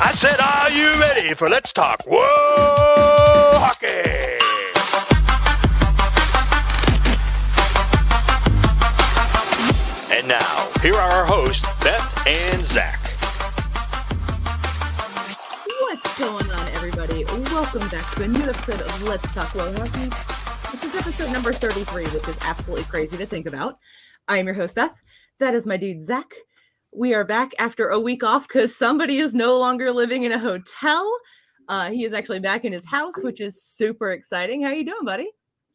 I said, are you ready for Let's Talk WoHawkey? And now, here are our hosts, Beth and Zach. What's going on, everybody? Welcome back to a new episode of Let's Talk WoHawkey. This is episode number 33, which is absolutely crazy to think about. I am your host, Beth. That is my dude, Zach. We are back after a week off because somebody is no longer living in a hotel. Uh, he is actually back in his house, which is super exciting. How are you doing, buddy?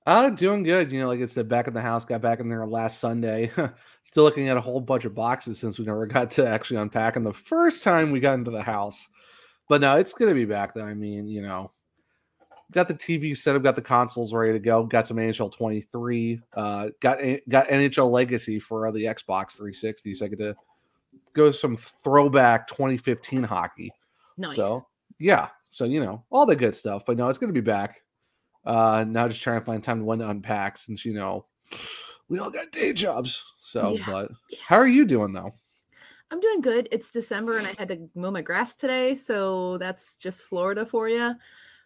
Oh, doing good. You know, like I said, back in the house, got back in there last Sunday. Still looking at a whole bunch of boxes since we never got to actually unpack unpacking the first time we got into the house. But no, it's to be back though. I mean, you know, got the TV set up, got the consoles ready to go, got some NHL 23, uh, got got NHL Legacy for the Xbox 360, so I get to go some throwback 2015 hockey. Nice. So yeah, so you know all the good stuff. But no, it's going to be back. Uh, now just trying to find time to when to unpack since you know we all got day jobs. So, Yeah, but how are you doing though? I'm doing good. It's December and I had to mow my grass today, so that's just Florida for you.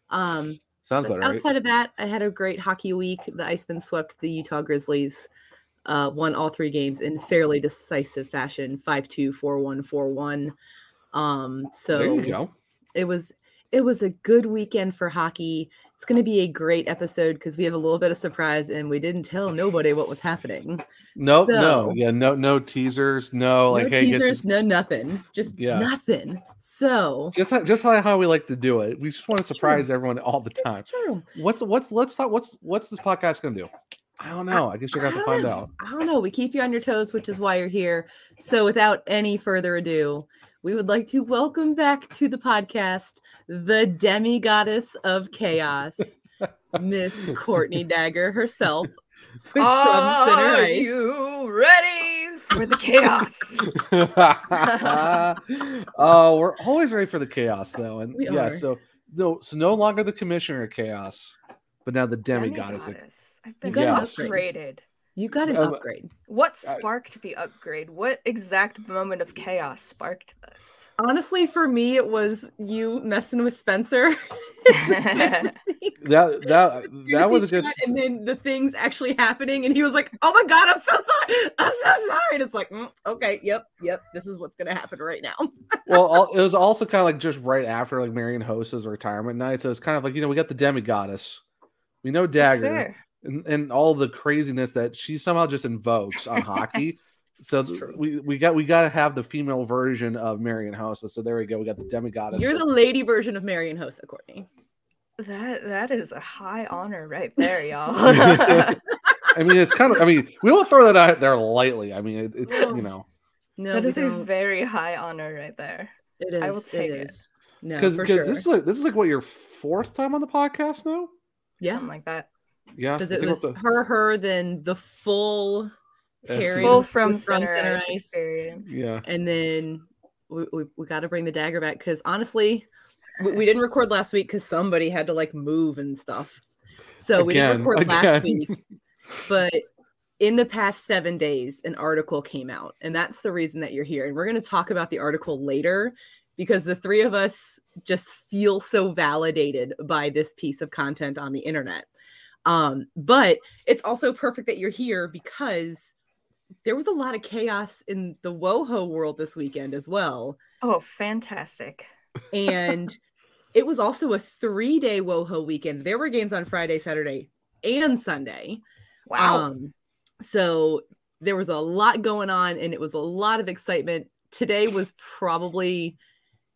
Um, Sounds But better, right? outside of that, I had a great hockey week. The Icemen swept the Utah Grizzlies, uh, won all three games in fairly decisive fashion 5 2, 4 1, 4 1. Um, so there you go. it was it was a good weekend for hockey. It's going to be a great episode because we have a little bit of surprise and we didn't tell nobody what was happening. No, no, So- yeah, no, no teasers, no, like no hey, guess teasers, no nothing, just Yeah. nothing. So just just like how we like to do it. We just want to It's true. surprise everyone all the time. it's true. What's what's let's talk what's what's this podcast gonna do? I don't know. I guess you're gonna have to find out. I don't know. We keep you on your toes, which is why you're here. So, without any further ado, we would like to welcome back to the podcast the demi goddess of chaos, Miss Courtney Dagger herself. with From Center Are you ready for the chaos? oh, we're always ready for the chaos though. And We yeah, are. so no so no longer the commissioner of chaos, but now the demigoddess. of- Demigoddess. I've been got an upgraded. You got an Um, upgrade. What I- sparked the upgrade? What exact moment of chaos sparked this? Honestly, for me, it was you messing with Spencer. That that that was a good and then the things actually happening, and he was like, "Oh my god, I'm so sorry, I'm so sorry." And it's like, "Mm, okay, yep, yep, this is what's gonna happen right now. well, it was also kind of like just right after like Marian Hossa's retirement night. So it's kind of like, you know, we got the demigoddess. We know That's Dagger fair. And, and all the craziness that she somehow just invokes on hockey. So It's we, we got we got to have the female version of Marian Hossa. So there we go. We got the demigoddess. You're the lady version of Marian Hossa, Courtney. That that is a high honor right there, y'all. I mean, it's kind of. I mean, we won't throw that out there lightly. I mean, it, it's you know No, that we is a very high honor right there. It is. I will take it. No, because for sure. this is like this is like what your fourth time on the podcast now. yeah, Something like that. Yeah, because it was the- her, her, then the full Yes, Harry Full with- from center, Center ice Ice. experience. yeah. and then we, we, we got to bring the dagger back because honestly we, we didn't record last week because somebody had to like move and stuff. So we didn't Again, record last week. But in the past seven days an article came out and that's the reason that you're here. And we're going to talk about the article later because the three of us just feel so validated by this piece of content on the internet um but it's also perfect that you're here because there was a lot of chaos in the WoHo world this weekend as well. Oh, fantastic. And it was also a three day WoHo weekend. There were games on Friday, Saturday, and Sunday. Wow. Um, so there was a lot going on and it was a lot of excitement. Today was probably,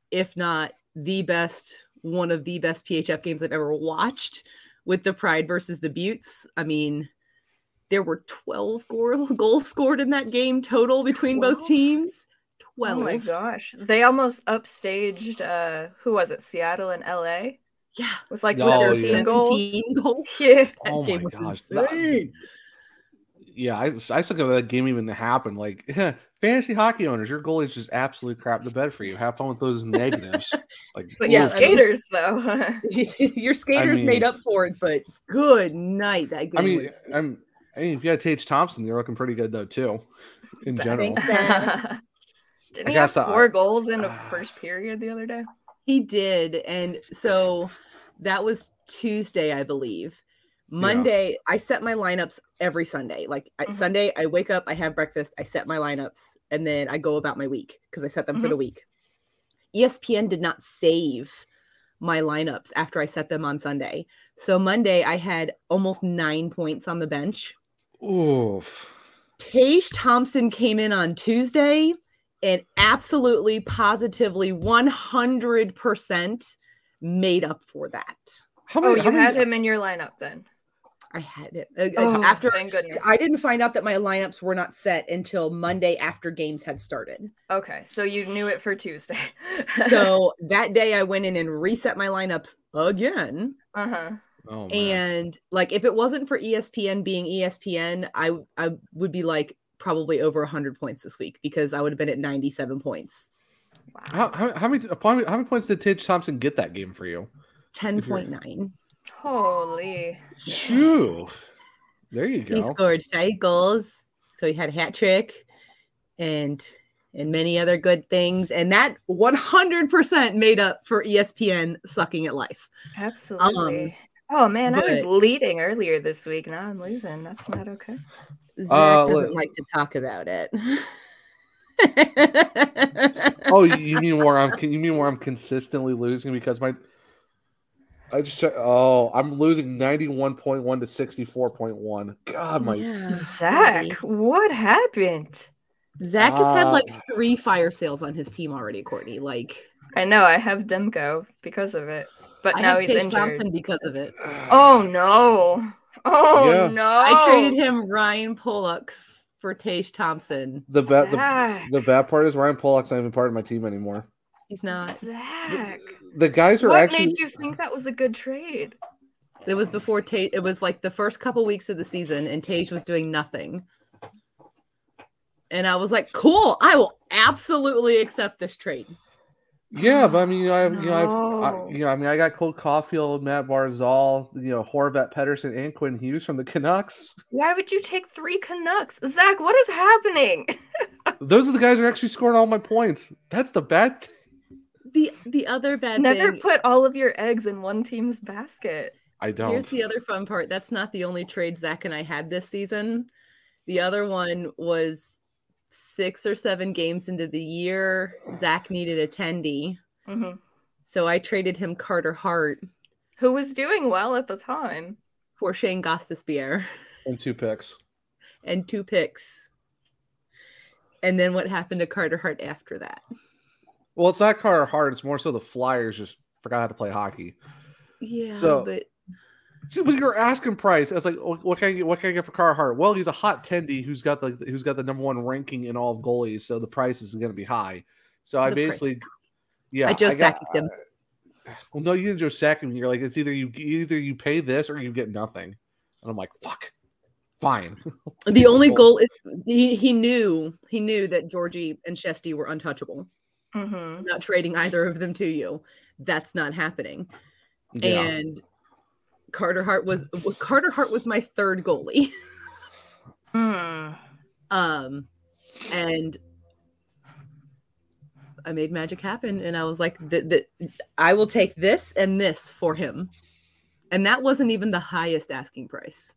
if not the best, one of the best PHF games I've ever watched with the Pride versus the Beauts. I mean, There were 12 goal, goals scored in that game total between both teams. 12. Oh my gosh. They almost upstaged uh who was it? Seattle and LA Yeah. with like Oh, 17 yeah. goals. goals. Yeah. Oh game my gosh. That- insane. Yeah, I, I still give that game even to happen. Like fantasy hockey owners, your goalies just absolutely crap the bed for you. Have fun with those negatives. Like, But Yeah, yeah, I skaters though. Your skaters mean- made up for it, but good night. That game I mean, was I'm. I mean, if you had Tage Thompson, you're looking pretty good though too. In general, Didn't I he have guess I- four goals in the first period the other day? He did. And so that was Tuesday, I believe. Monday, I set my lineups every Sunday. Like I Mhm. Sunday, I wake up, I have breakfast, I set my lineups, and then I go about my week because I set them for the week. E ESPN did not save my lineups after I set them on Sunday. So Monday, I had almost nine points on the bench. oof. Tage Thompson came in on Tuesday and absolutely, positively, 100% made up for that. How Oh, you how many- had him in your lineup then. I had it uh, uh, Oh, after thank goodness. I didn't find out that my lineups were not set until Monday after games had started. Okay, so you knew it for Tuesday. So that day I went in and reset my lineups again. uh-huh. Oh. And like if it wasn't for ESPN being ESPN, I I would be like probably over 100 points this week because I would have been at 97 points. Wow. how, how, how many? How many? Points did Tage Thompson get that game for you? 10.9. Holy. Phew. There you go. He go. scored five goals. So he had a hat trick and and many other good things. And that 100% made up for ESPN sucking at life. Absolutely. oh man, I was leading earlier this week. Now I'm losing. That's not okay. Zach Uh, doesn't let- like to talk about it. Oh, you you mean where I'm? You mean where I'm consistently losing because my. I just check. Oh, I'm losing 91.1 to 64.1. God, my. Yeah, Zach, what happened? Zach has had Uh, like three fire sales on his team already, Courtney. Like I know I have Demko because of it, but I now have he's Tage injured. Thompson because of it. Oh no! Oh Yeah. no! I traded him Ryan Pulock for Tage Thompson. The bad the, the bad part is Ryan Pulock's not even part of my team anymore. He's not. Zach. The guys are What actually made you think that was a good trade? It was before Tate. It was like the first couple weeks of the season, and Tage was doing nothing. And I was like, "Cool, I will absolutely accept this trade." yeah, but I mean, you know, I, you know, I've, I, you know, I mean, I got Cole Caufield, Matt Barzal, you know, Horvat Pettersson, and Quinn Hughes from the Canucks. Why would you take three Canucks? Zach, what is happening? Those are the guys who actually scored all my points. That's the bad. The the other bad Never thing. put all of your eggs in one team's basket. I don't. Here's the other fun part. That's not the only trade Zach and I had this season. The other one was six or seven games into the year. Zach needed a tendy, Mhm. so I traded him Carter Hart Who was doing well at the time? for Shane Gostisbehere and two picks. and two picks. And then what happened to Carter Hart after that? Well, it's not Carter Hart. It's more so the Flyers just forgot how to play hockey. Yeah, So- but See, with your asking price, it's like, what can I get? What can I get for Carter Hart? Well, he's a hot tendy who's got the who's got the number one ranking in all of goalies, so the price is going to be high. So I The price- basically, yeah, I got- Sakic him. Uh, well, no, you didn't just Sack him. You're like, it's either you either you pay this or you get nothing. And I'm like, fuck, fine. the only goal is he, he knew he knew that Georgie and Shesty were untouchable. Mm-hmm. Not trading either of them to you. That's not happening. Yeah. And Carter Hart was Carter Hart was my third goalie. Hmm. Um and I made magic happen and I was like that that I will take this and this for him. And that wasn't even the highest asking price.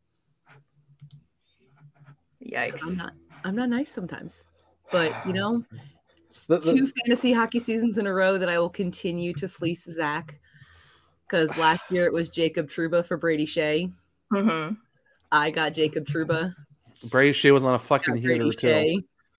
Yikes. I'm not I'm not nice sometimes. But you know, s- The- the- two fantasy hockey seasons in a row that I will continue to fleece Zach. Because last year it was Jacob Trouba for Brady Skjei. Mm-hmm. I got Jacob Trouba. Brady Skjei was on a fucking Brady heater too.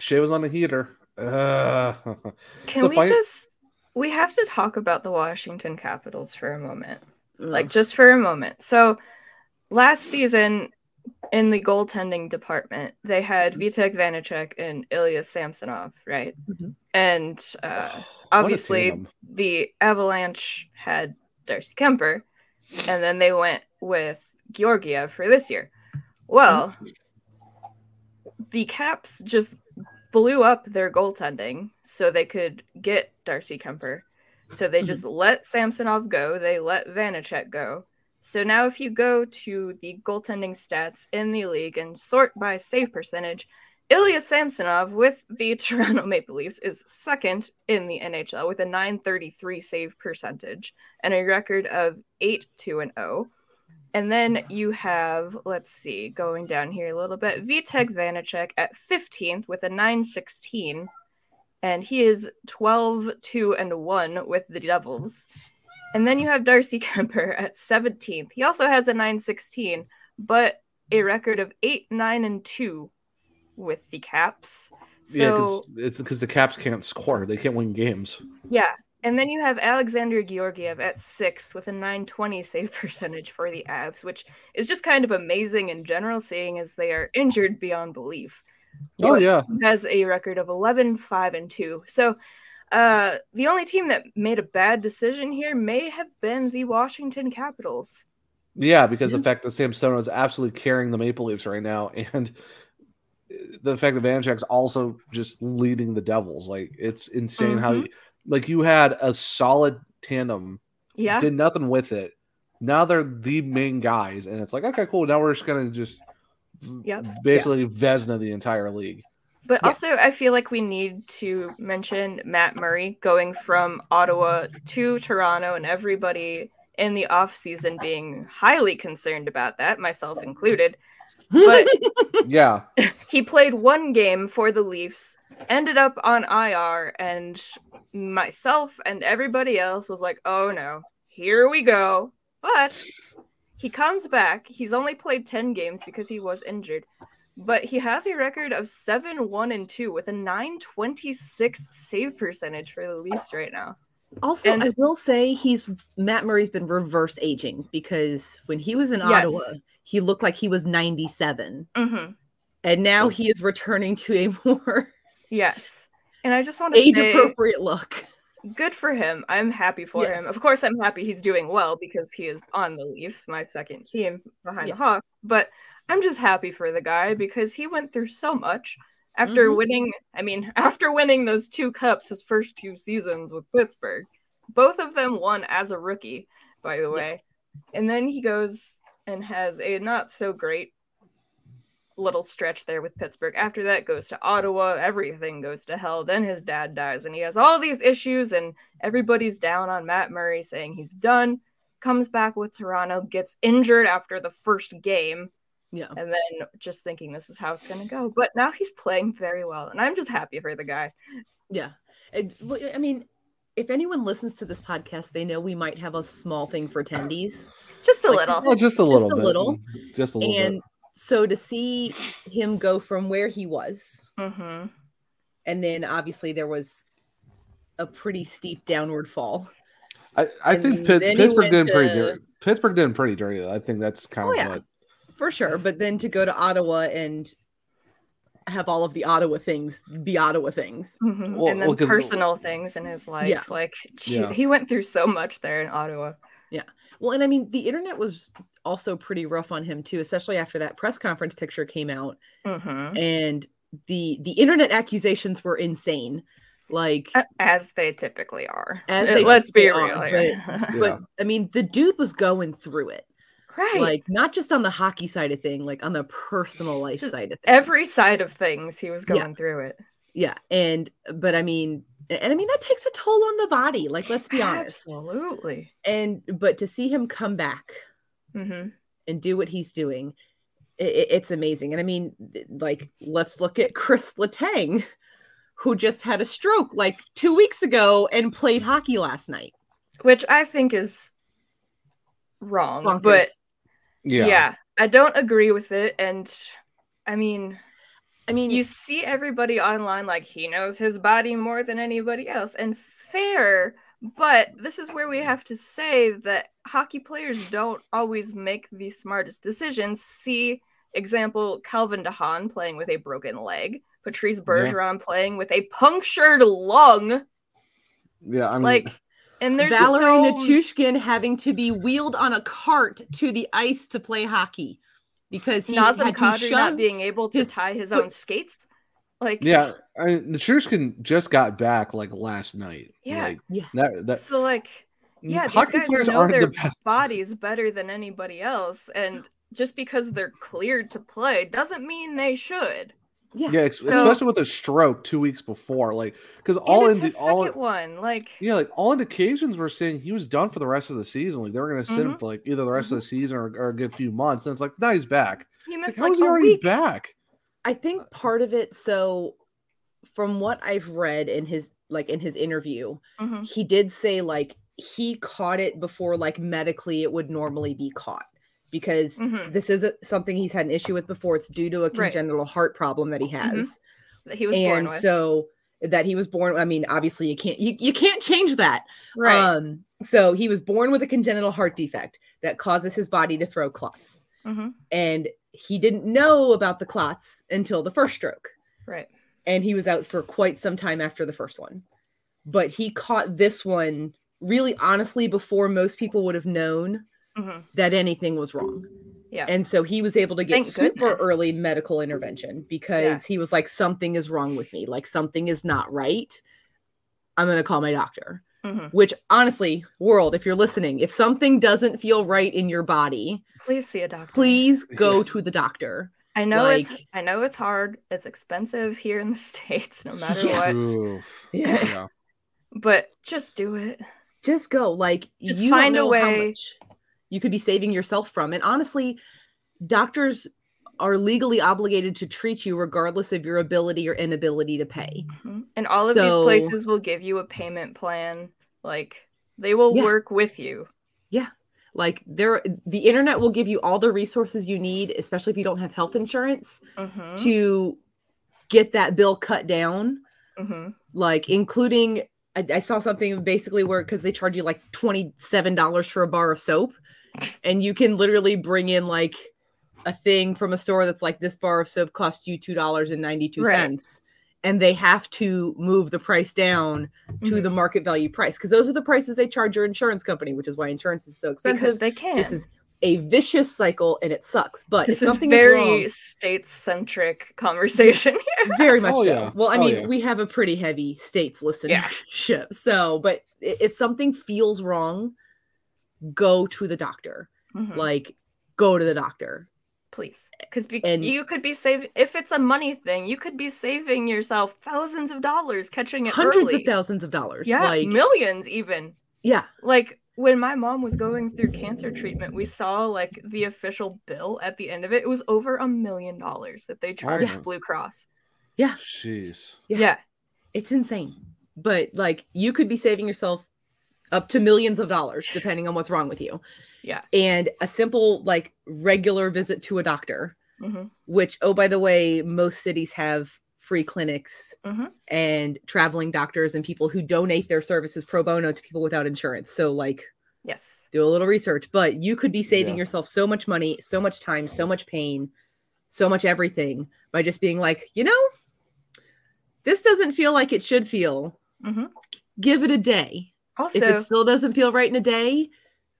Skjei was on the heater. Uh, Can we fin- just we have to talk about the Washington Capitals for a moment. Like just for a moment. So last season in the goaltending department, they had Vitek Vanecek and Ilya Samsonov, right? Mhm. And uh, What obviously the Avalanche had Darcy Kuemper, and then they went with Georgiev for this year. Well, the Caps just blew up their goaltending so they could get Darcy Kuemper. So they just let Samsonov go, they let Vanecek go. So now if you go to the goaltending stats in the league and sort by save percentage, Ilya Samsonov with the Toronto Maple Leafs is second in the NHL with a 933 save percentage and a record of 8 2 and 0. And then you have, let's see, going down here a little bit, Vitek Vanecek at 15th with a 916. And he is 12 2 and 1 with the Devils. And then you have Darcy Kuemper at 17th. He also has a 916, but a record of 8 9 and 2 with the Caps. yeah, So it's because the Caps can't score. They can't win games. yeah. And then you have Alexander Georgiev at sixth with a 920 save percentage for the Avs, which is just kind of amazing in general, seeing as they are injured beyond belief. Oh yeah, has a record of 11, 5, and 2. So uh, the only team that made a bad decision here may have been the Washington Capitals. yeah. Because the fact that Samsonov is absolutely carrying the Maple Leafs right now, and the fact that Vanecek's also just leading the Devils, like it's insane how, Mhm. you, like you had a solid tandem, Yeah. did nothing with it. Now they're the main guys, and it's like okay, cool. Now we're just gonna just Yep. basically Vezina the entire league. But Yeah. also, I feel like we need to mention Matt Murray going from Ottawa to Toronto, and everybody in the offseason being highly concerned about that, myself included. But Yeah, he played one game for the Leafs, ended up on IR, and myself and everybody else was like, oh no, here we go. But he comes back. He's only played 10 games because he was injured. But he has a record of 7 1 and 2 with a 926 save percentage for the Leafs right now. Also, And- I will say he's Matt Murray's been reverse aging because when he was in Yes. Ottawa, he looked like he was 97. hmm And now he is returning to a more Yes. And I just want to age say, appropriate look. good for him. I'm happy for him. Of course, I'm happy he's doing well because he is on the Leafs, my second team behind Yeah. the Hawks. But I'm just happy for the guy because he went through so much after Mhm. winning. I mean, after winning those two cups his first two seasons with Pittsburgh, both of them won as a rookie, by the way. And then he goes and has a not so great little stretch there with Pittsburgh. After that, goes to Ottawa. Everything goes to hell. Then his dad dies, and he has all these issues, and everybody's down on Matt Murray, saying he's done. Comes back with Toronto, gets injured after the first game, Yeah. and then just thinking this is how it's going to go. But now he's playing very well, and I'm just happy for the guy. Yeah. And, well, I mean, if anyone listens to this podcast, they know we might have a small thing for attendees. Just a Like, little. well, just a little a bit, little. just a little And bit. So to see him go from where he was, hmm and then obviously there was a pretty steep downward fall. I, I and think Pitt, Pittsburgh went did pretty dirty. Pittsburgh did pretty dirty. I think that's kind Oh, of yeah. what. For sure. But then to go to Ottawa and have all of the Ottawa things be Ottawa things. hmm Well- and then well, 'cause- personal things in his life. Yeah. Like, gee, Yeah. he went through so much there in Ottawa. Yeah. Well, and I mean, the internet was also pretty rough on him too, especially after that press conference picture came out, hmm and the the internet accusations were insane. Like, As they typically are. As they Let's be real are, here. but I mean, the dude was going through it. Right. Like not just on the hockey side of thing, like on the personal life Just side of things. Every side of things, he was Yeah. going through it. Yeah, and but I mean, and I mean that takes a toll on the body. Like let's be honest. Absolutely. And but to see him come back hmm and do what he's doing, i i- it's amazing. And I mean, like let's look at Chris Letang, who just had a stroke like two weeks ago and played hockey last night. Which I think is wrong. Bonkers. But Yeah. yeah. I don't agree with it. And I mean, I mean, you see everybody online like he knows his body more than anybody else. And fair, but this is where we have to say that hockey players don't always make the smartest decisions. See, example, Calvin DeHaan playing with a broken leg, Patrice Bergeron playing with a punctured lung. Yeah. I mean, like, and there's Valeri so... Nichushkin having to be wheeled on a cart to the ice to play hockey because he Nazem had to Kadri not being able to his tie his own skates. Like, yeah. I the Chushkin just got back like last night. Yeah. Like, Yeah. That, that, so like yeah, these hockey guys players know aren't their the best. bodies better than anybody else, and just because they're cleared to play doesn't mean they should. Yeah. Yeah, ex- So- especially with a stroke two weeks before, like because all in the all second one, like yeah, like all indications were saying he was done for the rest of the season. Like they were going to sit him Mhm. for like either the rest of the season or, or a good few months. And it's like now he's back. he missed like, how like he a already week. back? I think part of it so from what I've read in his like in his interview, Mhm. he did say like he caught it before like medically it would normally be caught because Mhm. this isn't something he's had an issue with before. It's due to a Right. congenital heart problem that he has. that he was born and so that he was born I mean obviously you can't you, you can't change that. right. Um so he was born with a congenital heart defect that causes his body to throw clots. Mhm. And he didn't know about the clots until the first stroke Right. and he was out for quite some time after the first one. But he caught this one really honestly before most people would have known Mhm. that anything was wrong. Yeah. And so he was able to get Thank super goodness. early medical intervention because he was like, something is wrong with me. Like something is not right. I'm going to call my doctor. Mhm. Which honestly, world, if you're listening, if something doesn't feel right in your body, Please see a doctor. please go to the doctor. I know it's I know it's hard. It's expensive here in the states, no matter what. Yeah. Yeah. But just do it. just go like Just you find a don't know how way. you could be saving yourself from and honestly doctors are legally obligated to treat you regardless of your ability or inability to pay Mhm. And all of So- these places will give you a payment plan. Like they will Yeah. work with you. yeah like there the internet will give you all the resources you need especially if you don't have health insurance Mhm. to get that bill cut down Mhm. like including I, I saw something basically where because they charge you like $27 for a bar of soap and you can literally bring in like a thing from a store that's like this bar of soap cost you $2.92 Right. and they have to move the price down to Mhm. the market value price because those are the prices they charge your insurance company which is why insurance is so expensive because they can. this is a vicious cycle and it sucks but this is something very state centric conversation here. very much Oh, so. yeah. Well, I Oh, mean, yeah. we have a pretty heavy states Yeah. listenership. So, but if something feels wrong, go to the doctor. Mhm. Like, go to the doctor. Please, because be- And- you could be saving if it's a money thing. You could be saving yourself thousands of dollars catching it Hundreds early. of thousands of dollars. yeah, Like, millions even. yeah. Like when my mom was going through cancer treatment, we saw like the official bill at the end of it. It was over a million dollars that they charged yeah. Blue Cross. Yeah. Jeez. Yeah. Yeah. It's insane. But like, you could be saving yourself up to millions of dollars depending on what's wrong with you. Yeah. And a simple, like, regular visit to a doctor hmm which oh by the way most cities have free clinics Mhm. and traveling doctors and people who donate their services pro bono to people without insurance so like Yes. do a little research but you could be saving Yeah. yourself so much money so much time so much pain so much everything by just being like you know this doesn't feel like it should feel Mhm. give it a day Also, if it still doesn't feel right in a day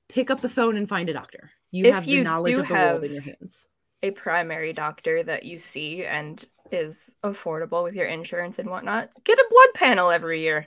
pick up the phone and find a doctor you have you the knowledge of the world in your hands a primary doctor that you see and is affordable with your insurance and whatnot, get a blood panel every year.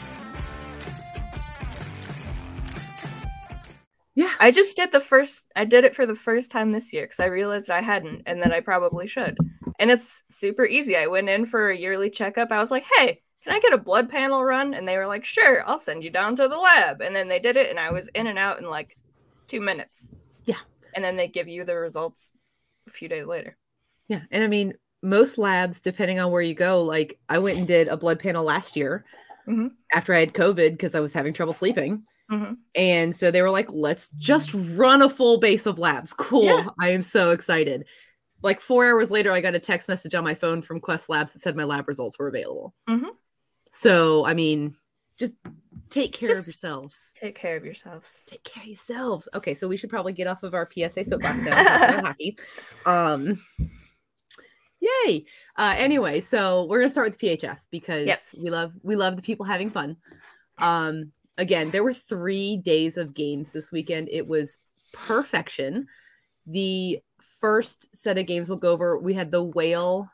Yeah. I just did the first I did it for the first time this year because I realized I hadn't and that I probably should. And it's super easy. I went in for a yearly checkup. I was like, hey, can I get a blood panel run? And they were like, sure, I'll send you down to the lab. And then they did it and I was in and out in like two minutes. Yeah. And then they give you the results a few days later. Yeah. And I mean, most labs, depending on where you go, like I went and did a blood panel last year Mhm. after I had COVID because I was having trouble sleeping. Mhm. And so they were like, let's just run a full base of labs. Cool. Yeah. I am so excited. Like four hours later, I got a text message on my phone from Quest Labs that said my lab results were available. Mhm. So, I mean, just take care of yourselves. Take care of yourselves. Take care of yourselves. Okay, so we should probably get off of our PSA soapbox now. talking about hockey. Um, yay. Uh, anyway, so we're gonna start with PHF because Yes. we love we love the people having fun. Um, again, there were three days of games this weekend. It was perfection. The first set of games we'll go over. We had the whale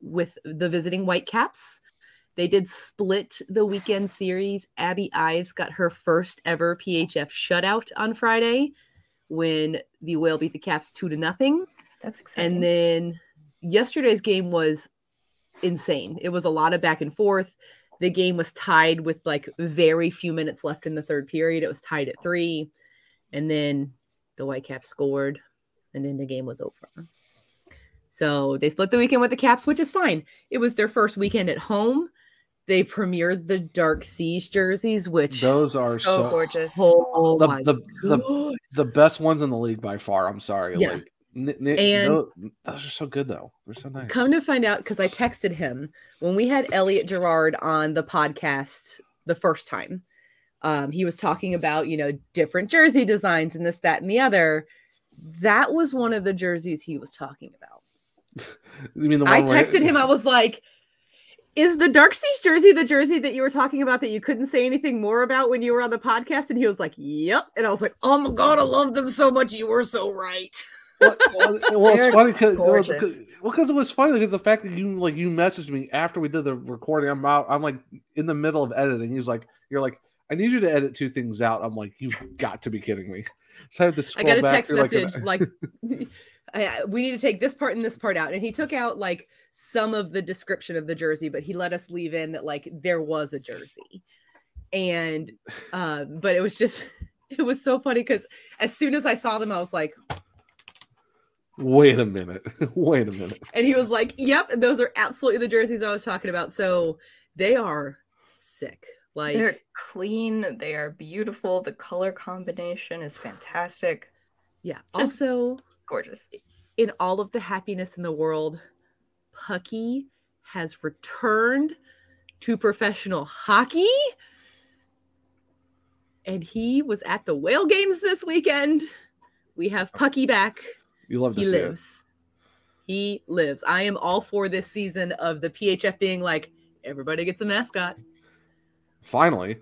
with the visiting Whitecaps. They did split the weekend series. Abbie Ives got her first ever PHF shutout on Friday when the whale beat the Caps two to nothing. That's exciting. And then yesterday's game was insane. It was a lot of back and forth. The game was tied with like very few minutes left in the third period. It was tied at three. And then the Whitecaps scored, and then the game was over. So they split the weekend with the Caps, which is fine. It was their first weekend at home. They premiered the Dark Seas jerseys, which Those are so so, gorgeous. oh the, the, the, the best ones in the league by far. I'm sorry. Yeah. Like, n- n- And- those, those are so good though. They're so nice. Come to find out, because I texted him when we had Elliot Gerard on the podcast the first time. Um, he was talking about, you know, different jersey designs and this, that, and the other. That was one of the jerseys he was talking about. You mean the I texted him, I was like, is the Dark Seas jersey the jersey that you were talking about that you couldn't say anything more about when you were on the podcast? And he was like, Yep. And I was like, Oh my god, I love them so much. You were so right. well, well, it's funny because well, because it was funny because the fact that you like you messaged me after we did the recording. I'm out. I'm like in the middle of editing. He's like, you're like, I need you to edit two things out. I'm like, you've got to be kidding me. So I had to scroll I got a back text through, like, message like, I, we need to take this part and this part out. And he took out like some of the description of the jersey, but he let us leave in that like there was a jersey. And um, but it was just it was so funny because as soon as I saw them, I was like, Wait a minute. Wait a minute. and he was like, Yep, those are absolutely the jerseys I was talking about. So they are sick. Like They're clean. They are beautiful. The color combination is fantastic. yeah. just- Also, Gorgeous. in all of the happiness in the world, Pucky has returned to professional hockey. And he was at the whale games this weekend. We have Pucky back. You love to He see it. lives. He lives. I am all for this season of the PHF being like, everybody gets a mascot. Finally.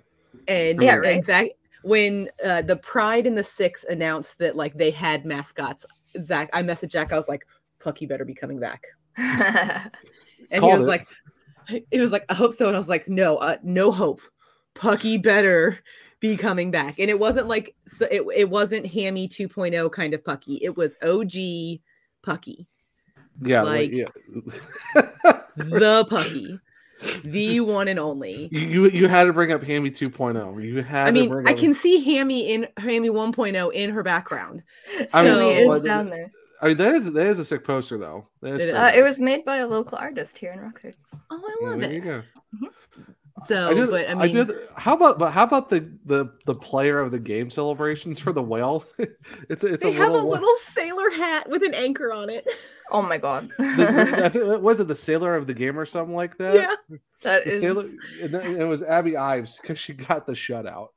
And Yeah, right. exact when uh, the Pride and the Six announced that like they had mascots, Zach, I messaged Jack. I was like, Pucky better be coming back. And he was it. like, he was like, I hope so. And I was like, no, uh, no hope. Pucky better be coming back. And it wasn't like, so it, it wasn't Hammy 2.0 kind of Pucky. It was OG Pucky, Yeah. Like- Like, yeah. the Pucky. the one and only. You you, you had to bring up Hammy 2.0. You had I to mean, bring I up- can see Hammy in Hammy 1.0 in her background. I mean, So- Silly well, down there. I mean, that is that is a sick poster though. That is It is. Uh, it was made by a local artist here in Rockford. Oh, I Yeah, love there you it. go. So, I did, but I I, mean, did. How about but how about the the the player of the game celebrations for the whale? it's a, it's they a have little, a little sailor hat with an anchor on it. Oh my god. the- was it the sailor of the game or something like that? yeah, that The is sailor, and it was Abbie Ives because she got the shutout.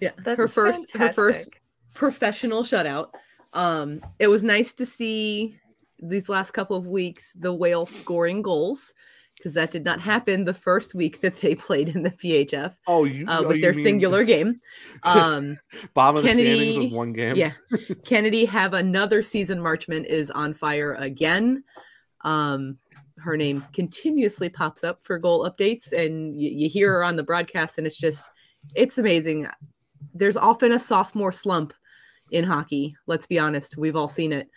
yeah. That's her first, her first professional shutout. Um, it was nice to see these last couple of weeks the whale scoring goals because that did not happen the first week that they played in the PHF Oh, you uh, oh, with you their mean singular game. Um, Bottom of the standings Kennedy- with one game. yeah, Kennedy have another season Marchment is on fire again. Um, her name continuously pops up for goal updates, and you, you hear her on the broadcast, and it's just it's amazing. There's often a sophomore slump in hockey. Let's be honest, we've all seen it.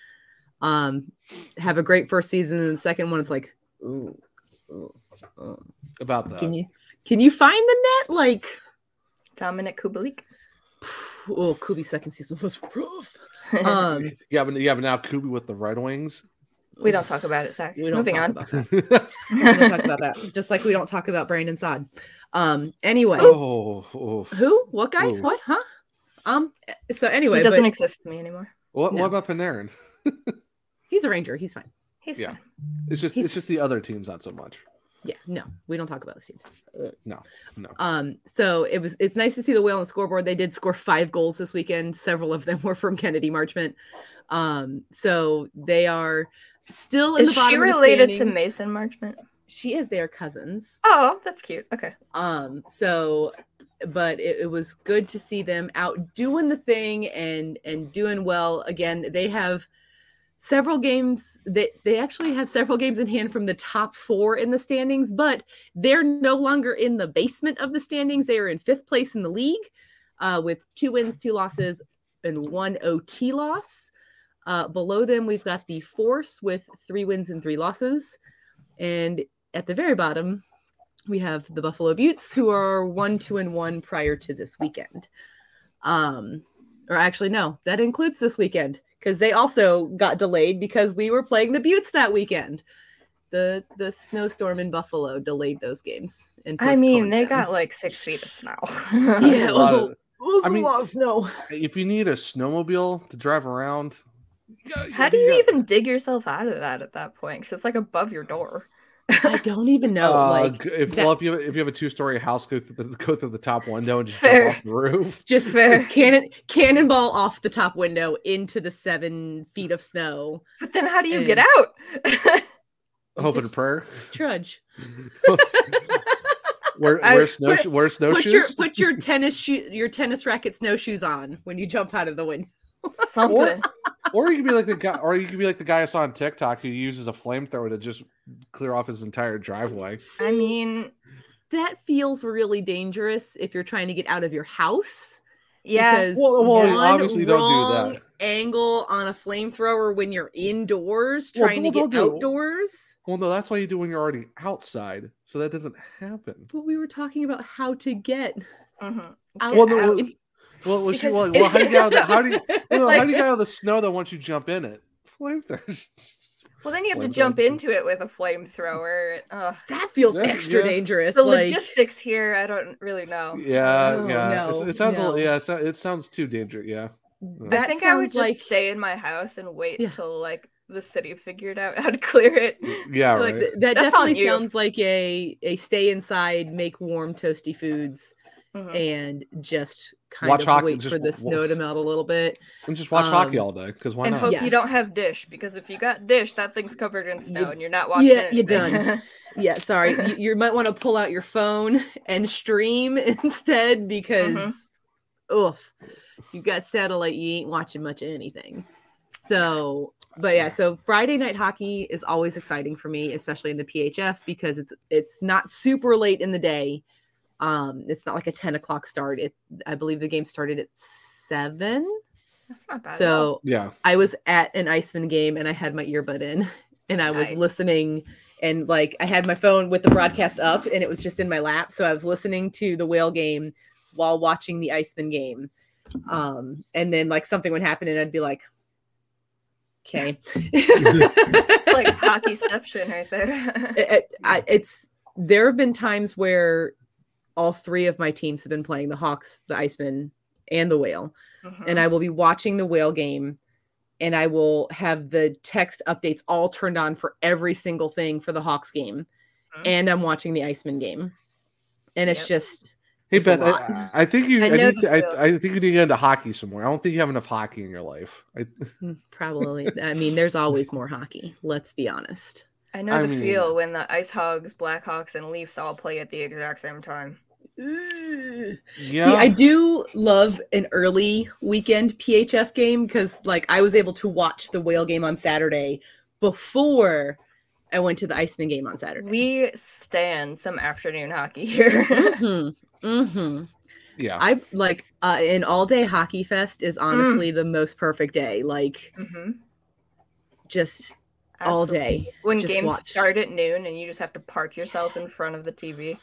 Um, have a great first season, and the second one it's like, ooh, ooh, ooh. about that. can you can you find the net? Like, Dominik Kubalik. oh, Kubi's second season was rough. Um, yeah, but yeah, but now Kubi with the Red Wings. we don't talk about it, Zach. we don't Moving talk on. about that. we don't talk about that. Just like we don't talk about Brandon Saad. Um. Anyway, oh, oh. who? What guy? Ooh. What? Huh? Um. So anyway, he doesn't but exist to me anymore. What, No. what about Panarin? he's a ranger. He's fine. He's Yeah. fine. It's just He's- it's just the other teams not so much. Yeah. No, we don't talk about those teams. No, no. Um. So it was. It's nice to see the whale on the scoreboard. They did score five goals this weekend. Several of them were from Kennedy Marchment. Um. So they are still in Is the bottom. she of the related to. Mason Marchment? She is. They are cousins. Oh, that's cute. Okay. um so but it, it was good to see them out doing the thing and and doing well again they have several games they they actually have several games in hand from the top four in the standings but they're no longer in the basement of the standings. They are in fifth place in the league uh, with two wins two losses and one ot loss. Uh, below them we've got the force with three wins and three losses. And at the very bottom we have the Buffalo Beauts, who are one, two, and one prior to this weekend. Um, or actually, no, that includes this weekend because they also got delayed because we were playing the Beauts that weekend. The the snowstorm in Buffalo delayed those games. And I mean, they them. got like six feet of snow. yeah, it lot was, of- a, it was I a mean- lot of snow. If you need a snowmobile to drive around, How do you even dig yourself out of that at that point? Because it's like above your door. I don't even know. uh, like if that- well, if you have, if you have a two story house, go through the go through the top window and just Fair. jump off the roof. just Fair. cannon cannonball off the top window into the seven feet of snow. But then how do you get And- out? Hope and Just- prayer. Trudge. Wear, I- wear snow put- wear put snowshoes. your put your tennis shoe your tennis racket snowshoes on when you jump out of the window. Something. or you could be like the guy, or you could be like the guy I saw on TikTok who uses a flamethrower to just clear off his entire driveway. I mean, That feels really dangerous if you're trying to get out of your house. yeah. Well- well, one obviously don't do that. Angle on a flamethrower when you're indoors Well, trying to get don't outdoors. Well, no, that's why you do when you're already outside, so that doesn't happen. But we were talking about how to get Mhm. out. Well, no, out- well, well, well, she, Because- well, well, how do you get out of the, how do you, well, no, how do you get out of the snow though once you jump in it? Flamethrowers. Well, then you have to jump into it with a flamethrower. Ugh. that feels Yeah, extra yeah. dangerous. The like, logistics here, I don't really know. Yeah, Oh, yeah. no, it sounds a no. little, yeah. It, sounds too dangerous. Yeah. I think I would sounds just like- stay in my house and wait Yeah. till like the city figured out how to clear it. Yeah, like right. th- that definitely sounds like a a stay inside, make warm toasty foods, Mhm. and just kind Watch of hockey, wait just for the w- snow to melt a little bit. and just watch hockey um, all day because why and not? hope Yeah. you don't have dish because if you got dish, that thing's covered in snow You- and you're not watching. It. Yeah, you're done. Yeah, sorry. you, you might want to pull out your phone and stream instead because, Mm-hmm. oof, you got satellite, you ain't watching much of anything. So, but yeah, so Friday night hockey is always exciting for me, especially in the PHF because it's it's not super late in the day. Um, it's not like a ten o'clock start. It, I believe the game started at seven. That's not bad. So Yeah. I was at an Iceman game and I had my earbud in and I was Nice. listening and like I had my phone with the broadcast up and it was just in my lap. So I was listening to the whale game while watching the Iceman game. Um, and then like something would happen and I'd be like, okay. like hockeyception right there. it, it- I, it's there have been times where all three of my teams have been playing the Hawks, the Iceman, and the Whale, and mm-hmm. I will be watching the Whale game, and I will have the text updates all turned on for every single thing for the Hawks game, mm-hmm. and I'm watching the Iceman game, and it's just Hey it's Beth. I, I think you. I I, need the to, I. I think you need to get into hockey some more. I don't think you have enough hockey in your life. I, mm, probably. I mean, there's always more hockey. Let's be honest. I know I the mean- feel when the Ice Hogs, Blackhawks, and Leafs all play at the exact same time. Yeah, See, I do love an early weekend PHF game because, like, I was able to watch the whale game on Saturday before I went to the Iceman game on Saturday. We stand some afternoon hockey here. hmm hmm yeah. I like uh, an all day hockey fest is honestly the most perfect day. Like, hmm just all day. When Just games watch. start at noon and you just have to park yourself in front of the TV.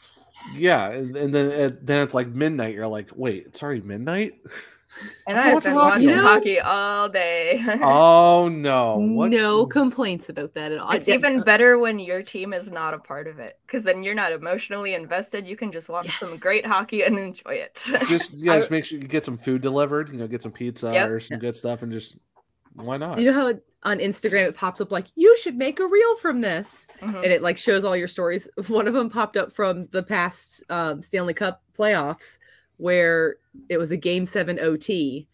Yeah, and, and then it, then it's like midnight. You're like, wait, it's already midnight. And I'm I've watching been hockey. watching You know- hockey all day. oh no! What? No complaints about that at all. It's I- even better when your team is not a part of it because then you're not emotionally invested. You can just watch some great hockey and enjoy it. Just yeah, just make sure you get some food delivered. You know, get some pizza Yep. or some good stuff, and just why not? You know how it- on Instagram it pops up like you should make a reel from this, Mhm. and it like shows all your stories. One of them popped up from the past um, Stanley Cup playoffs where it was a Game Seven OT,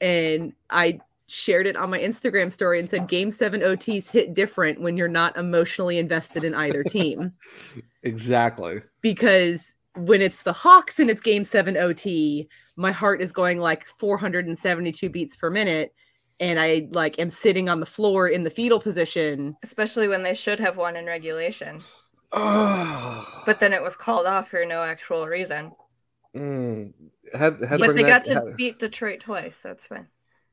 and I shared it on my Instagram story and said Game Seven OTs hit different when you're not emotionally invested in either team Exactly. because when it's the Hawks and it's game seven OT, my heart is going like 472 beats per minute. And I like am sitting on the floor in the fetal position. Especially when they should have won in regulation. Oh, But then it was called off for no actual reason. mm. had, had but they that- got to had- beat Detroit twice, so it's fine.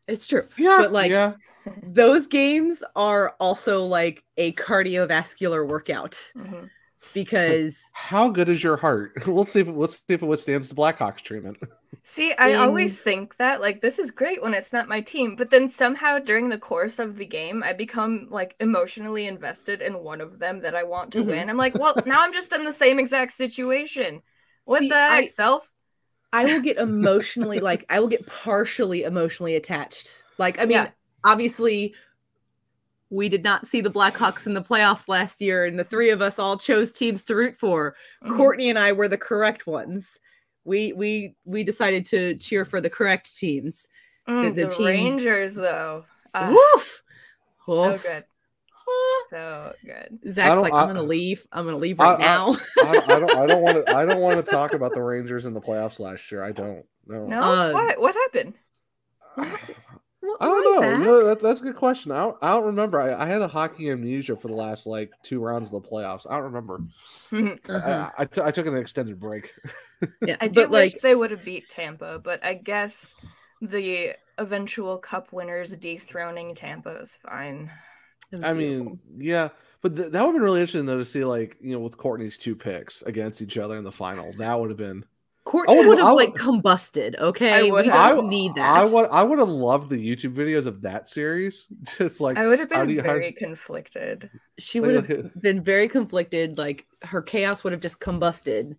It's true. yeah, but, like, yeah. Those games are also like a cardiovascular workout Mhm. Because How good is your heart? We'll see if it, let's see if it withstands the Blackhawks treatment. See, I In- always think that like this is great when it's not my team, but then somehow during the course of the game, I become like emotionally invested in one of them that I want to Mhm. win. I'm like, well, now I'm just in the same exact situation. What See, the heck, I- self? I will get emotionally like I will get partially emotionally attached. Like I mean, Yeah. obviously we did not see the Blackhawks in the playoffs last year and the three of us all chose teams to root for. Mhm. Courtney and I were the correct ones. We we we decided to cheer for the correct teams. Mm, the the, team- Rangers, though. Ah, Woof. so Oof. good. So good. Zach's like, I- I'm gonna leave. I'm gonna leave right I- now. I, I don't. I don't want to. I don't want to talk about the Rangers in the playoffs last year. I don't. No. No, Uh, what? What happened? Wh- I don't know. Zach? You know, that, that's a good question. I don't, I don't remember. I, I had a hockey amnesia for the last like two rounds of the playoffs. I don't remember. Uh-huh. I, I, t- I took an extended break. Yeah, I do but wish like they would have beat Tampa, but I guess the eventual cup winners dethroning Tampa is fine. I beautiful. mean, yeah, but th- that would have been really interesting though to see like you know with Courtney's two picks against each other in the final. That would have been. Courtney would- would have I like combusted. Okay, I we would don't. I- need that. I would. I would have loved the YouTube videos of that series. Just like I would have been do you- how- very conflicted. she would have been very conflicted. Like her chaos would have just combusted,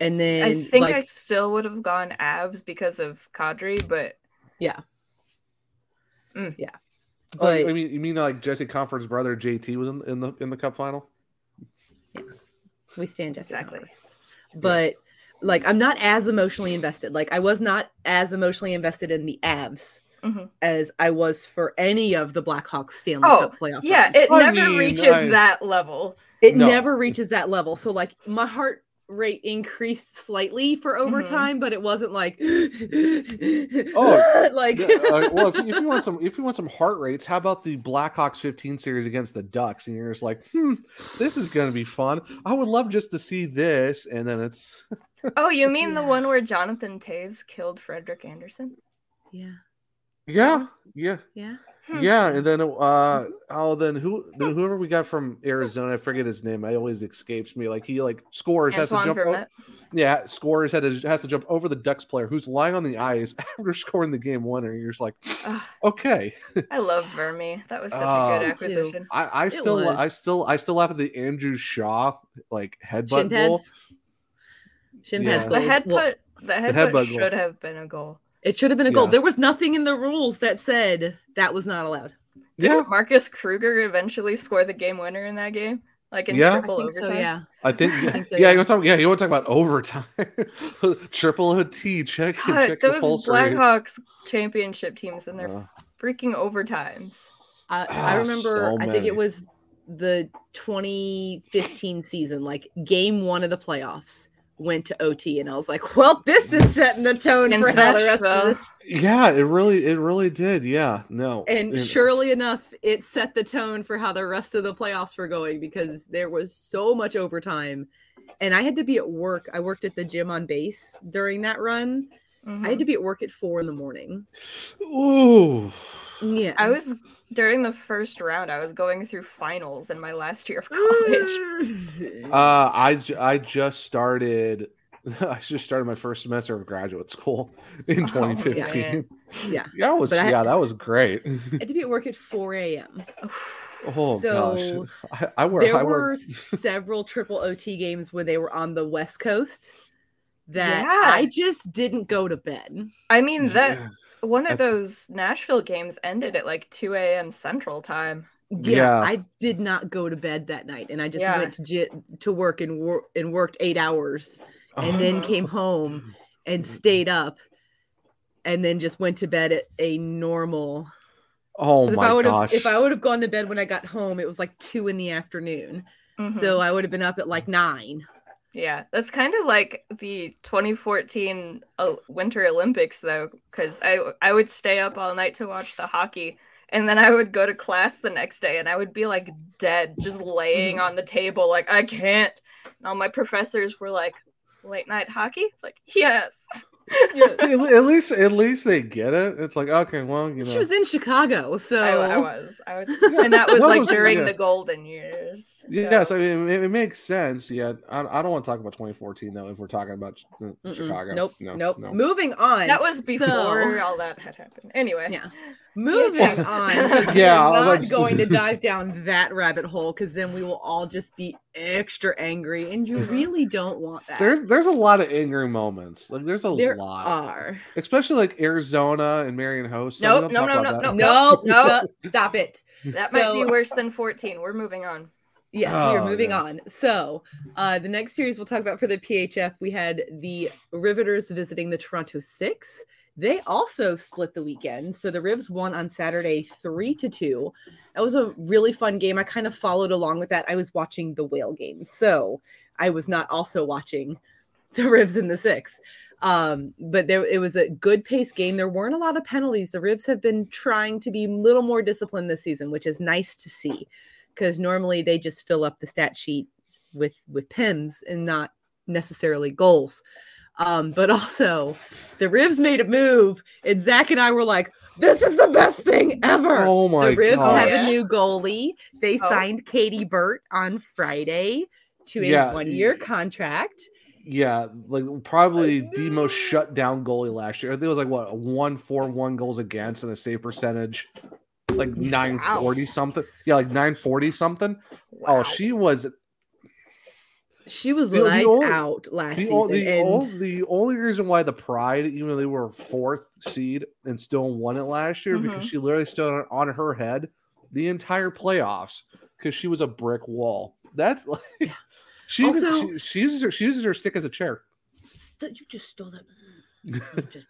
and then I think like, I still would have gone Avs because of Kadri, but yeah, Mm. yeah. Oh, But I mean, you mean like Jesse Compher's brother JT was in, in the in the cup final? Yeah. we stand just exactly. But like, I'm not as emotionally invested. Like, I was not as emotionally invested in the Avs Mhm. as I was for any of the Blackhawks Stanley Oh, Cup playoff. yeah, runs. it I never mean, reaches I- that level. it No. never reaches that level. So like my heart rate increased slightly for Mm-hmm. overtime, but it wasn't like Oh, like Yeah, uh, well, if, if you want some, if you want some heart rates, how about the Blackhawks 15 series against the Ducks? And you're just like, hmm, this is going to be fun. I would love just to see this, and then it's Oh, you mean the one where Jonathan Toews killed Frederik Andersen? yeah, yeah, yeah. yeah. Yeah, and then uh oh then who then whoever we got from Arizona, I forget his name. I always escapes me. Like he like scores has to jump. o- Vermette. yeah, scores had to, has to jump over the Ducks player who's lying on the ice after scoring the game winner. You're just like, Ugh, okay. I love Vermi. That was such Oh, a good acquisition. I, I still I still I still laugh at the Andrew Shaw like headbutt Shin goal. pads. Shin Yeah. pads. The goal. headbutt, the headbutt, headbutt goal. should have been a goal. It should have been a goal. Yeah. There was nothing in the rules that said that was not allowed. Didn't Yeah, Marcus Kruger eventually score the game winner in that game? Like in Yeah. I triple I think so, overtime? yeah. I think I yeah, think so, yeah, yeah. you want to talk yeah, you want to talk about overtime. Triple OT, check God, check the those pulse rates. Blackhawks championship teams and their Uh, freaking overtimes. I, Ah, I remember. so I think it was the 2015 season, like game one of the playoffs went to OT, and I was like, "Well, this is setting the tone In for how the rest of Nashville. this." yeah, it really it really did. Yeah, no. And you know. surely enough, it set the tone for how the rest of the playoffs were going because there was so much overtime, and I had to be at work. I worked at the gym on base during that run. Mhm. I had to be at work at four in the morning. Ooh. Yeah, I was during the first round. I was going through finals in my last year of college. Uh, I I just started. I just started my first semester of graduate school in Oh, 2015. man. yeah. That was But I- yeah, that was great. I had to be at work at 4 a.m. Oh So, gosh, I, I work. there I were work. several triple OT games when they were on the West Coast that Yeah. I just didn't go to bed. I mean that Yeah. one of those Nashville games ended at like 2 a.m. Central Time. Yeah, Yeah. I did not go to bed that night, and I just Yeah. went to j- to work and wor- and worked eight hours, and then Oh. came home and stayed up, and then just went to bed at a normal. Oh 'cause if my I would have gosh! if I would have gone to bed when I got home, it was like two in the afternoon, Mhm. so I would have been up at like nine. Yeah, that's kind of like the 2014 uh, Winter Olympics, though, because I I would stay up all night to watch the hockey, and then I would go to class the next day, and I would be like dead, just laying on the table, like I can't. And all my professors were like, "Late night hockey?" It's like, yes. See, at at least at least they get it. It's like okay, well, you know. She was in Chicago, so I, I was, I was, and that was like during yeah. the golden years. Yes, so- I mean it, it makes sense. Yeah, I, I don't want to talk about 2014 though. If we're talking about uh, Mm-mm. Chicago, Nope, no, nope. no. Moving on. that was before So- all that had happened. Anyway, Yeah. Moving on, because we Yeah, I are not like- going to dive down that rabbit hole because then we will all just be extra angry, and you really don't want that. There's there's a lot of angry moments. Like there's a there lot, are. especially like Arizona and Marian Hossa. so Nope, no, no, no, no. No, no, stop it. that might be worse than 14. We're moving on. Yes, we are Oh, moving yeah. on. So, uh, the next series we'll talk about for the PHF, we had the Riveters visiting the Toronto Six. They also split the weekend. So the Rivs won on Saturday three to two. That was a really fun game. I kind of followed along with that. I was watching the whale game. So I was not also watching the Rivs in the six. Um, but there it was a good pace game. There weren't a lot of penalties. The Rivs have been trying to be a little more disciplined this season, which is nice to see because normally they just fill up the stat sheet with with pims and not necessarily goals. Um, but also the Rivs made a move, and Zach and I were like, "This is the best thing ever." Oh my god. the Rivs have a new goalie. They Oh. signed Katie Burt on Friday to a Yeah. one-year contract. Yeah, like probably the most shut down goalie last year. I think it was like what a one four one goals against and a save percentage like nine forty something. Yeah, like nine forty something. Oh, she was She was The- the lights only- out last the, season. the, and the only reason why the Pride, even though they were fourth seed and still won it last year, because Mhm. she literally stood on, on her head the entire playoffs because she was a brick wall. That's like she, Also- she she uses her she uses her stick as a chair. St- you just stole that. Just-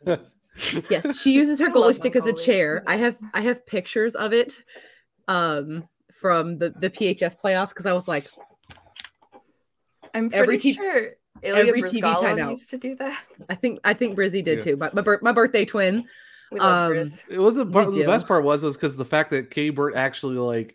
yes, she uses her goalie stick as a chair. I have I have pictures of it um from the the PHF playoffs because I was like, I'm pretty every te- sure Ilya every TV Bryzgalov timeout. used to do that. I think I think Brizzy did Yeah. too. My my, my birthday twin. We love Um, Briz. It was the, part, the best part was was because the fact that K Burt actually like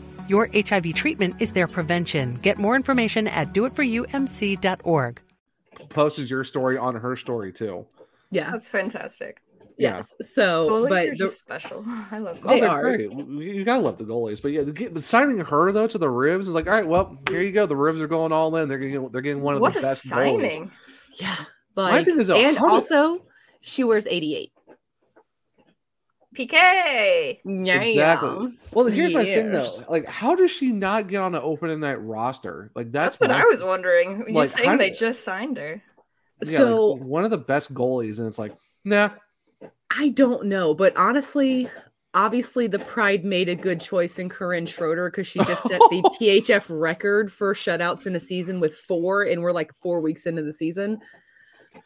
Your HIV treatment is their prevention. Get more information at doitforumc.org. Posted your story on her story too. Yeah, That's fantastic. Yes. So, Goalies but are just special. I love Oh, they're are. great. You gotta love the goalies, but yeah, the, but signing her though to the Rivs is like, all right, well, here you go. The Rivs are going all in. They're getting they're getting one of What the a best signing. goalies. yeah, My thing is, and how did- also she wears 88. PK. Yeah. Exactly. Well, here's my thing though. Like, how does she not get on the opening night roster? Like, that's, That's what I was wondering. You Like, saying they did- just signed her. yeah, So- like, one of the best goalies, and it's like, nah. I don't know, but honestly, obviously the Pride made a good choice in Corinne Schroeder because she just set the PHF record for shutouts in a season with four, and we're like four weeks into the season.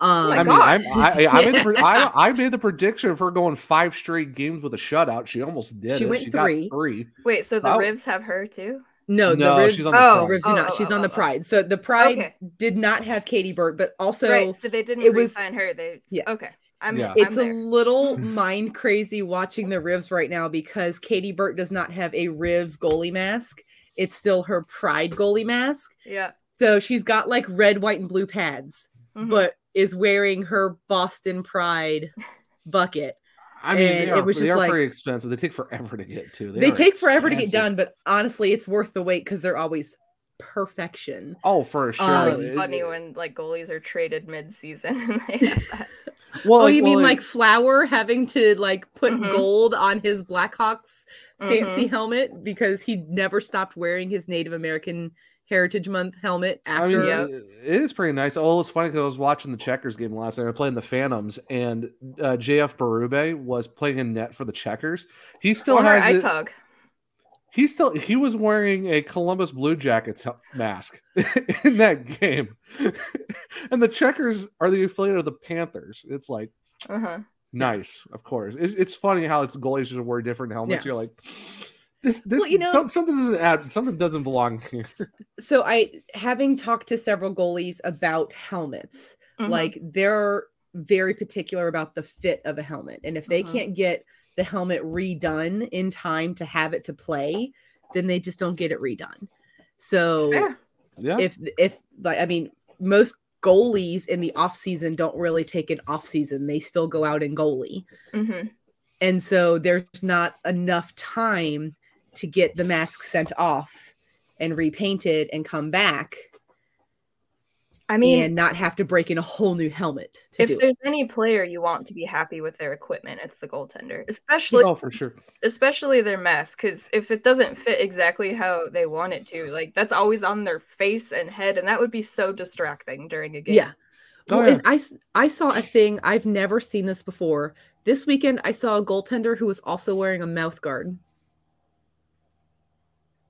Um, I mean, I'm, I, I, made the, I, I made the prediction of her going five straight games with a shutout. She almost did. She it. went she three. Got three. Wait, so the Oh. Rivs have her too? No, No, the Rivs. she's on the oh, Pride. Rivs do Oh, not. oh, she's oh, on the oh, Pride. So the Pride Okay. did not have Katie Burt, but also right, so they didn't it was- re-sign her. They Yeah. okay. I'm, Yeah. it's I'm a little mind crazy watching the Rivs right now because Katie Burt does not have a Rivs goalie mask. It's still her Pride goalie mask. yeah. So she's got like red, white, and blue pads, Mhm. but is wearing her Boston Pride bucket. I mean, they are, it was they just are like- pretty expensive. They take forever to get to. They, are take forever to get done, but honestly, it's worth the wait because they're always perfection. Oh, for sure. Um, it's It- funny when like goalies are traded mid-season and they. Well, oh, like- you mean well, like Flower having to like put Mhm. gold on his Blackhawks fancy Mhm. helmet because he never stopped wearing his Native American Heritage Month helmet I mean, after. it- it is pretty nice. Oh, it's funny because I was watching the Checkers game last night. I playing the Phantoms, and uh, JF Berube was playing in net for the Checkers. He still has ice it- hog. He still he was wearing a Columbus Blue Jackets mask in that game, and the Checkers are the affiliate of the Panthers. It's like Uh-huh. nice, of course. It's, it's funny how it's goalies just wear different helmets. Yeah. You're like, this this Well, you know- some- something doesn't add something doesn't belong here. so I having talked to several goalies about helmets, Mhm. like they're very particular about the fit of a helmet. And if they Mhm. can't get the helmet redone in time to have it to play, then they just don't get it redone. So Fair. Yeah, if if like I mean most goalies in the off season don't really take an off season. They still go out and goalie. Mhm. And so there's not enough time to get the mask sent off and repainted and come back I mean, and not have to break in a whole new helmet to if do it. there's any player you want to be happy with their equipment, it's the goaltender, especially oh for sure. especially their mask. Because if it doesn't fit exactly how they want it to, like that's always on their face and head, and that would be so distracting during a game. Yeah. Oh, Well, yeah. and I, s- I saw a thing I've never seen this before. This weekend, I saw a goaltender who was also wearing a mouth guard.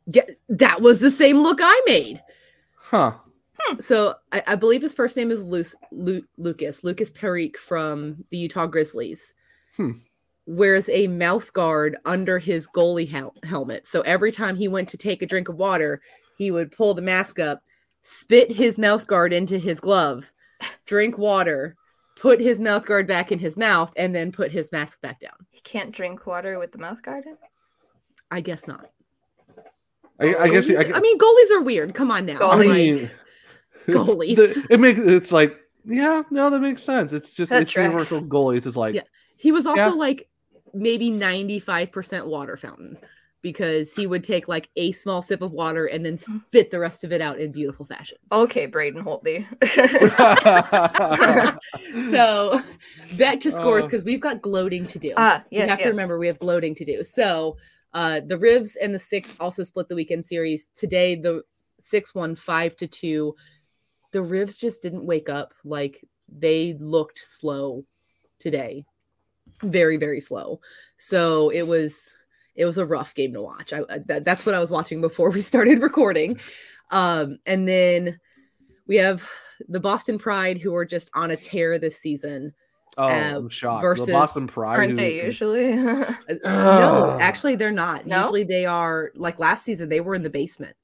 Yeah, that was the same look I made. Huh. So I, I believe his first name is Luce, Lu, Lucas, Lucas Perique from the Utah Grizzlies. Hmm. Wears a mouth guard under his goalie hel- helmet. So every time he went to take a drink of water, he would pull the mask up, spit his mouth guard into his glove, drink water, put his mouth guard back in his mouth, and then put his mask back down. He can't drink water with the mouth guard in. I guess not. I, I guess. Goalies- I, mean, goalies are weird. Come on now. I Goalies. mean, Goalies. the- it makes it's like yeah, no, that makes sense. It's just That it's tracks. universal goalies. It's like Yeah. He was also Yeah. like maybe 95% water fountain because he would take like a small sip of water and then spit the rest of it out in beautiful fashion. Okay, Braden Holtby. so back to scores Uh. because we've got gloating to do. Ah, you yes, have to remember we have gloating to do. So uh the Rivs and the Six also split the weekend series. Today the Six won five to two. The Rivs just didn't wake up. Like they looked slow today. Very, very slow. So it was it was a rough game to watch. I I- that, that's what I was watching before we started recording. Um, and then we have the Boston Pride who are just on a tear this season. Oh, uh, I'm shocked. versus- the Boston Pride. Aren't they usually? No, actually they're not. No? Usually they are like last season they were in the basement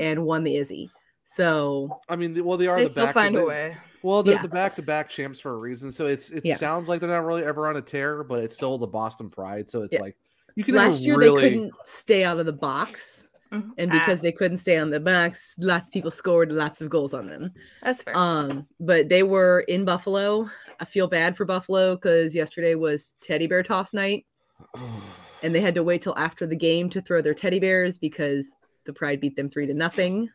and won the Izzy. So I mean, well, they are They the still back find a way. Well, they're Yeah. the back-to-back champs for a reason. So it's it Yeah. sounds like they're not really ever on a tear, but it's still the Boston Pride. So it's Yeah. like you can last year really... they couldn't stay out of the box. Mhm. And Ah, because they couldn't stay on the box, lots of people scored lots of goals on them. that's fair. Um, but they were in Buffalo. I feel bad for Buffalo because yesterday was teddy bear toss night, and they had to wait till after the game to throw their teddy bears because the Pride beat them three to nothing.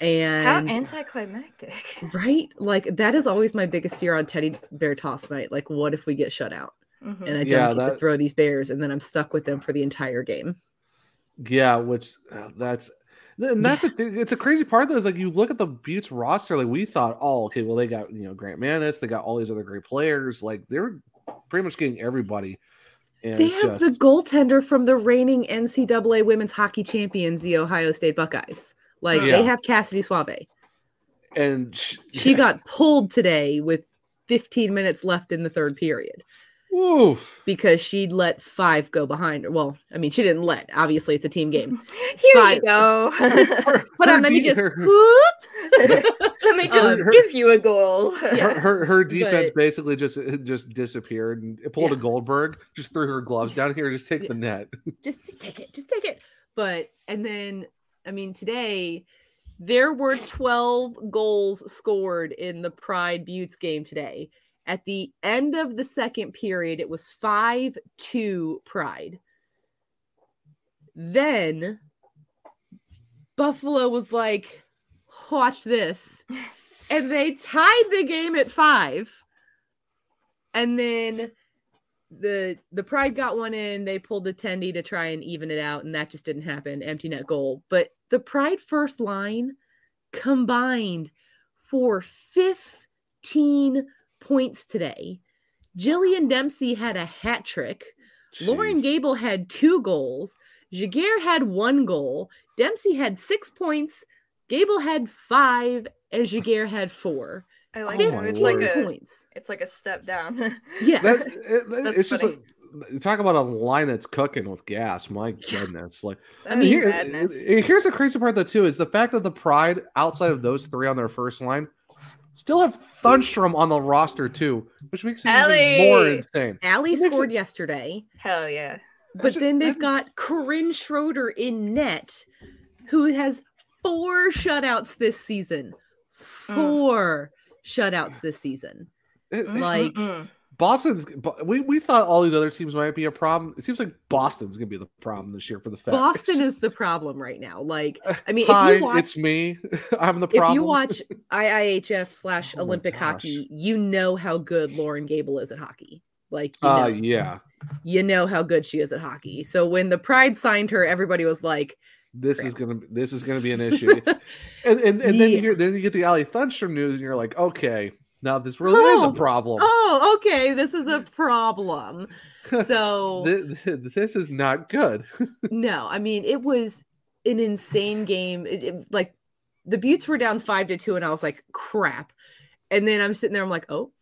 And How And anticlimactic. right, like that is always my biggest fear on teddy bear toss night. Like, what if we get shut out Mhm. and I don't Yeah, get to that- throw these bears, and then I'm stuck with them for the entire game? Yeah, which uh, that's and that's a thing. It's a crazy part though. Is like you look at the Beauts roster, like we thought, oh, okay, well they got you know Grant Manis, they got all these other great players. Like they're pretty much getting everybody. And They have just, the goaltender from the reigning NCAA women's hockey champions, the Ohio State Buckeyes. Like Yeah. they have Kassidy Sauvé. and sh- She got pulled today with 15 minutes left in the third period Oof. because she let five go behind her. Well, I mean, she didn't let. Obviously, it's a team game. Here Five- you go. But Her um, then you de- just whoop. Let me just Um, give you a goal. her, her her defense But- basically just just disappeared and it pulled a Goldberg, just threw her gloves down here, just take the net. just, just take it, just take it. But and then I mean today there were 12 goals scored in the Pride Beauts game today. At the end of the second period, it was 5-2 Pride. Then Buffalo was like, watch this. And they tied the game at five. And then the the pride got one in they pulled the tendy to try and even it out and that just didn't happen empty net goal but the pride first line combined for 15 points today. Jillian dempsey had a hat trick Loren Gabel had two goals. Jaguar had one goal. Dempsey had six points. Gabel had five and jaguar had four. I like Oh that. my It's like a points. it's like a step down. yeah. That, it- That's it's just funny. like talk about a line that's cooking with gas. My goodness, like I mean, here- madness. here's the crazy part though too is the fact that the Pride outside of those three on their first line still have Thunstrom on the roster too, which makes it even more insane. Allie scored it- yesterday Hell yeah. But then they've got Corinne Schroeder in net, who has four shutouts this season. Mm. Four shutouts this season. It- it- Like, Mm-mm. Boston's we, we thought all these other teams might be a problem. It seems like Boston's gonna be the problem this year for the fact. Boston is the problem right now. Like, I mean, Hi, if you watch, it's me. I'm the problem. if you watch IIHF slash Oh Olympic gosh. hockey, you know how good Loren Gabel is at hockey. Like, you uh yeah, you know how good she is at hockey. So when the Pride signed her, everybody was like, this is gonna this is gonna be an issue. and and, and then you hear then you get the Allie Thunstrom news, and you're like, okay, now this really is Oh, a problem. "Oh, okay, this is a problem." So Th- th- this is not good. No, I mean it was an insane game. It- it- like the Beauts were down five to two, and I was like, "Crap!" And then I'm sitting there, I'm like, "Oh,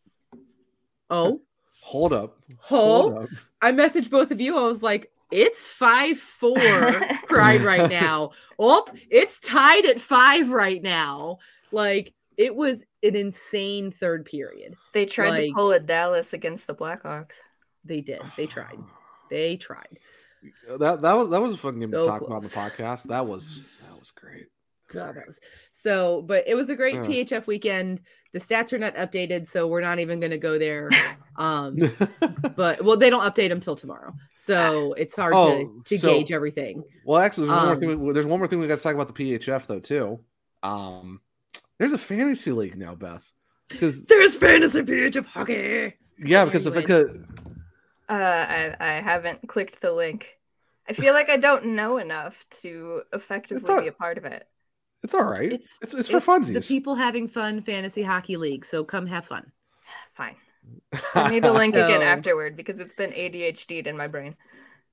oh, Hold up. hold up. I messaged both of you. I was like, "It's five four Pride right now. Oh, it's tied at five right now." Like it was an insane third period. They tried Like- to pull a Dallas against the Blackhawks. They did. They tried. They tried. That that was that was a fun game So to talk about on the podcast. That was that was great. God, that was so. But it was a great Uh. PHF weekend. The stats are not updated, so we're not even going to go there. Um, but well, they don't update them till tomorrow, so it's hard Oh, to, to so- gauge everything. Well, actually, there's, one more Um, thing we, there's one more thing we got to talk about the PHF though too. Um, there's a fantasy league now, Beth. Because there's fantasy PHF hockey. Yeah, because the Anyway. because Uh, I, I haven't clicked the link. I feel like I don't know enough to effectively all- be a part of it. it's all right. It's it's it's for the funsies. The people having fun fantasy hockey league. So come have fun. Fine. Send me the link again afterward because it's been ADHD'd in my brain.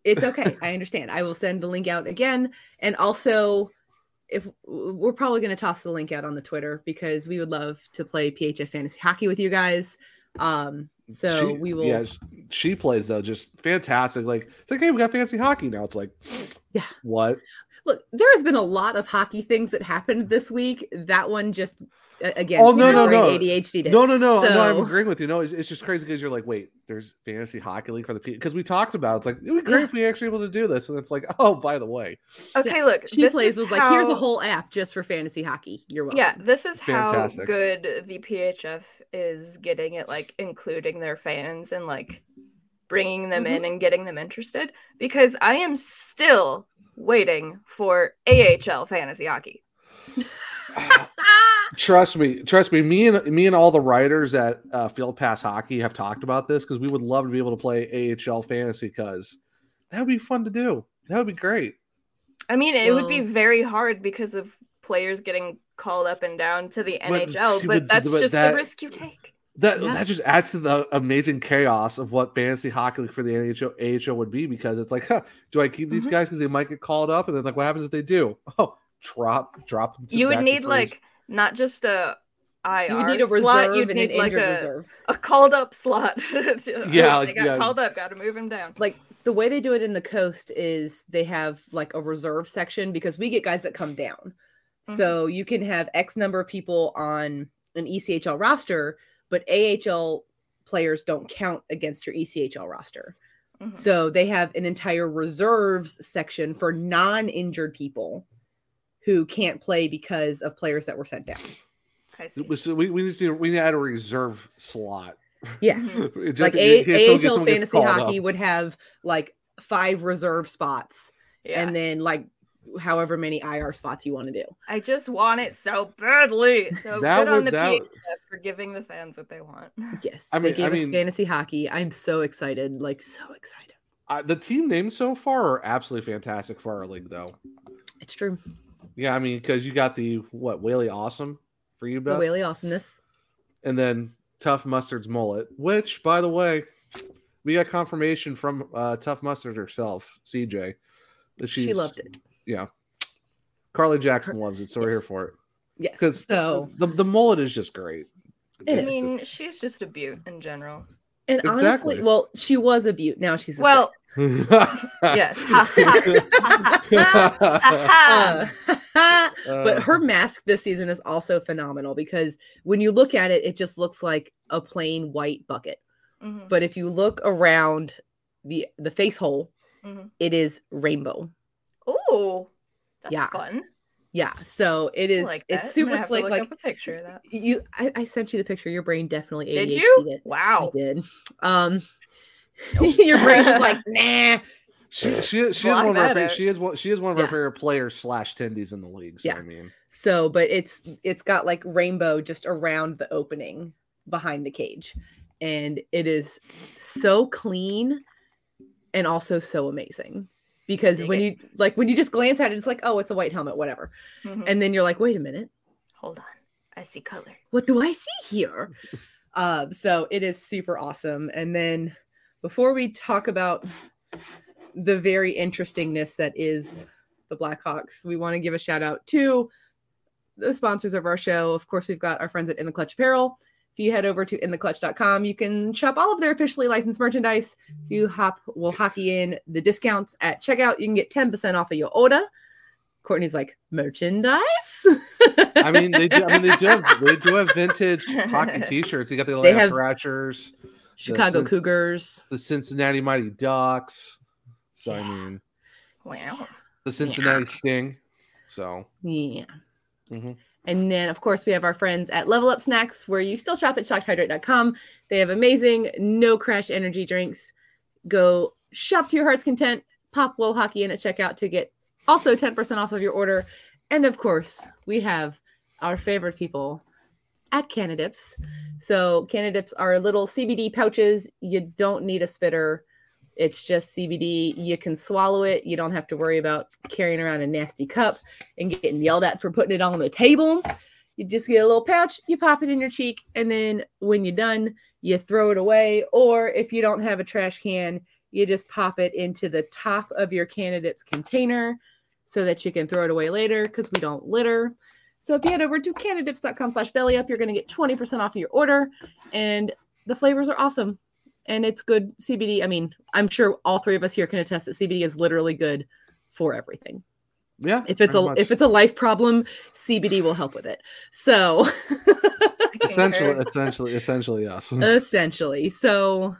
It's okay. I understand. I will send the link out again. And also, if we're probably going to toss the link out on the Twitter because we would love to play PHF fantasy hockey with you guys. Um, so She- we will. Yeah, she plays though, just fantastic. Like it's like, hey, we got fancy hockey now. It's like, yeah, what? Look, there has been a lot of hockey things that happened this week. That one just again. Oh no, no, no, ADHD. no, no, no, no. I'm agreeing with you. No, it's, it's just crazy because you're like, wait, there's fantasy hockey league for the P because we talked about it. it's like it'd be great if we actually able to do this, and it's like, oh, by the way, Okay, look. She this plays is was like, here's a whole app just for fantasy hockey. You're welcome. Yeah, this is Fantastic. how good the PHF is getting at like including their fans and like bringing them Mm-hmm. in and getting them interested because I am still waiting for AHL fantasy hockey. trust me, trust me. Me and me and all the writers at uh, Field Pass Hockey have talked about this because we would love to be able to play AHL fantasy because that would be fun to do. That would be great. I mean, it would be very hard because of players getting called up and down to the But NHL, see, but but- that's but just that- the risk you take. That Yeah. that just adds to the amazing chaos of what fantasy hockey league for the NHL AHL would be because it's like, huh, do I keep Mm-hmm. these guys because they might get called up, and then like, what happens if they do? Oh, drop, drop. them to You would need like not just a IR You would need a slot, reserve you'd and an need like a, reserve. a called up slot. Yeah, like, they got yeah. called up, got to move him down. like the way they do it in the coast is they have like a reserve section because we get guys that come down. So you can have X number of people on an ECHL roster, but AHL players don't count against your ECHL roster. Mhm. So they have an entire reserves section for non-injured people who can't play because of players that were sent down. I see. We- So we, we need to we need to add a reserve slot. Yeah. Just like in A- case AHL fantasy hockey up. would have like five reserve spots Yeah. and then like however many IR spots you want to do. I just want it so badly. So That good on the that PHF would- for giving the fans what they want. Yes. I they mean- gave I us mean- fantasy hockey. I'm so excited. Like so excited. Uh, the team names so far are absolutely fantastic for our league, though. It's true. Yeah, I mean, because you got the what Whaley Awesome for you, The Whaley awesomeness. and then Tough Mustard's mullet. Which, by the way, we got confirmation from uh, Tough Mustard herself, CJ. that She loved it. Yeah, Carly Jackson loves it, so we're here for it. Yes. Because So the the mullet is just great. It I is. mean, she's just a beaut in general. and Exactly. honestly, well, she was a beaut. Now she's a Well, yes. Ha, Uh, but her mask this season is also phenomenal because when you look at it, it just looks like a plain white bucket. Mhm. But if you look around the the face hole, Mhm. it is rainbow. Ooh, that's Yeah. fun. Yeah, so it is. Like that. it's I'm super gonna slick. look Like up a picture of that. you, I, I sent you the picture. Your brain definitely Did ADHD'd you? It. Wow. I did. Um, your brain's just like nah. she she, she is one of our that she is one she is one of our favorite players slash tendies in the league. So Yeah. I mean, So, but it's it's got like rainbow just around the opening behind the cage, and it is so clean and also so amazing because Dig when it. you like when you just glance at it, it's like oh, it's a white helmet, whatever, Mhm. and then you're like, wait a minute, Hold on, I see color. what do I see here? um, so it is super awesome. And then before we talk about the very interestingness that is the Blackhawks, we want to give a shout out to the sponsors of our show. Of course, we've got our friends at In the Clutch Apparel. If you head over to intheclutch.com, you can shop all of their officially licensed merchandise. If you hop WoHawkey in the discounts at checkout, you can get 10% off of your order. Courtney's like, merchandise? I mean they do. I mean they do have they do have vintage hockey T-shirts. You got the Atlanta Thrashers, Chicago Cin- Cougars. the Cincinnati Mighty Ducks. So I mean Wow. the Cincinnati Sting. So Yeah. Mhm. And then, of course, we have our friends at Level Up Snacks, where you still shop at shockedhydrate.com. They have amazing, no crash energy drinks. Go shop to your heart's content. Pop WoHawkey in at checkout to get also 10% off of your order. And of course, we have our favorite people at Cannadips. So, Cannadips are little CBD pouches. You don't need a spitter. It's just CBD. You can swallow it. You don't have to worry about carrying around a nasty cup and getting yelled at for putting it on the table. You just get a little pouch, you pop it in your cheek, and then when you're done, you throw it away. Or if you don't have a trash can, you just pop it into the top of your candidate's container so that you can throw it away later because we don't litter. So if you head over to cannadips.com slash belly up, you're going to get 20% off of your order. And the flavors are awesome. And it's good CBD. I mean, I'm sure all three of us here can attest that CBD is literally good for everything. Yeah. If it's a much. if it's a life problem, CBD will help with it. So essentially, essentially, essentially, yes. essentially. So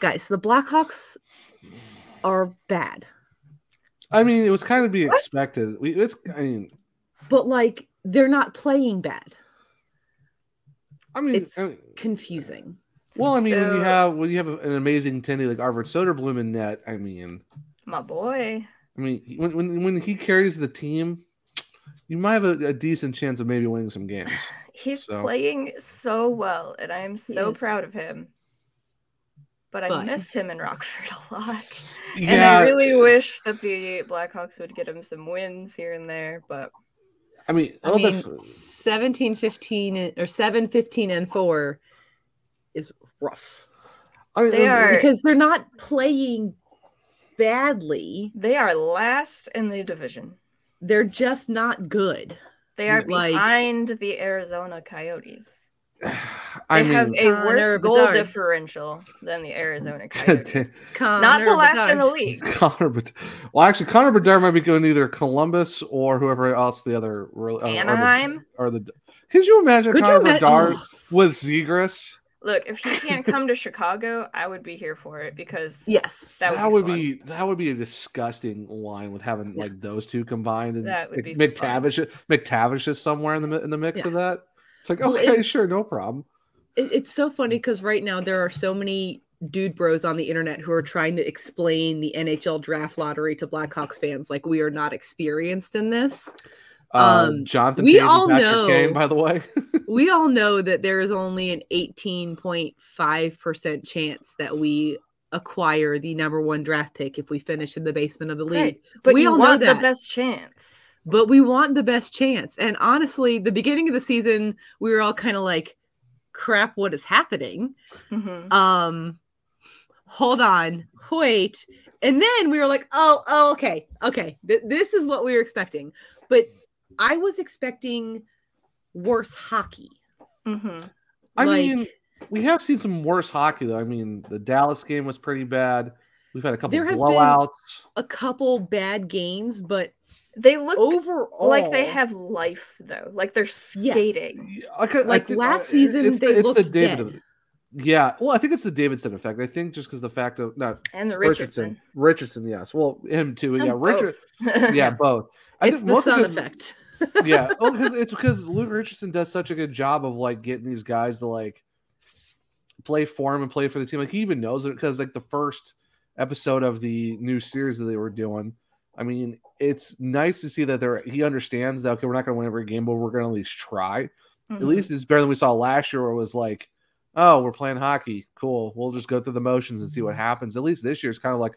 guys, the Blackhawks are bad. I mean, it was kind of be expected. We, it's, I mean, But like they're not playing bad. I mean, it's I mean- confusing. Well, I mean, when you have when you have an amazing tendy like Arvid Soderblom in net, I mean, My boy. I mean, when when when he carries the team, you might have a, a decent chance of maybe winning some games. He's So- playing so well, and I am so is. proud of him. But I But- miss him in Rockford a lot. And I really wish that the Blackhawks would get him some wins here and there, but I mean, I all the mean, f- 17 15 or 7 15 and 4 is rough. Mean, they are Because they're not playing badly. they are last in the division. They're just not good. They are Like- behind the Arizona Coyotes. I They mean, have a Connor worse goal Bedard. differential than the Arizona Coyotes. Not the last in the league. Connor, but well, actually, Connor Bedard might be going either Columbus or whoever else the other uh, or the- Anaheim? or the. Could you imagine Could you Connor ima- Bedard oh. with Zegras? Look, if he can't come to Chicago, I would be here for it because Yes. that That, would, would be, be that would be a disgusting line with having like those two combined and That would be McTavish. McTavish is somewhere in the in the mix Yeah. of that. It's like Well, okay, it- sure, no problem. It, it's so funny because right now there are so many dude bros on the internet who are trying to explain the NHL draft lottery to Blackhawks fans like we are not experienced in this. Uh, Um, Jonathan, we Toews all Patrick know- Kane, by the way. we all know that there is only an 18.5% chance that we acquire the number one draft pick if we finish in the basement of the league. Right, but we all want know the best chance. but we want the best chance. And honestly, the beginning of the season, we were all kind of like, crap, what is happening? Mhm. Um, hold on, wait. And then we were like, oh, oh, okay, okay. Th- this is what we were expecting. But I was expecting worse hockey. Mhm. I Like- mean, we have seen some worse hockey though. I mean, the Dallas game was pretty bad. We've had a couple There have been- A couple bad games, but They look overall, like they have life though. Like they're skating. I could- I Like think, last uh, season, it's they it's looked David. Yeah, well, I think it's the Davidson effect. I think just because the fact of not And the Richardson. Richardson, yes. Well, him too. And yeah, Richard. yeah, both. I it's think the most sun it- effect. Yeah, well, it's because Luke Richardson does such a good job of like getting these guys to like play for him and play for the team. Like he even knows it because like the first episode of the new series that they were doing. I mean, it's nice to see that they're he understands that okay, we're not going to win every game, but we're going to at least try. At Mhm. least it's better than we saw last year, where it was like, oh, we're playing hockey, cool. We'll just go through the motions and see what happens. At least this year, it's kind of like,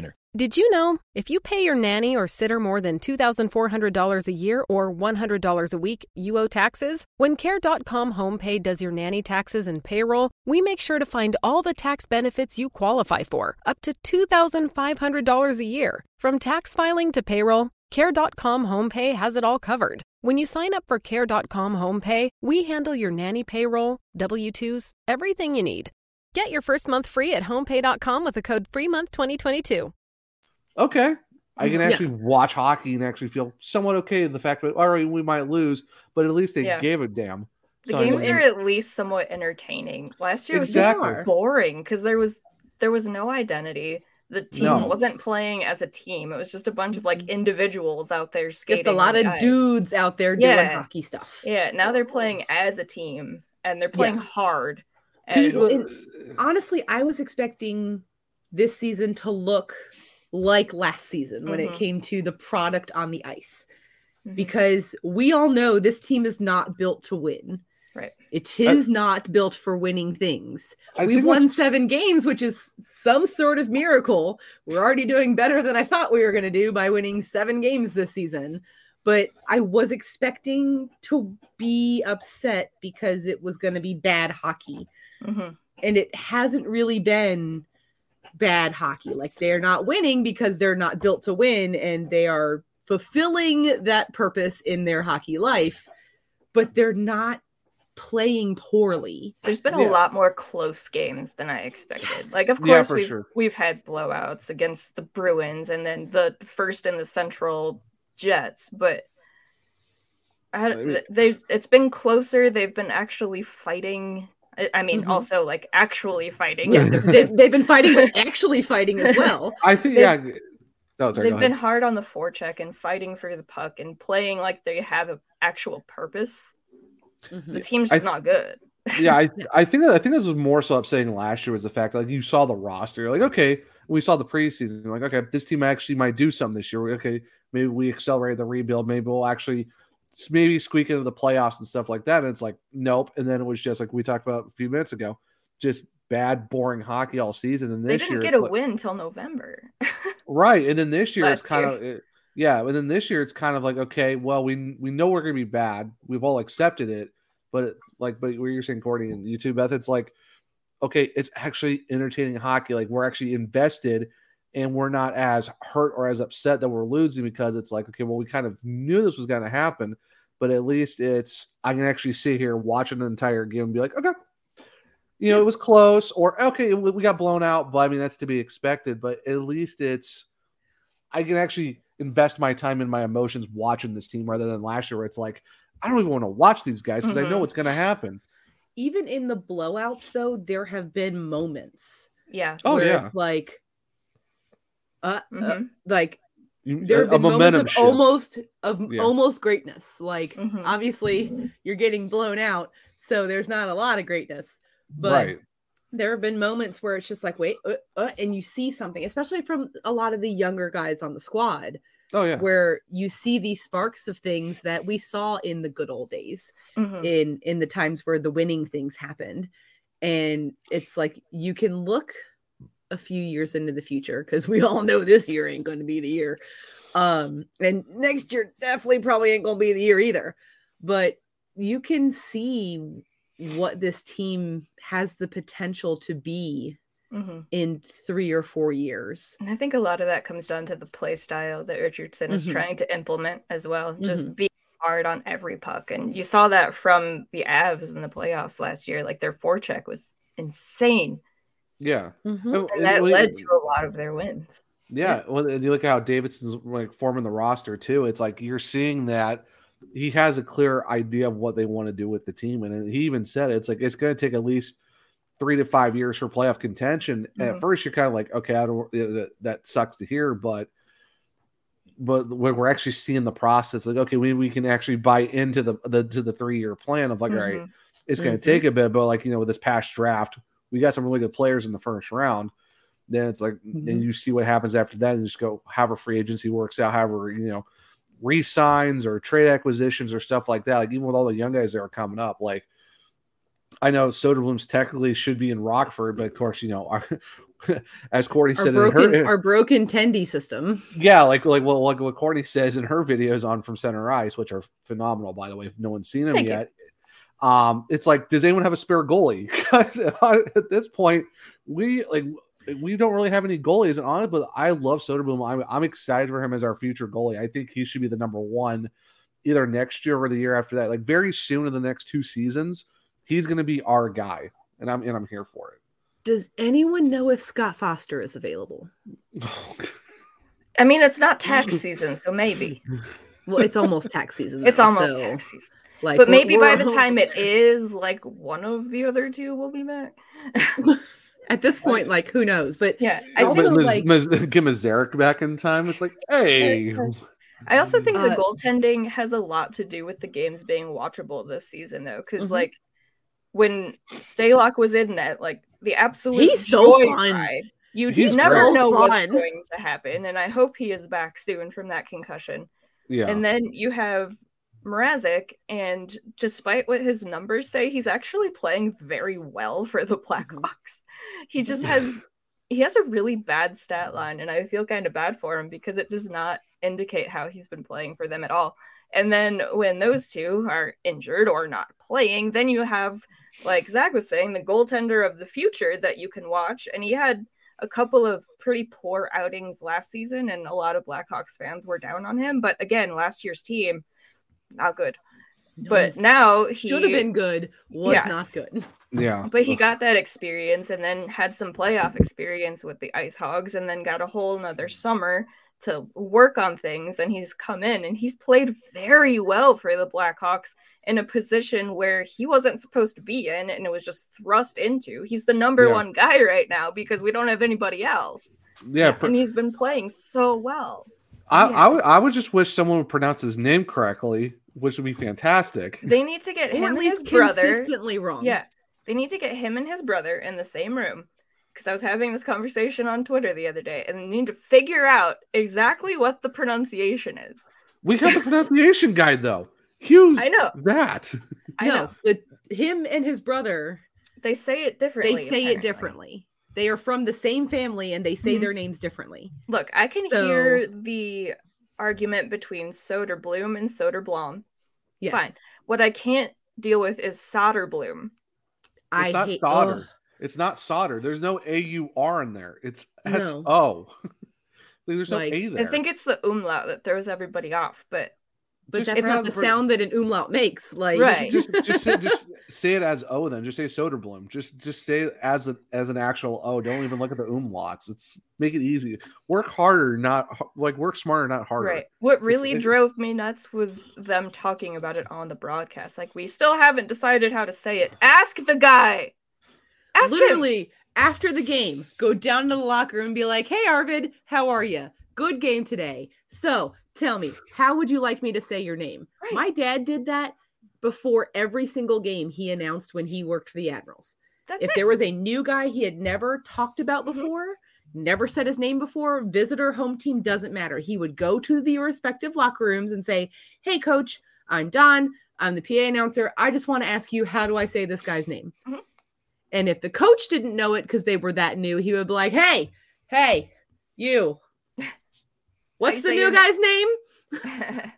Did you know if you pay your nanny or sitter more than $2,400 a year or $100 a week, you owe taxes? When Care.com HomePay does your nanny taxes and payroll, we make sure to find all the tax benefits you qualify for, up to $2,500 a year. From tax filing to payroll, Care.com HomePay has it all covered. When you sign up for Care.com HomePay, we handle your nanny payroll, W 2s, everything you need. Get your first month free at homepay.com with the code FREEMONTH2022. Okay. I can mm-hmm. Yeah. actually watch hockey and actually feel somewhat okay with the fact that all right, we might lose, but at least they Yeah. gave a damn. The So, I games mean- are at least somewhat entertaining. Last year was just boring because there was there was no identity. The team No. wasn't playing as a team. It was just a bunch of like mm-hmm. individuals out there skating. Just a lot of the ice. dudes out there doing hockey stuff. Yeah, now they're playing as a team and they're playing Yeah. hard. And And honestly, I was expecting this season to look like last season when it Mhm. came to the product on the ice. Mhm. Because we all know this team is not built to win. Right. It is not built for winning things. I We've won seven games, which is some sort of miracle. We're already doing better than I thought we were going to do by winning seven games this season. But I was expecting to be upset because it was going to be bad hockey. Mhm. And it hasn't really been bad hockey. Like they're not winning because they're not built to win and they are fulfilling that purpose in their hockey life, but they're not playing poorly. There's been a Yeah. lot more close games than I expected. Like, of course, for we've, sure. we've had blowouts against the Bruins and then the first in the Central Jets, but I, they've it's been closer. They've been actually fighting. I- I mean, Mhm. also like actually fighting. Yeah, they've, they've been fighting, but actually fighting as well. I think They- yeah. No, sorry, They've been hard on the forecheck and fighting for the puck and playing like they have an actual purpose. Mm-hmm. The team's I- just not good. yeah, I I think I think this was more so upsetting last year was the fact that, like you saw the roster, you're like okay, we saw the preseason, like okay, this team actually might do something this year. Okay, maybe we accelerate the rebuild, maybe we'll actually maybe squeak into the playoffs and stuff like that. And it's like nope, and then it was just like we talked about a few minutes ago, just bad, boring hockey all season. And They this didn't year, get a like- win until November. right, and then this year it's kind year. of it, yeah, and then this year it's kind of like okay, well we we know we're gonna be bad, we've all accepted it, but like but what you're saying, Courtney and YouTube, Beth, it's like okay, it's actually entertaining hockey. Like we're actually invested and we're not as hurt or as upset that we're losing because it's like, okay, well, we kind of knew this was going to happen, but at least it's, I can actually sit here watching the entire game and be like, okay, you know, it was close or okay, we we got blown out, but I mean, that's to be expected, but at least it's, I can actually invest my time and my emotions watching this team rather than last year where it's like, I don't even want to watch these guys because I know Mhm. what's going to happen. Even in the blowouts, though, there have been moments. Yeah. Oh, yeah. It's like, uh, uh, Mhm. like there a- have been moments of shift. almost of Yeah. almost greatness. Like Mhm. obviously you're getting blown out, so there's not a lot of greatness. But right. there have been moments where it's just like wait, uh, uh, and you see something, especially from a lot of the younger guys on the squad, Oh, yeah. where you see these sparks of things that we saw in the good old days, Mhm. in in the times where the winning things happened, and it's like you can look a few years into the future because we all know this year ain't going to be the year um and next year definitely probably ain't going to be the year either but you can see what this team has the potential to be Mhm. in 3 or 4 years And I think a lot of that comes down to the play style that Richardson is Mhm. trying to implement as well. Just Mhm. being hard on every puck. And you saw that from the Avs in the playoffs last year. Like their forecheck was insane. Yeah. Mhm. Oh, And that well, led to a lot of their wins. Yeah, well, and you look at how Davidson's like forming the roster too. It's like you're seeing that he has a clear idea of what they want to do with the team, and he even said it, it's like it's going to take at least three to five years for playoff contention. And Mhm. At first, you're kind of like, okay, I don't yeah, that, that sucks to hear, but but when we're actually seeing the process, like okay, we, we can actually buy into the the to the three year plan of like, all right, Mhm. it's going to take a bit, but like you know, with this past draft, we got some really good players in the first round. Then it's like, Mhm. and you see what happens after that, and just go however free agency works out, however you know, re-signs or trade acquisitions or stuff like that. Like even with all the young guys that are coming up, like I know Soderblom's technically should be in Rockford, but of course, you know, our, as Courtney our said, broken in her, our broken tendy system yeah, like like well, like what Courtney says in her videos on From Center Ice, which are phenomenal, by the way. If no one's seen them Thank yet, um, it's like, does anyone have a spare goalie? Because at this point, we like we don't really have any goalies on it, but I love Soderblom. I'm I'm excited for him as our future goalie. I think he should be the number one either next year or the year after that. Like very soon in the next two seasons, he's going to be our guy, and I'm and I'm here for it. Does anyone know if Scott Foster is available? I mean, it's not tax season, so maybe. Well, it's almost tax season. It's almost so, tax season. Like, but maybe by the time it is, like one of the other two will be back. At this point, like who knows? But yeah, I also think like Miz- get Mrazek back in time. It's like, hey, I also think the Uh, goaltending has a lot to do with the games being watchable this season, though, because Mhm. like when Stalock was in net, like the absolute He's so joy fun. ride, You He's never great. know what's going to happen, and I hope he is back soon from that concussion. Yeah. And then you have Mrazek, and despite what his numbers say, he's actually playing very well for the mm-hmm. Blackhawks. He mm-hmm. just has he has a really bad stat line, and I feel kind of bad for him because it does not indicate how he's been playing for them at all. And then when those two are injured or not playing, then you have, like Zach was saying, the goaltender of the future that you can watch. And he had a couple of pretty poor outings last season, and a lot of Blackhawks fans were down on him. But again, last year's team, not good. But now he should have been good. Was Yes. not good. Yeah. But he got that experience and then had some playoff experience with the Ice Hogs and then got a whole nother summer to work on things. And he's come in and he's played very well for the Blackhawks in a position where he wasn't supposed to be in and it was just thrust into. He's the number Yeah. one guy right now because we don't have anybody else. Yeah. per- And he's been playing so well. I, I would I would just wish someone would pronounce his name correctly, which would be fantastic. They need to get Or him at least his brother. consistently wrong. Yeah. They need to get him and his brother in the same room. Because I was having this conversation on Twitter the other day, and they need to figure out exactly what the pronunciation is. We got the pronunciation guide though. Use I know. that. I no, know. the, him and his brother, They say it differently. they say it differently. They are from the same family and they say Mhm. their names differently. Look, I can So- hear the argument between Soderblom and Soderblom. Yes. Fine. What I can't deal with is Soderblom. I It's not hate solder. ugh. It's not solder. There's no A U R in there. It's S No. There's no Like, A there. I think it's the umlaut that throws everybody off, but But Just that's not the for- sound that an umlaut makes. Like Right. just just say, just say it as O then. Just say Soderblom. Just just say it as a as an actual O. Don't even look at the umlauts. It's make it easy. Work harder, not like work smarter, not harder. Right. What really it- drove me nuts was them talking about it on the broadcast. Like, we still haven't decided how to say it. Ask the guy. Ask him. literally after the game, go down to the locker room and be like, "Hey, Arvid, how are you? Good game today. So, tell me, how would you like me to say your name?" Right. My dad did that before every single game he announced when he worked for the Admirals. That's if it. there was a new guy he had never talked about Mhm. before, never said his name before, visitor, home team doesn't matter. He would go to the respective locker rooms and say, "Hey, coach, I'm Don. I'm the PA announcer. I just want to ask you, how do I say this guy's name?" Mhm. And if the coach didn't know it because they were that new, he would be like, "Hey, hey, you, what's the say new your guy's name?"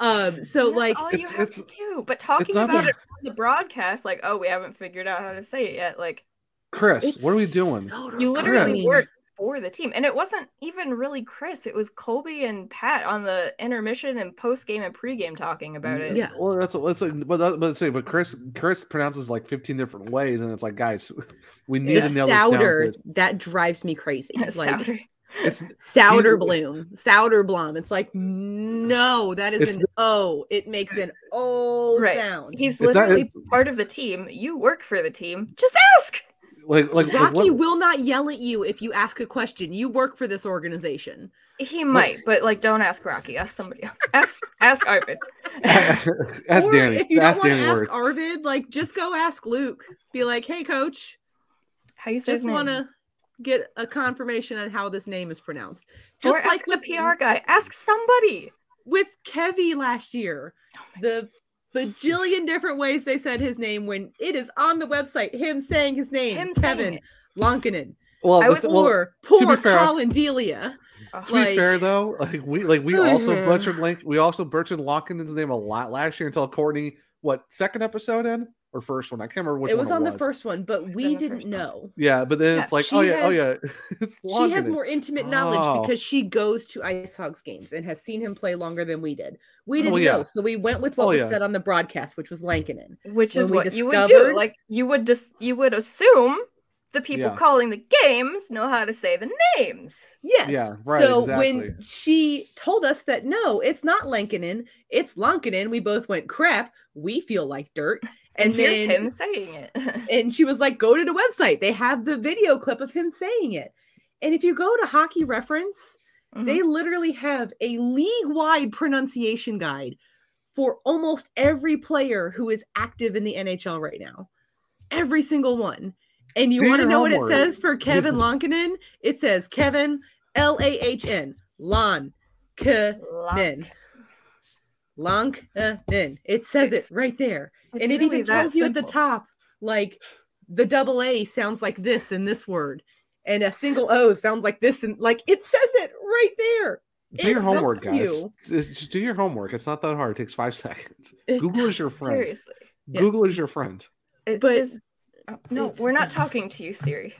Um, so like, all you It's- have it's- to do. But talking about that- it on the broadcast, like, oh, we haven't figured out how to say it yet. Like, Chris, what are we doing? so you literally Chris. worked for the team. And it wasn't even really Chris. It was Colby and Pat on the intermission and post game and pregame talking about it. Yeah. Well, that's that's like, but that, but say, but Chris Chris pronounces like 15 different ways, and it's like, guys, we need it's to nail this down. Souder. please. That drives me crazy. Like, Souder. It's Souder bloom, Souder blom. It's like no, that is an O. It makes an O Right. sound. He's It's not- literally part of the team. You work for the team. Just ask. like like, like Jackie what- will not yell at you if you ask a question. You work for this organization. He might, but like, don't ask Rocky. Ask somebody else. Ask ask Arvid. ask Danny. if you don't ask want to ask words. Arvid, like just go ask Luke. Be like, hey, coach, How you say his just name? want to get a confirmation on how this name is pronounced. Just or like ask the PR guy. Ask somebody. with Kevy last year. Oh the bajillion different ways they said his name when it is on the website. Him saying his name, Him Kevin it. Lankinen. Well, I the- was- well, Or to be poor fair- Collin Delia. Oh, To like- be fair though, like we like we also butchered like we also butchered Lonkinen's name a lot last year until Courtney what second episode in or first one. I can't remember which it one was on the first one, but we didn't know. Yeah, but then Yeah, it's like, she oh yeah, oh has- yeah, it's She has Lonkenin. more intimate knowledge Oh. because she goes to Ice Hogs games and has seen him play longer than we did. We Oh, didn't yeah. know, so we went with what Oh, was yeah. said on the broadcast, which was Lankinen. which is we what you would do. Like you would just you would assume the people Yeah. calling the games know how to say the names. Yes. Yeah, right, So exactly. when she told us that no, it's not Lankinen, it's Lankinen, we both went crap. We feel like dirt. And, here's then him saying it. and she was like, go to the website. They have the video clip of him saying it. And if you go to Hockey Reference, mm-hmm. they literally have a league-wide pronunciation guide for almost every player who is active in the NHL right now. Every single one. And you want to know what it says for Kevin Lonkinen? It says Kevin L A H N Lon Kanin. Lonkanen. It says it right there. It's And it really even that tells you at the top, like the double A sounds like this in this word, and a single O sounds like this, and like it says it right there. do your homework, guys. you. Just, just do your homework. It's not that hard. It takes five seconds. It Google is your friend. Seriously. Yeah. Google is your friend. It But- just oh, no, it's- we're not talking to you, Siri.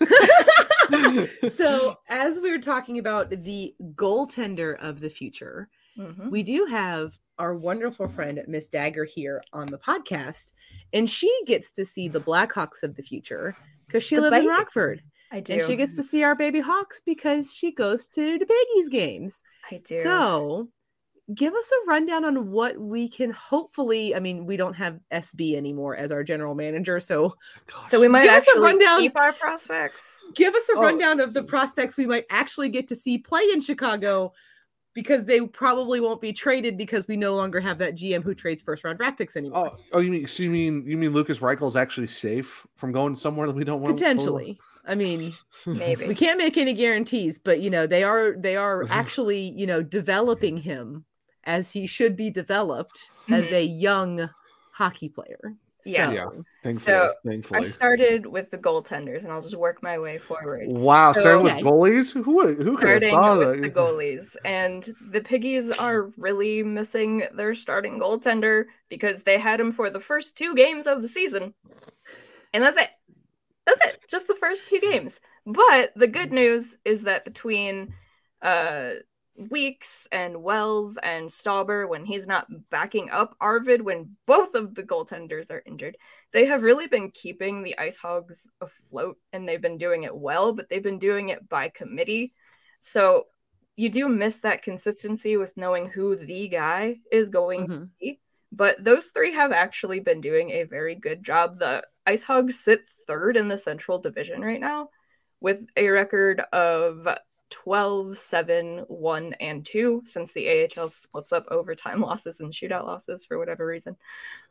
so as we were talking about the goaltender of the future, Mhm. we do have our wonderful friend Miss Dagger here on the podcast, and she gets to see the Blackhawks of the future because she The lives in. Rockford. I do. And she gets to see our baby Hawks because she goes to the Piggies games. I do. So, give us a rundown on what we can hopefully. I mean, we don't have SB anymore as our general manager, so so we might give us a actually rundown. keep our prospects. Give us a Oh. rundown of the prospects we might actually get to see play in Chicago because they probably won't be traded because we no longer have that GM who trades first round draft picks anymore. Oh, oh, you mean so you mean you mean Lucas Reichel is actually safe from going somewhere that we don't want? Potentially. I mean, Maybe. we can't make any guarantees, but you know, they are they are actually, you know, developing him as he should be developed as a young hockey player. Yeah. So- Yeah, thankfully, So I started with the goaltenders, and I'll just work my way forward. Wow, starting with So- goalies. Who would who could have saw with that? the goalies. And the Piggies are really missing their starting goaltender because they had him for the first two games of the season. And that's it. That's it. Just the first two games. But the good news is that between uh Weeks and Wells and Stauber, when he's not backing up Arvid, when both of the goaltenders are injured, they have really been keeping the Ice Hogs afloat and they've been doing it well, but they've been doing it by committee. So you do miss that consistency with knowing who the guy is going to mm-hmm. be. But those three have actually been doing a very good job. The Ice Hogs sit third in the Central Division right now with a record of 12, 7, 1, and 2 since the AHL splits up overtime losses and shootout losses for whatever reason.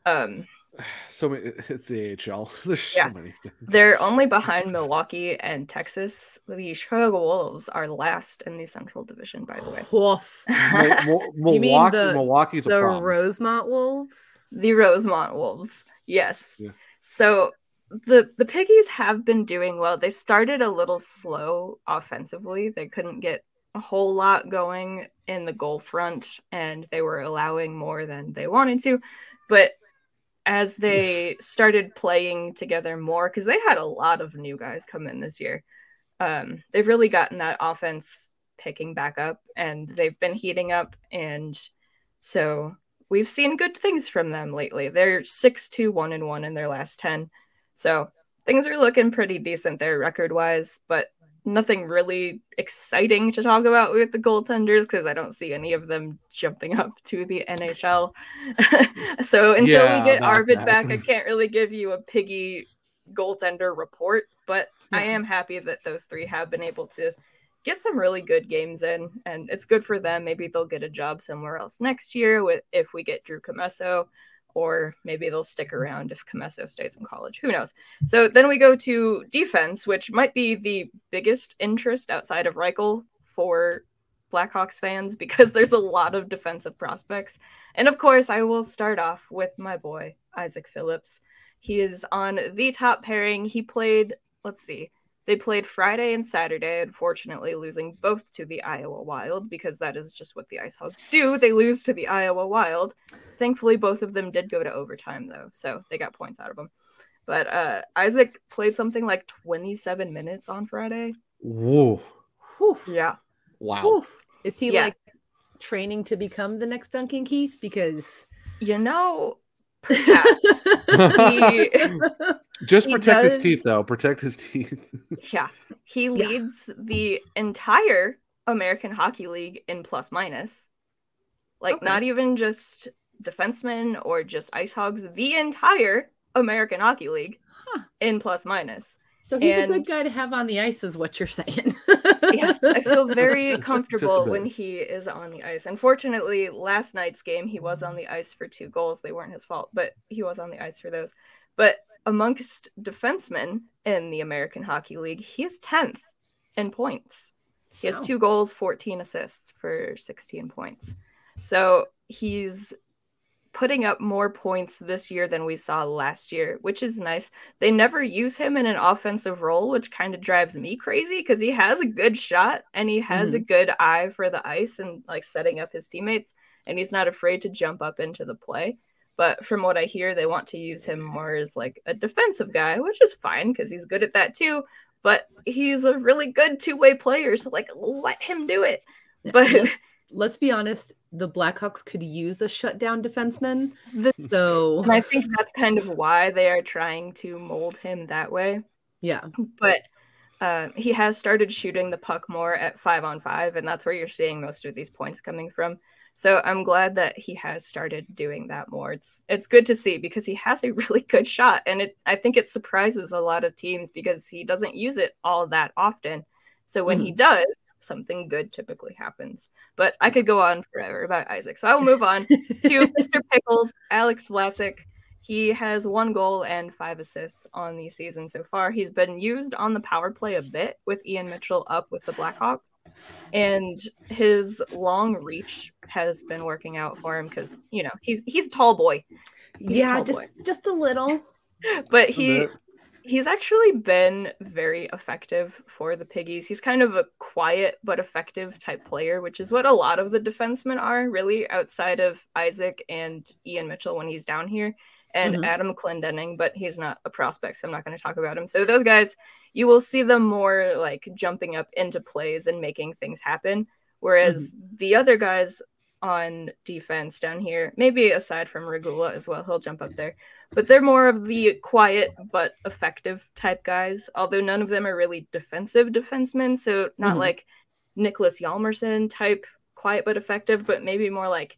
Um, So many, it's the AHL. There's Yeah. so many things. they're only behind Milwaukee and Texas. The Chicago Wolves are last in the Central Division, by the way. Wolf. Mil- Mil- You mean Milwaukee, the- Milwaukee's a the. Rosemont Wolves? The Rosemont Wolves. Yes. Yeah. So the the Piggies have been doing well. They started a little slow offensively. They couldn't get a whole lot going in the goal front and they were allowing more than they wanted to. But as they started playing together more cuz they had a lot of new guys come in this year. Um they've really gotten that offense picking back up and they've been heating up and so we've seen good things from them lately. They're 6 2 1 and 1 in their last 10. So things are looking pretty decent there record wise, but nothing really exciting to talk about with the goaltenders because I don't see any of them jumping up to the NHL. so until Yeah, we get Arvid that. back, I can't really give you a piggy goaltender report, but I am happy that those three have been able to get some really good games in, and it's good for them. Maybe they'll get a job somewhere else next year with if we get Drew Comesso, or maybe they'll stick mm-hmm. around if Comesso stays in college. Who knows? So then we go to defense, which might be the biggest interest outside of Reichel for Blackhawks fans because there's a lot of defensive prospects. And of course, I will start off with my boy, Isaac Phillips. He is on the top pairing. He played, let's see, They played Friday and Saturday, unfortunately, losing both to the Iowa Wild because that is just what the Ice Hogs do. They lose to the Iowa Wild. Thankfully, both of them did go to overtime, though, so they got points out of them. But uh, Isaac played something like 27 minutes on Friday. Whoa. Yeah. Wow. Is he Yeah. like training to become the next Duncan Keith? Because you know, perhaps he, Just he protect his teeth, though. Protect his teeth. Yeah, he leads the entire American Hockey League in plus minus. Like, not even just defensemen or just ice hogs, the entire American Hockey League in plus minus. so he's And- a good guy to have on the ice, is what you're saying. yes, I feel very comfortable when he is on the ice. Unfortunately, last night's game, he was on the ice for two goals. They weren't his fault, but he was on the ice for those. But amongst defensemen in the American Hockey League, he is 10th in points. He has two goals, 14 assists for 16 points. So he's putting up more points this year than we saw last year, which is nice. They never use him in an offensive role, which kind of drives me crazy because he has a good shot and he has a mm-hmm. good eye for the ice and like setting up his teammates, and he's not afraid to jump up into the play. But from what I hear, they want to use him more as like a defensive guy, which is fine because he's good at that too. But he's a really good two way player, so like let him do it. But Let- let's be honest, the Blackhawks could use a shutdown defenseman. so and I think that's kind of why they are trying to mold him that way. yeah. But uh, he has started shooting the puck more at five on five, and that's where you're seeing most of these points coming from. So I'm glad that he has started doing that more. It's it's good to see because he has a really good shot, and it I think it surprises a lot of teams because he doesn't use it all that often. So when he mm-hmm. does, something good typically happens. But I could go on forever about Isaac, so I will move on to Mr. Pickles, Alex Vlasic. He has one goal and five assists on the season so far. He's been used on the power play a bit with Ian Mitchell up with the Blackhawks, and his long reach has been working out for him because you know he's he's a tall boy. He's yeah, tall just boy. just a little. but he he's actually been very effective for the piggies he's kind of a quiet but effective type player which is what a lot of the defensemen are really outside of isaac and ian mitchell when he's down here and Mhm. adam clendenning but he's not a prospect so i'm not going to talk about him so those guys you will see them more like jumping up into plays and making things happen whereas the other guys on defense down here, maybe aside from Regula as well, he'll jump up there. But they're more of the quiet but effective type guys, although none of them are really defensive defensemen. So not Mhm. like Nicholas Hjalmarsson type quiet but effective, but maybe more like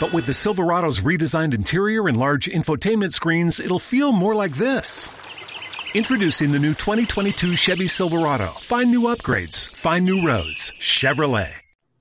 But with the Silverado's redesigned interior and large infotainment screens, it'll feel more like this. Introducing the new 2022 Chevy Silverado. Find new upgrades. Find new roads. Chevrolet.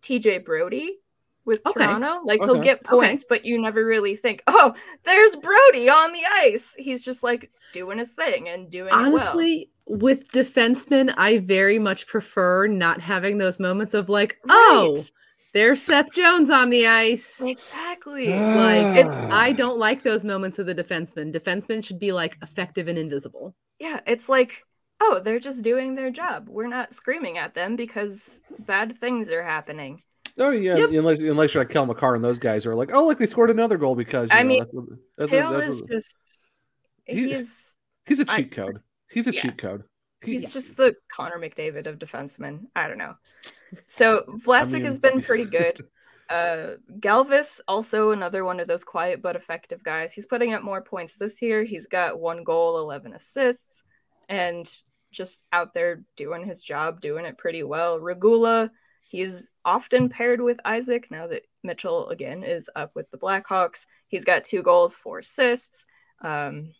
TJ Brodie with Okay. Toronto. Like he'll Okay. get Okay. points, but you never really think, oh, there's Brodie on the ice. He's just like doing his thing and doing it well. Honestly, with defensemen, I very much prefer not having those moments of like, oh, Right. There's Seth Jones on the ice. Exactly. Like it's I don't like those moments with a defenseman. Defensemen should be like effective and invisible. Yeah, it's like, oh, they're just doing their job. We're not screaming at them because bad things are happening. Oh yeah, unless unless you're like Cale Makar and those guys are like, oh, like they scored another goal because you I know, mean, that's what- that's what- Hale that's is what- just He- he's he's a I- cheat code. He's a Yeah. cheat code. he's just the Connor McDavid of defensemen. I don't know. So Vlasic mean- has been pretty good. Uh, Galvas also another one of those quiet but effective guys. He's putting up more points this year. He's got one goal, eleven assists, and just out there doing his job, doing it pretty well. Regula, he's often paired with Isaac now that Mitchell again is up with the Blackhawks. He's got two goals, four assists. Um,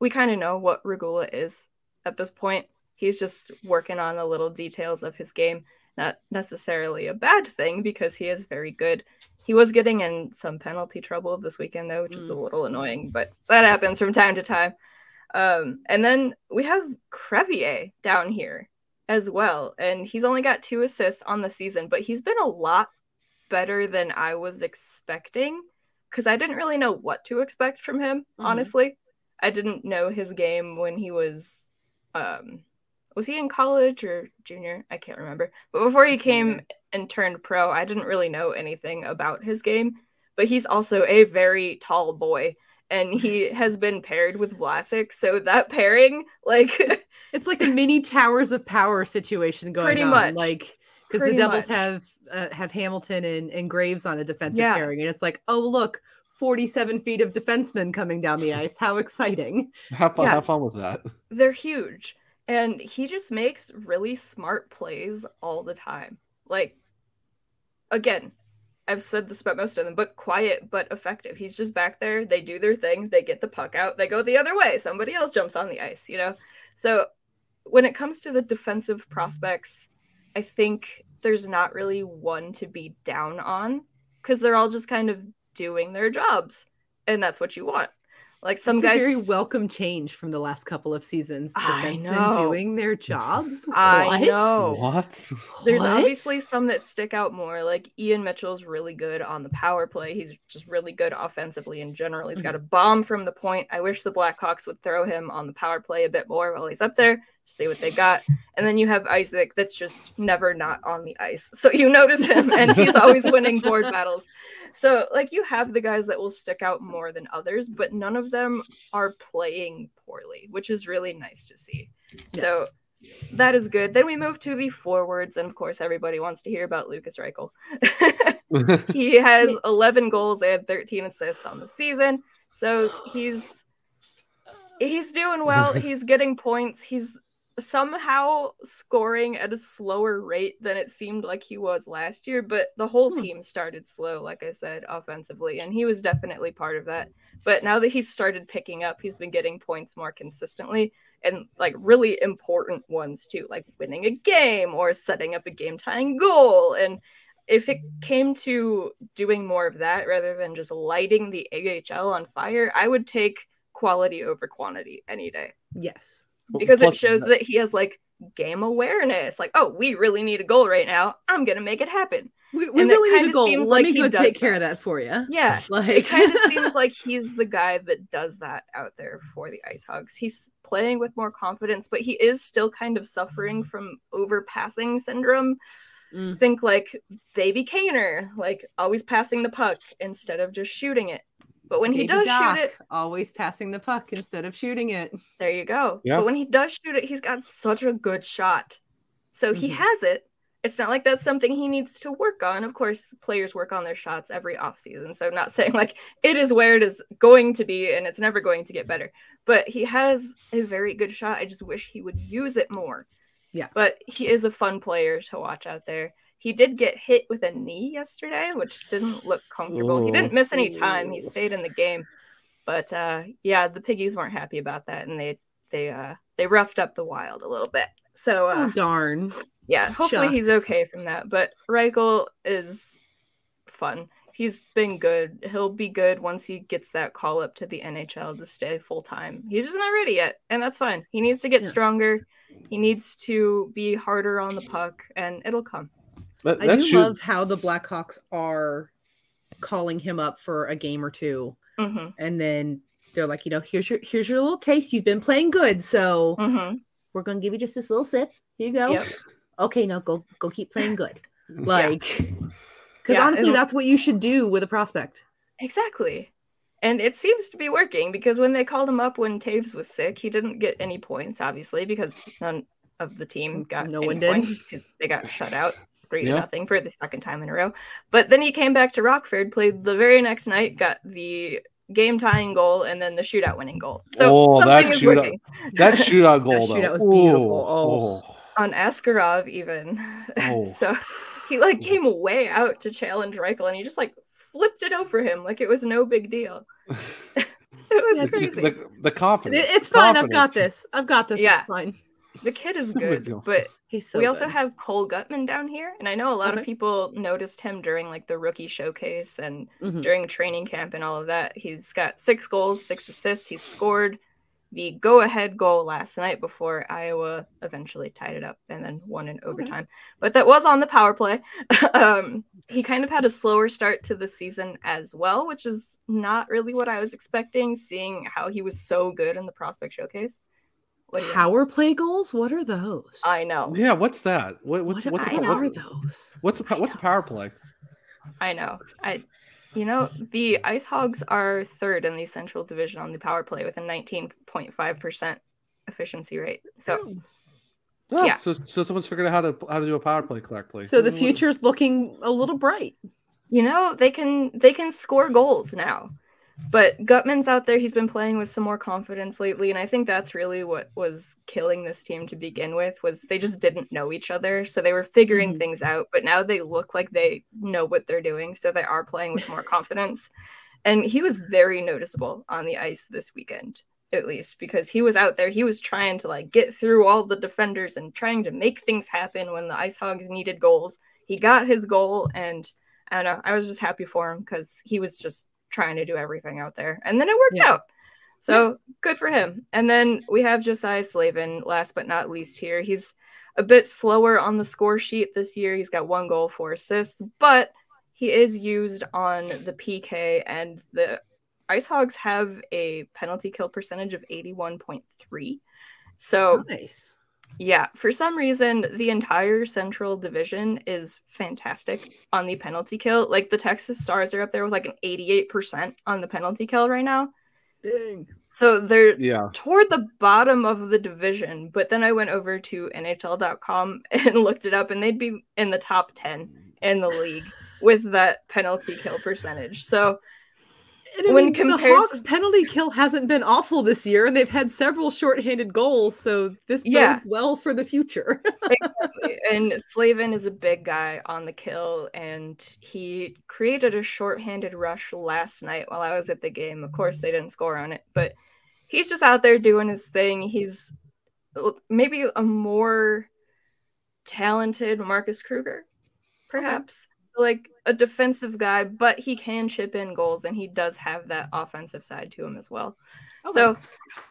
we kind of know what Regula is at this point. He's just working on the little details of his game. Not necessarily a bad thing because he is very good. He was getting in some penalty trouble this weekend though, which is a little annoying, but that happens from time to time. Um, and then we have Crevier down here as well, and he's only got two assists on the season, but he's been a lot better than I was expecting because I didn't really know what to expect from him. Mhm. Honestly, I didn't know his game when he was um was he in college or junior? I can't remember. But before he came and turned pro, I didn't really know anything about his game. But he's also a very tall boy, and he has been paired with Vlasic. So that pairing, like, it's like a mini towers of power situation going Pretty on. much. Like because the Devils much. have uh, have Hamilton and, and Graves on a defensive Yeah. pairing, and it's like, oh look, forty seven feet of defensemen coming down the ice. How exciting! Have fun, Yeah. have fun with that. they're huge and he just makes really smart plays all the time. Like again i've said this about most of them but quiet but effective. He's just back there. They do their thing. They get the puck out. They go the other way. Somebody else jumps on the ice you know? So when it comes to the defensive prospects i think there's not really one to be down on because they're all just kind of doing their jobs and that's what you want like some It's a guys very welcome change from the last couple of seasons. I Defensemen doing their jobs. I What? know. What? There's What? obviously some that stick out more. Like Ian Mitchell's really good on the power play. He's just really good offensively in general. He's got a bomb from the point. I wish the Blackhawks would throw him on the power play a bit more while he's up there. See what they got. And then you have Isaac that's just never not on the ice. So you notice him and he's always winning board battles. So like you have the guys that will stick out more than others, but none of them are playing poorly, which is really nice to see. So that is good. Then we move to the forwards, and of course, everybody wants to hear about Lucas Reichel. he has 11 goals and 13 assists on the season, so he's he's doing well. He's getting points. He's somehow scoring at a slower rate than it seemed like he was last year, but the whole hmm. team started slow, like I said, offensively, and he was definitely part of that. But now that he's started picking up, he's been getting points more consistently and like really important ones too, like winning a game or setting up a game tying goal. And if it came to doing more of that rather than just lighting the AHL on fire, I would take quality over quantity any day Yes. Because it shows that he has like game awareness. Like, oh, we really need a goal right now. I'm gonna make it happen. We, we really need a goal. Let like me he go take care of that for you. Yeah, Like it kind of seems like he's the guy that does that out there for the Ice Hogs. He's playing with more confidence, but he is still kind of suffering from overpassing syndrome. Mm. Think like baby Kaner, like always passing the puck instead of just shooting it. But when he does Doc, shoot it, always passing the puck instead of shooting it. there you go. Yeah. But when he does shoot it, he's got such a good shot. So he Mhm. has it. It's not like that's something he needs to work on. Of course, players work on their shots every offseason. So I'm not saying like it is where it is going to be and it's never going to get better. But he has a very good shot. I just wish he would use it more. Yeah. But he is a fun player to watch out there. He did get hit with a knee yesterday, which didn't look comfortable. He didn't miss any time. He stayed in the game. But uh yeah, the piggies weren't happy about that and they they uh they roughed up the wild a little bit. So uh Oh darn. yeah, hopefully he's okay from that. But Reichel is fun. He's been good. He'll be good once he gets that call up to the NHL to stay full time. He's just not ready yet, and that's fine. He needs to get Yeah. stronger. He needs to be harder on the puck, and it'll come. That, I do shoot- love how the Blackhawks are calling him up for a game or 2 Mhm. and then they're like, you know, here's your here's your little taste. You've been playing good, so Mhm. we're gonna give you just this little sip. Here you go. Yep. Okay, now go go keep playing good. Like, because Yeah, honestly, that's what you should do with a prospect. Exactly. And it seems to be working because when they called him up when Toews was sick, he didn't get any points, obviously, because none of the team got No any one did. points because they got shut out three Yeah. to nothing for the second time in a row. But then he came back to Rockford, played the very next night, got the game tying goal and then the shootout winning goal. So oh, something that is shootout, working. that shootout goal, though. shootout was Ooh, beautiful. Oh. oh. on Askarov even. Oh. so he like came way out to challenge Reichel and he just like flipped it over him like it was no big deal. It was Yeah, crazy. The, the confidence. It- it's fine. I've got this. I've got this. Yeah. It's fine. The kid is good, but He's so we also have Cole Guttman down here, and I know a lot Okay. of people noticed him during like the rookie showcase and Mhm. during training camp and all of that. He's got six goals, six assists. He scored the go-ahead goal last night before Iowa eventually tied it up and then won in overtime. But that was on the power play. um, he kind of had a slower start to the season as well, which is not really what I was expecting, seeing how he was so good in the prospect showcase. What do you- Power play goals? What are those? I know. Yeah, what's that? What, what's What what's a, are what's, those? what's a what's a power play? I know. I, you know, the Ice Hogs are third in the Central Division on the power play with a 19.5% efficiency rate. So, hmm. Oh, Yeah. So so someone's figured out how to how to do a power play correctly. So the future's looking a little bright. you know, they can they can score goals now. But Guttman's out there. He's been playing with some more confidence lately, and I think that's really what was killing this team to begin with. Was they just didn't know each other, so they were figuring mm-hmm. things out. But now they look like they know what they're doing, so they are playing with more confidence. And he was very noticeable on the ice this weekend, at least because he was out there. He was trying to like get through all the defenders and trying to make things happen when the Ice Hogs needed goals. He got his goal, and I don't know. I was just happy for him because he was just trying to do everything out there, and then it worked Yeah. out. So good for him. And then we have Josiah Slavin, last but not least here. He's a bit slower on the score sheet this year. He's got one goal, four assists, but he is used on the PK, and the Ice Hogs have a penalty kill percentage of 81.3. So Nice. Yeah, for some reason, the entire Central Division is fantastic on the penalty kill. Like the Texas Stars are up there with like an 88% on the penalty kill right now. Dang. So they're Yeah. toward the bottom of the division. But then I went over to NHL.com and looked it up, and they'd be in the top 10 in the league with that penalty kill percentage. So And I When mean, compared the Hawks' penalty kill hasn't been awful this year, and they've had several shorthanded goals, so this Yeah. bodes well for the future. exactly. and Slavin is a big guy on the kill, and he created a shorthanded rush last night while I was at the game. Of course, they didn't score on it, but he's just out there doing his thing. He's maybe a more talented Marcus Kruger, perhaps. So, like a defensive guy, but he can chip in goals, and he does have that offensive side to him as well. So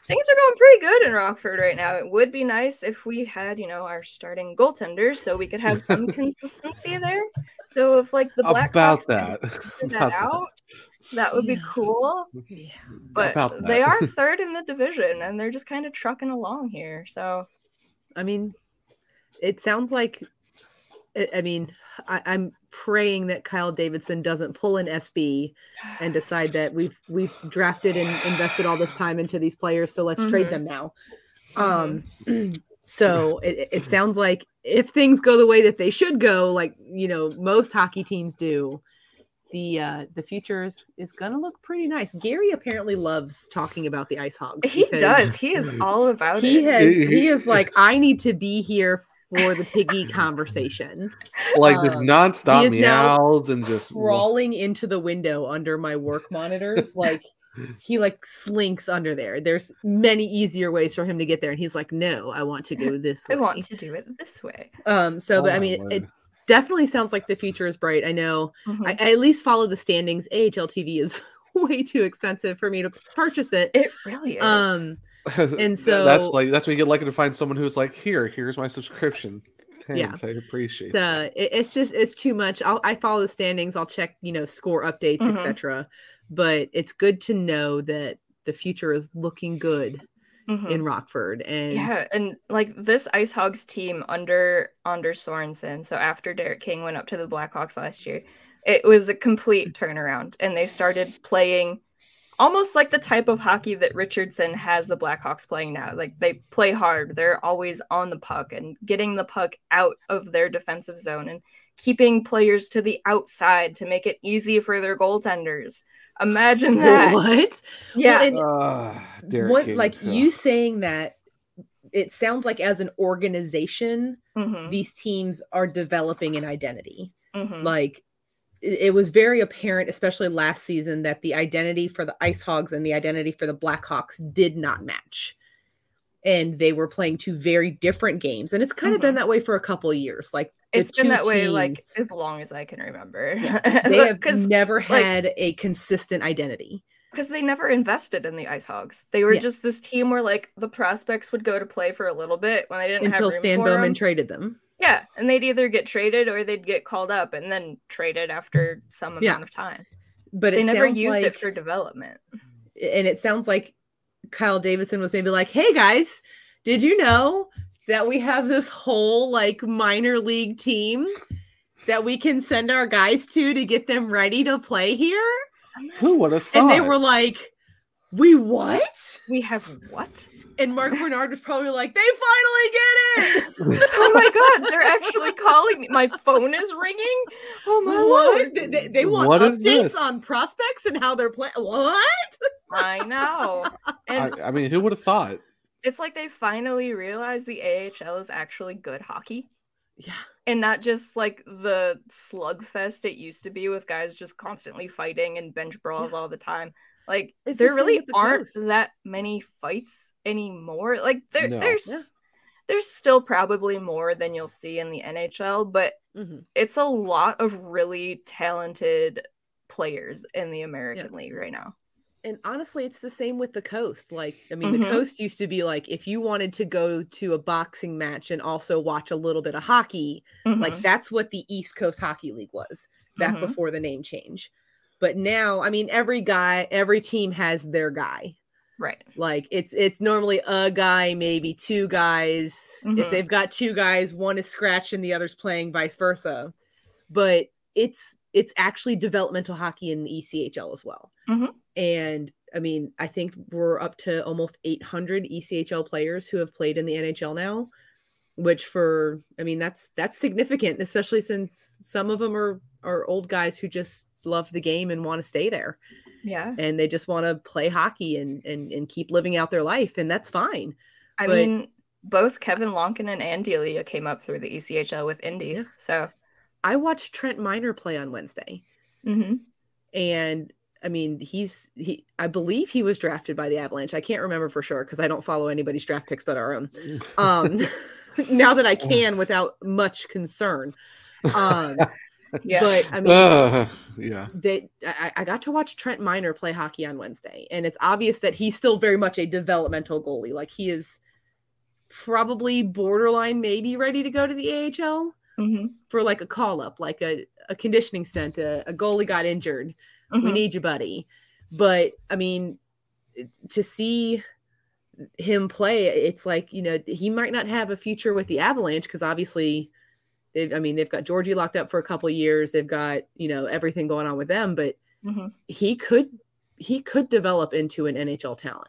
things are going pretty good in Rockford right now. It would be nice if we had, you know, our starting goaltenders so we could have some consistency there. So if like the Black About that. figure About that out, that would be cool. But they are third in the division and they're just kind of trucking along here. So I mean, it sounds like. I I mean, I, I'm praying that Kyle Davidson doesn't pull an SB and decide that we've we've drafted and invested all this time into these players, so let's trade Mhm. them now. Um, so it, it sounds like if things go the way that they should go, like you know most hockey teams do, the uh, the future is is gonna look pretty nice. Gary apparently loves talking about the Ice Hogs. he does. He is all about He it. has he is like I need to be here for the piggy conversation. Like there's Um, nonstop he is now meows and just crawling into the window under my work monitors like he like slinks under there there's many easier ways for him to get there and he's like no i want to go this I way want to do it this way. um so Oh but i mean word. it definitely sounds like the future is bright i know Mhm. I, I at least follow the standings ahl tv is way too expensive for me to purchase it It really is. um and so that's like that's when you get lucky to find someone who's like, here, here's my subscription. Yeah. Thanks, I appreciate so it, it's just it's too much I'll, i follow the standings i'll check you know score updates Mhm. etc but it's good to know that the future is looking good Mhm. in rockford and Yeah, and like this Ice Hogs team under Anders Sorensen, so after Derek King went up to the Blackhawks last year, it was a complete turnaround, and they started playing almost like the type of hockey that Richardson has the Blackhawks playing now. Like they play hard, they're always on the puck and getting the puck out of their defensive zone and keeping players to the outside to make it easy for their goaltenders. Imagine that. what Yeah. Well, and Ah, what like yeah. you saying that it sounds like as an organization Mhm, these teams are developing an identity mhm. like it was very apparent, especially last season, that the identity for the Ice Hogs and the identity for the Blackhawks did not match. And they were playing two very different games. And it's kind of been that way for a couple of years. Like Mm-hmm. It's been that way like as long as I can remember. they have never like- had a consistent identity. because they never invested in the Ice Hogs. They were Yeah. just this team where like the prospects would go to play for a little bit when they didn't until have Stan Bowman 'em. traded them. Yeah, and they'd either get traded or they'd get called up and then traded after some amount Yeah. of time. But they it never used like, it for development. and it sounds like Kyle Davidson was maybe like, "Hey guys, did you know that we have this whole like minor league team that we can send our guys to to get them ready to play here?" Who would have thought? And they were like, "We what? We have what?" And Mark Bernard was probably like, "They finally get it." oh my god, they're actually calling me. My phone is ringing. Oh my What? lord. They, they- they want What is updates on prospects and how they're playing. What? I know. And I, I mean, who would have thought? it's like they finally realized the AHL is actually good hockey. Yeah. And not just like the slugfest it used to be with guys just constantly fighting and bench brawls all the time. Like It's there same really the aren't Coast. that many fights anymore. Like there No. there's Yeah. there's still probably more than you'll see in the NHL, but Mhm. it's a lot of really talented players in the American League right now. and honestly it's the same with the coast like i mean the Mhm. coast used to be like if you wanted to go to a boxing match and also watch a little bit of hockey like Mhm. that's what the east coast hockey league was back Mhm. before the name change but now i mean every guy every team has their guy right. like it's it's normally a guy maybe two guys Mhm. if they've got two guys one is scratched and the other's playing vice versa but it's it's actually developmental hockey in the echl as well Mhm. and i mean i think we're up to almost 800 echl players who have played in the nhl now which for i mean that's that's significant especially since some of them are are old guys who just love the game and want to stay there Yeah. and they just want to play hockey and, and and keep living out their life and that's fine I But- mean, both Kevin Lankinen and Delia came up through the ECHL with Indy. So, i watched trent miner play on wednesday mhm. and i mean he's he i believe he was drafted by the avalanche i can't remember for sure because i don't follow anybody's draft picks but our own um now that i can without much concern um Yeah. but i mean Uh, yeah. that I, I got to watch Trent Miner play hockey on Wednesday, and it's obvious that he's still very much a developmental goalie. Like he is probably borderline, maybe ready to go to the AHL Mhm. for like a call up, like a, a conditioning stint. A, a goalie got injured. We Mhm. need you, buddy. But I mean, to see him play, it's like you know he might not have a future with the Avalanche because obviously. They've, I mean, they've got Georgie locked up for a couple of years. They've got, you know, everything going on with them, but Mhm. he could he could develop into an NHL talent.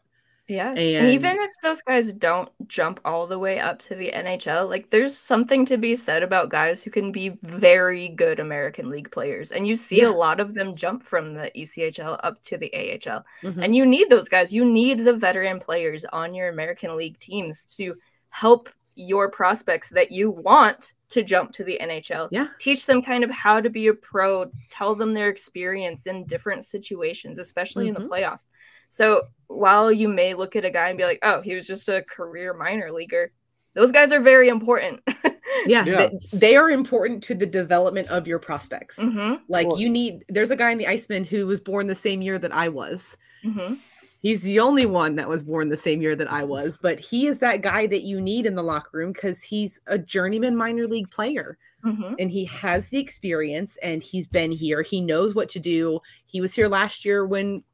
Yeah. And, And- even if those guys don't jump all the way up to the NHL, like there's something to be said about guys who can be very good American League players. And you see Yeah. a lot of them jump from the ECHL up to the AHL. Mhm. And you need those guys. You need the veteran players on your American League teams to help your prospects that you want to jump to the NHL. Yeah. Teach them kind of how to be a pro, tell them their experience in different situations, especially in the Mhm. playoffs. So while you may look at a guy and be like, oh, he was just a career minor leaguer, those guys are very important. Yeah, Yeah. They, they are important to the development of your prospects. Mhm, Like Well- you need there's a guy in the Iceman who was born the same year that I was. mhm. He's the only one that was born the same year that I was, but he is that guy that you need in the locker room because he's a journeyman minor league player Mhm. and he has the experience and he's been here. He knows what to do. He was here last year when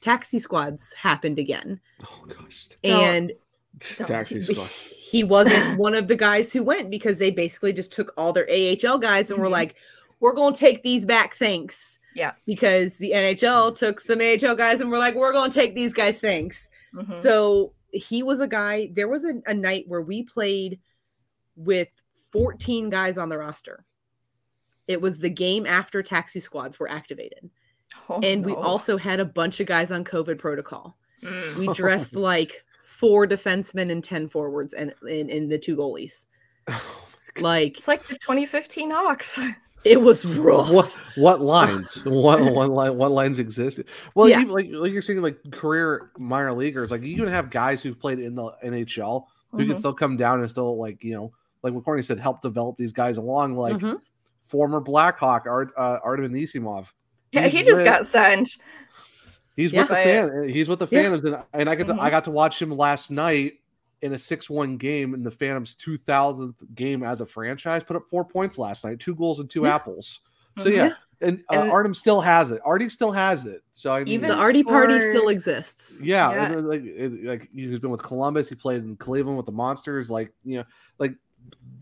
taxi squads happened again. Oh gosh. And Taxi squad. he wasn't one of the guys who went because they basically just took all their AHL guys and were Mhm. like, we're going to take these back, thanks. Yeah. Because the NHL took some AHL guys and we're like, we're going to take these guys, thanks. Mhm. So he was a guy. There was a, a night where we played with 14 guys on the roster. It was the game after taxi squads were activated. Oh, and we also had a bunch of guys on COVID protocol. Mm. We dressed like four defensemen and 10 forwards and in, in the two goalies. Like It's like the 2015 Hawks. It was rough. What what lines? what what line? What lines existed? Well, Yeah. even like like you're saying, like career minor leaguers, like you even have guys who've played in the NHL who can Mhm. still come down and still like you know, like what Courtney said, help develop these guys along. Like Mhm. former Blackhawk Art uh, Artem Anisimov. Yeah, he just with- got signed. He's Yeah. with the But- fan. He's with the Yeah. Phantoms, and, and I got to, Mhm. I got to watch him last night in a six-one game in the Phantoms' two thousandth game as a franchise. Put up four points last night, two goals and two Yeah. apples. So Mhm. yeah, Yeah. and, uh, And- Artem still has it. Artie still has it. So I mean, Even the Artie party still exists. yeah, Yeah. and then, like it, like he's been with Columbus. He played in Cleveland with the Monsters. Like you know, like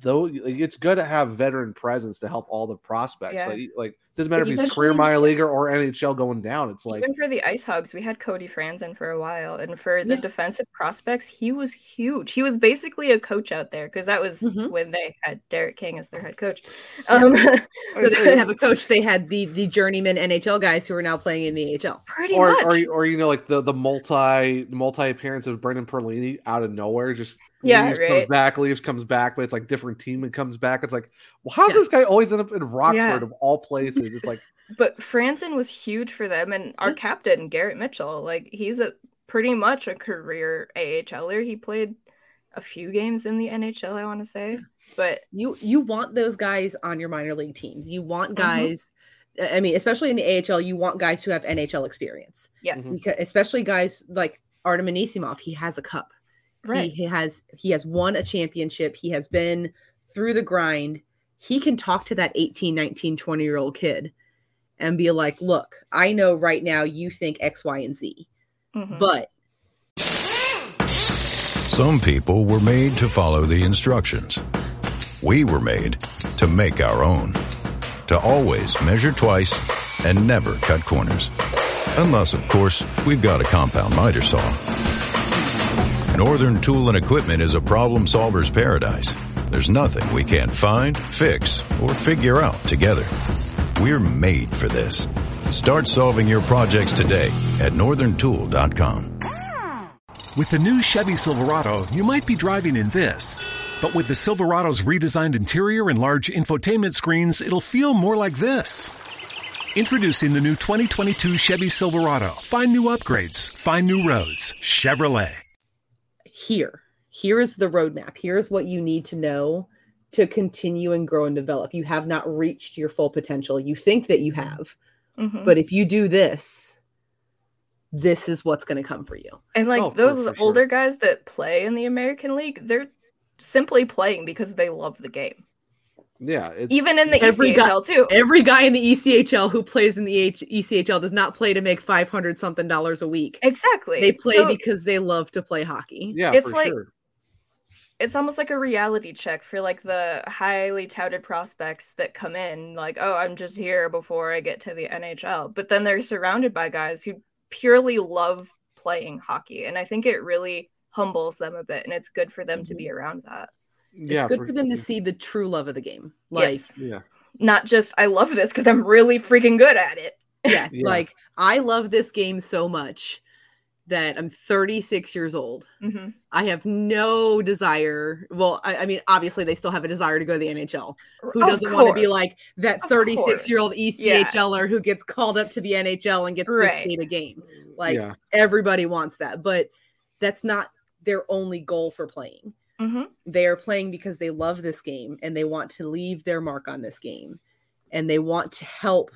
though like, it's good to have veteran presence to help all the prospects. Yeah. Like like doesn't matter if he's career minor leaguer or NHL going down. It's like Even for the Ice Hogs, we had Cody Franson for a while, and for the Yeah. defensive prospects, he was huge. He was basically a coach out there because that was Mhm. when they had Derek King as their head coach. Um, So they didn't have a coach. They had the the journeyman NHL guys who are now playing in the AHL. pretty or, much. or or you know like the the multi multi appearance of Brendan Perlini out of nowhere just Yeah, leaves, comes back leaves comes back but it's like different team and comes back it's like well how's Yeah. this guy always end up in Rockford Yeah. of all places it's like But Franson was huge for them, and our captain Garrett Mitchell, like he's a pretty much a career AHLer. He played a few games in the NHL, I want to say, but You you want those guys on your minor league teams. You want Mhm. guys. I mean, especially in the AHL, you want guys who have NHL experience. yes, Because, especially guys like Artem Anisimov. He has a cup. right. He, he has he has won a championship. He has been through the grind. He can talk to that 18, 19, 20 year old kid and be like, look, I know right now you think X, Y, and Z, Mhm. but Some people were made to follow the instructions. We were made to make our own. To always measure twice and never cut corners. Unless, of course, we've got a compound miter saw. Northern Tool and Equipment is a problem solver's paradise. There's nothing we can't find, fix, or figure out together. We're made for this. Start solving your projects today at northerntool.com. With the new Chevy Silverado, you might be driving in this. But with the Silverado's redesigned interior and large infotainment screens, it'll feel more like this. Introducing the new 2022 Chevy Silverado. Find new upgrades. Find new roads. Chevrolet. here here is the roadmap here's what you need to know to continue and grow and develop you have not reached your full potential you think that you have Mhm. but if you do this this is what's going to come for you And like Oh, for- those for sure. older guys that play in the American League, they're simply playing because they love the game. yeah it's, Even in the Every guy- ECHL too. every guy in the echl who plays in the H- echl does not play to make 500 something dollars a week Exactly. they play So because they love to play hockey yeah it's for like- sure it's almost like a reality check for like the highly touted prospects that come in like, "Oh, I'm just here before I get to the NHL." But then they're surrounded by guys who purely love playing hockey, and I think it really humbles them a bit and it's good for them to be mm-hmm. around that. yeah it's good for them to see the true love of the game like Yes. yeah Not just I love this cuz I'm really freaking good at it. yeah, Yeah. like i love this game so much that i'm 36 years old hmm I have no desire. Well, I, I mean, obviously they still have a desire to go to the NHL. Who Of doesn't want to be like that 36 year old E Yeah. ECHLer who gets called up to the NHL and gets to Right. skate a game? Like yeah everybody wants that, but that's not their only goal for playing. hmm They are playing because they love this game and they want to leave their mark on this game, and they want to help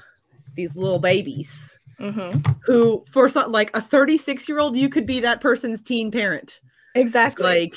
these little babies hmm who, for some like a 36 year old, you could be that person's teen parent Exactly. like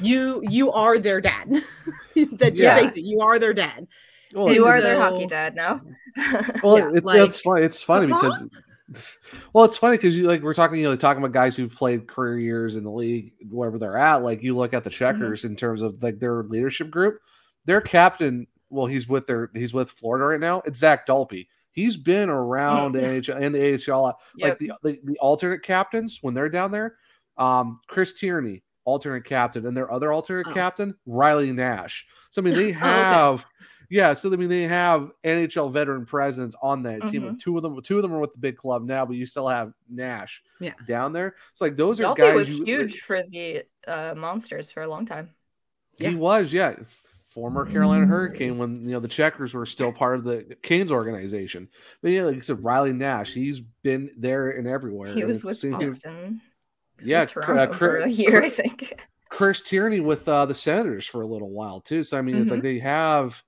you you are their dad that just Yeah. face it you are their dad well, you And are their hockey dad now. Well, Yeah, it's, like- it's funny. It's funny Uh-huh. because, well, it's funny because you like we're talking, you know, talking about guys who've played career years in the league, wherever they're at. Like you look at the Mm-hmm. checkers in terms of like their leadership group. Their captain, well, he's with their he's with Florida right now. It's Zac Dalpe. He's been around NHL and the AHL. Like Yep. the, the the alternate captains when they're down there. Um, Chris Tierney, alternate captain, and their other alternate Oh. captain, Riley Nash. So I mean, they okay. have. Yeah, so I mean they have NHL veteran presence on that team. Mhm. Two of them, two of them are with the big club now, but you still have Nash Yeah. down there. It's like those are guys. was you- huge for the uh, monsters for a long time. He Yeah. was, yeah. Former Carolina Hurricane when you know the Checkers were still part of the Canes organization. But yeah, like you said, Riley Nash, he's been there and everywhere. He and was with Boston. yeah, with Toronto for a year, I think. Chris Tierney with uh, the Senators for a little while too. So I mean, it's like they have.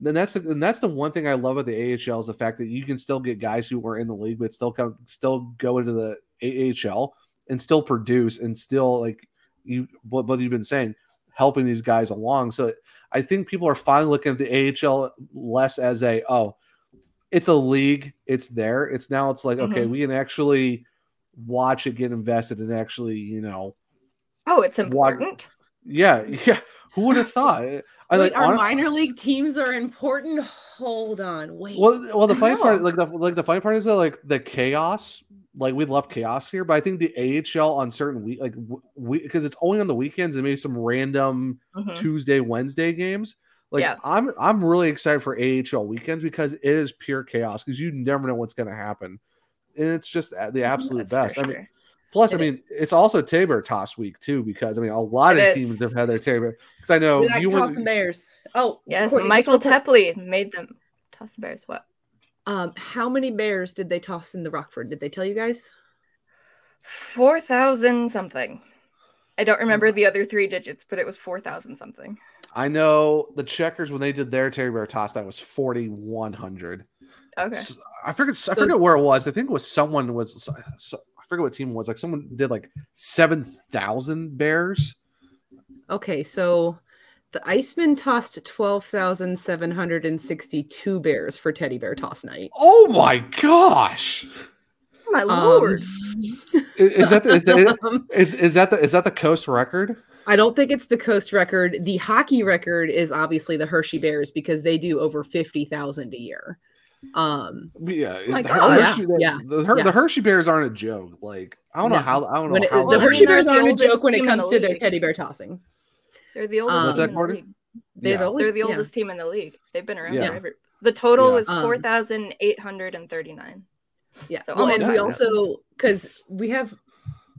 Then that's the, and that's the one thing I love about the AHL is the fact that you can still get guys who were in the league but still come still go into the AHL and still produce and still like you what, what you've been saying helping these guys along. So I think people are finally looking at the AHL less as a oh it's a league it's there it's now it's like okay Mhm. we can actually watch it get invested and actually you know Oh, it's important. yeah yeah who would have thought I Wait, like our hon- minor league teams are important. Hold on, wait. well well the funny part like the like the funny part is that like the chaos like we love chaos here but I think the AHL on certain week like w- we because it's only on the weekends and maybe some random Mhm. Tuesday Wednesday games like Yeah. I'm I'm really excited for AHL weekends because it is pure chaos because you never know what's going to happen and it's just the absolute Mm-hmm. That's for best I mean sure. Plus, I It mean, it's also Tabor Toss week too, because I mean, a lot It of teams is. have had their Tabor. Because I know We like you went, tossing bears. Oh, Yes, Courtney, Michael just wanna ta- Teply made them toss the bears. What? Um, how many bears did they toss in the Rockford? Did they tell you guys? Four thousand something. I don't remember the other three digits, but it was four thousand something. I know the Checkers when they did their Teddy Bear Toss, that was forty one hundred. Okay. I forget. I forget where it was. I think it was someone was. so- I forget what team it was. Like someone did like seven thousand bears. Okay, so the Iceman tossed 12,762 bears for teddy bear toss night. Oh my gosh! Oh my Um, lord. Is, is that the, is, that, is, is that the is that the coast record? I don't think it's the coast record. The hockey record is obviously the Hershey Bears because they do over 50,000 a year. Um, Yeah, My the, God. Hershey, Oh, yeah, the, the, Her- yeah. the Hershey Bears aren't a joke. Like I don't know how I don't know when it- how the Hershey Bears aren't a joke when it comes the to their teddy bear tossing. They're the oldest Um, team that in the league. They're Yeah. the oldest, They're the yeah. oldest team in the league. They've been around Yeah. forever. The total Yeah. was Um, four thousand eight hundred and thirty nine. Yeah. So well, and we also because we have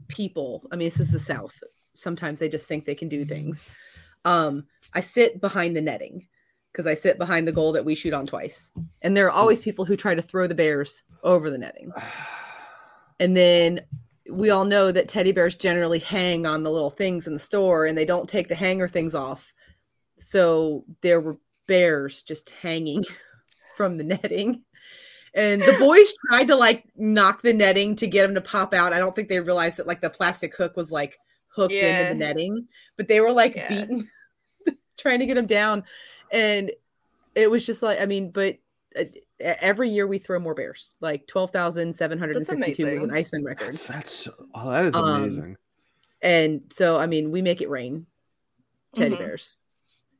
people. I mean, this is the South. Sometimes they just think they can do things. Um, I sit behind the netting because I sit behind the goal that we shoot on twice, and there are always people who try to throw the bears over the netting. And then we all know that teddy bears generally hang on the little things in the store, and they don't take the hanger things off. So there were bears just hanging from the netting. And the boys tried to like knock the netting to get them to pop out. I don't think they realized that like the plastic hook was like hooked into the netting, but they were like Yeah. beating, trying to get them down. And it was just like, I mean, but uh, every year we throw more bears. Like 12,762 was an amazing. Iceman record. That's, that's oh, that is Um, amazing. And so, I mean, we make it rain teddy Mhm. bears.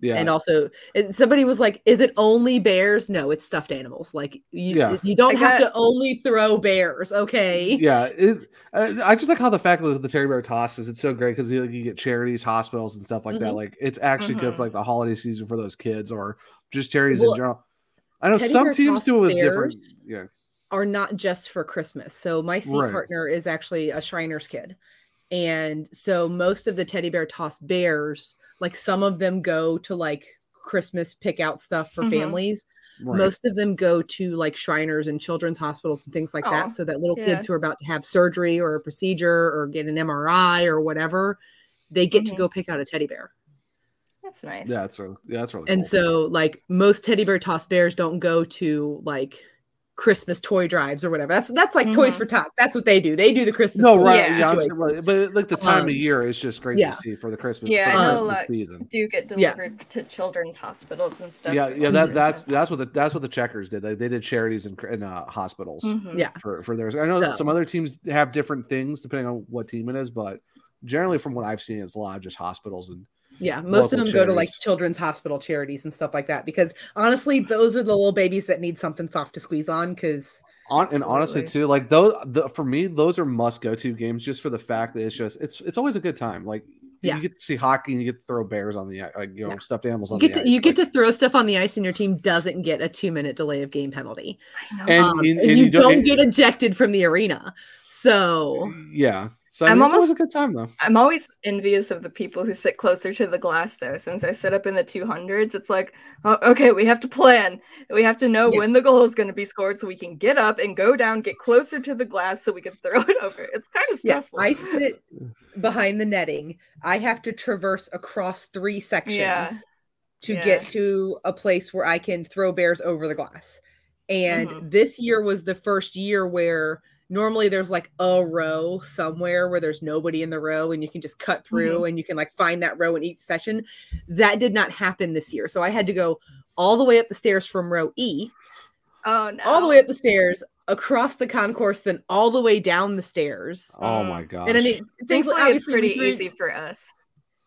yeah, And also, and somebody was like, "Is it only bears?" No, it's stuffed animals. Like you, Yeah. you don't I have got- to only throw bears. Okay. yeah. It, I, I just like how the fact with the Teddy Bear tosses it's so great because you, you get charities, hospitals, and stuff like that. Mhm. Like it's actually good Mhm. for like the holiday season for those kids or just charities Well, in general. I know Teddy some Bear teams do it with different. Yeah, Are not just for Christmas. So my seat Right. partner is actually a Shriners kid, and so most of the teddy bear toss bears, like some of them go to like Christmas pick out stuff for Mhm. families. right. Most of them go to like Shriners and children's hospitals and things like Aw, that, so that little yeah. kids who are about to have surgery or a procedure or get an MRI or whatever, they get to Mhm. go pick out a teddy bear. That's nice. yeah, that's really, yeah, that's really And cool. so, like most teddy bear toss bears don't go to like Christmas toy drives or whatever. That's that's like Toys Mhm. for Tots. That's what they do. They do the Christmas. no, toy right? Yeah. Yeah, I'm situation. just- but like the time Um, of year is just great yeah. to see for the Christmas. Yeah, for I know a Christmas season. do get Yeah. delivered to children's hospitals and stuff. Yeah, yeah, that that's that's what the that's what the checkers did. They, they did charities in, in uh, hospitals Mhm. Yeah. for for theirs. I know that So- some other teams have different things depending on what team it is, but generally from what I've seen, it's a lot of just hospitals and Yeah, most of them go to like children's hospital charities and stuff like that because honestly, those are the little babies that need something soft to squeeze on. Because on and honestly too, like those the, for me, those are must go to games just for the fact that it's just it's it's always a good time. Like Yeah. you get to see hockey and you get to throw bears on the like you know Yeah. stuffed animals you get the to ice. you get like- to throw stuff on the ice, and your team doesn't get a two minute delay of game penalty, I know. and, Um, and- and and you, don't and- get ejected from the arena. So yeah. So I I'm mean, it's always almost- a good time though. I'm always envious of the people who sit closer to the glass, though. Since I sit up in the 200s, it's like, oh, okay, we have to plan. We have to know Yes. when the goal is going to be scored so we can get up and go down, get closer to the glass so we can throw it over. It's kind of Yeah, stressful. I sit behind the netting. I have to traverse across three sections Yeah. to Yeah. get to a place where I can throw bears over the glass. And Mhm. this year was the first year where normally there's like a row somewhere where there's nobody in the row and you can just cut through mm-hmm. and you can like find that row in each session. That did not happen this year. So I had to go all the way up the stairs from row E, Oh no! all the way up the stairs, across the concourse, then all the way down the stairs. Oh mm. my gosh. And I mean, Thankfully, thankfully, it's pretty threw- easy for us.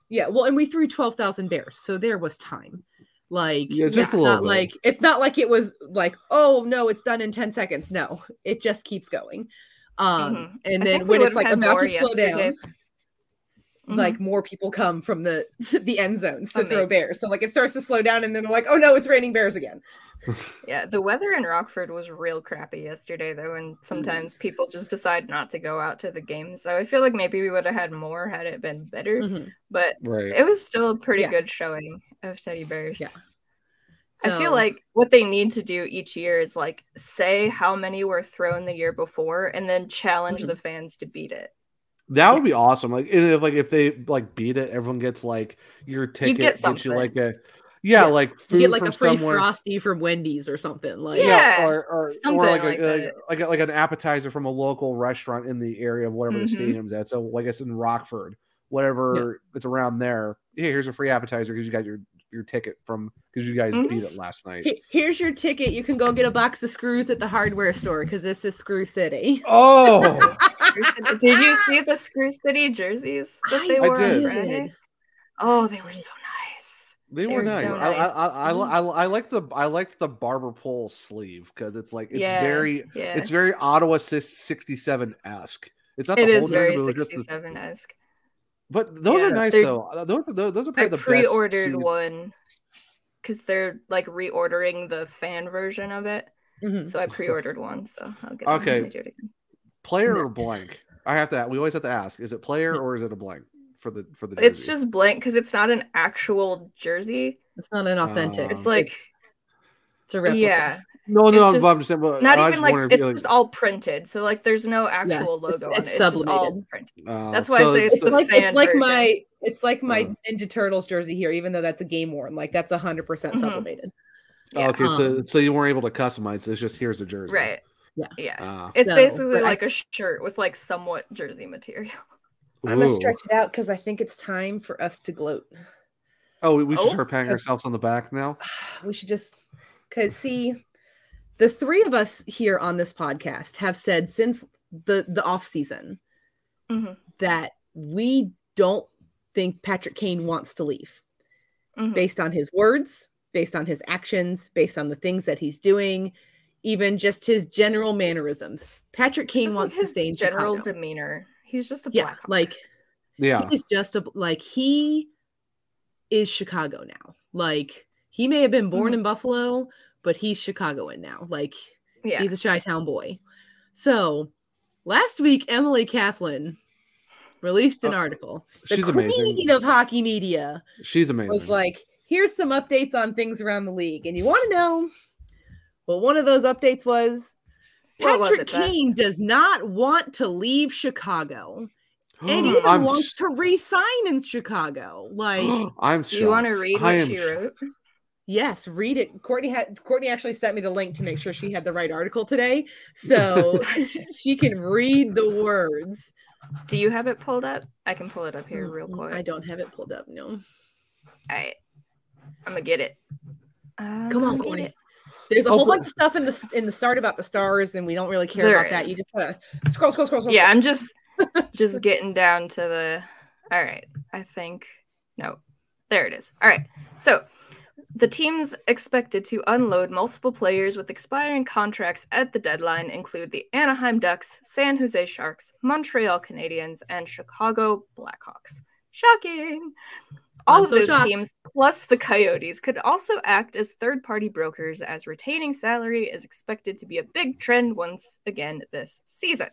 Yeah, well, and we threw twelve thousand bears, so there was time. Like, Yeah, just it's a little not like it's not like it was like, oh no, it's done in ten seconds. No, it just keeps going. Um, Mhm. and then think we when it's like had about more to slow yesterday. down, like more people come from the the end zones to throw bears. So like it starts to slow down, and then they're like, oh no, it's raining bears again. Yeah, the weather in Rockford was real crappy yesterday, though, and sometimes people just decide not to go out to the game. So I feel like maybe we would have had more had it been better, Mhm. but Right. it was still a pretty Yeah. good showing of teddy bears. Yeah. I feel like what they need to do each year is like say how many were thrown the year before and then challenge Mhm. the fans to beat it. That would be awesome. Like, and if, like if they like beat it, everyone gets like your ticket. You get gets you something. like a yeah, like food You get like from a free somewhere. frosty from Wendy's or something. Like, Yeah, or or, something or like, like a, that. like, like, a, like an appetizer from a local restaurant in the area of whatever Mhm. the stadium's at. So like it's in Rockford, whatever it's around there. Hey, here's a free appetizer because you got your your ticket from because you guys Mhm. beat it last night. Here's your ticket. You can go get a box of screws at the hardware store because this is Screw City. Oh, Did you see the Screw City jerseys that they I wore on did. Friday? Oh, they were so nice. they They were were nice. so I, nice. I, I, I, I, I like the I liked the barber pole sleeve because it's like it's Yeah, very yeah. it's very Ottawa sixty seven esque. It's not the It whole is very jersey, but just the- 67 esque. But those Yeah, are nice though. Uh, Those, those, those are I probably the best. pre-ordered seated- one because they're like reordering the fan version of it. Mhm. So I pre-ordered one, so I'll get them Okay. they do again. Player or blank? I have to. We always have to ask: Is it player or is it a blank for the for the? Jersey? It's just blank because it's not an actual jersey. It's not an authentic. Uh, It's like it's, it's a replica. yeah, no, no. just I'm just saying. But not I even like it's you, just all printed. So like there's no Yeah, actual it's- logo on it's it. It's just all printed. uh, That's why I say it's It's the like fan it's like version. my it's like my Uh. Ninja Turtles jersey here, even though that's a game worn. Like that's hundred percent Mhm. sublimated. Oh, okay, so Um, so you weren't able to customize. It's just here's the jersey. right. Yeah. Yeah. Ah. It's So, basically like a shirt with like somewhat jersey material. I'm gonna stretch it out because I think it's time for us to gloat. Oh, we, we should Oh, start patting ourselves on the back now. We should just because see, the three of us here on this podcast have said since the the off season Mhm. that we don't think Patrick Kane wants to leave. Mhm. based on his words, based on his actions, based on the things that he's doing, even just his general mannerisms. Patrick Kane Just, like, wants to stay in general Chicago. demeanor. He's just a yeah, black. like Yeah. he's just a like he is Chicago now. Like he may have been born Mhm. in Buffalo, but he's Chicagoan now. Like yeah. he's a Chi-town boy. So last week, Emily Kaplan released an Oh, article. The she's queen amazing. of hockey media She's amazing. was like, here's some updates on things around the league. And you want to know what one of those updates was? What was Patrick it, Beth? Kane does not want to leave Chicago and I'm even sh- wants to resign in Chicago. Like, I'm Do you want to read what am she shocked. wrote? Yes, read it. Courtney had Courtney actually sent me the link to make sure she had the right article today. So she can read the words. Do you have it pulled up? I can pull it up here real quick. Mm, I don't have it pulled up. No. All right. I'm gonna get it. I'm Come on, Courtney. it. There's a Oh, whole bunch of stuff in the in the start about the stars, and we don't really care There about that. You just gotta scroll, scroll, scroll, scroll. Yeah, scroll. I'm just just getting down to the. All right. I think no. There it is. All right. So the teams expected to unload multiple players with expiring contracts at the deadline include the Anaheim Ducks, San Jose Sharks, Montreal Canadiens, and Chicago Blackhawks. Shocking. All I'm of so those shocked. teams, plus the Coyotes, could also act as third party brokers, as retaining salary is expected to be a big trend once again this season.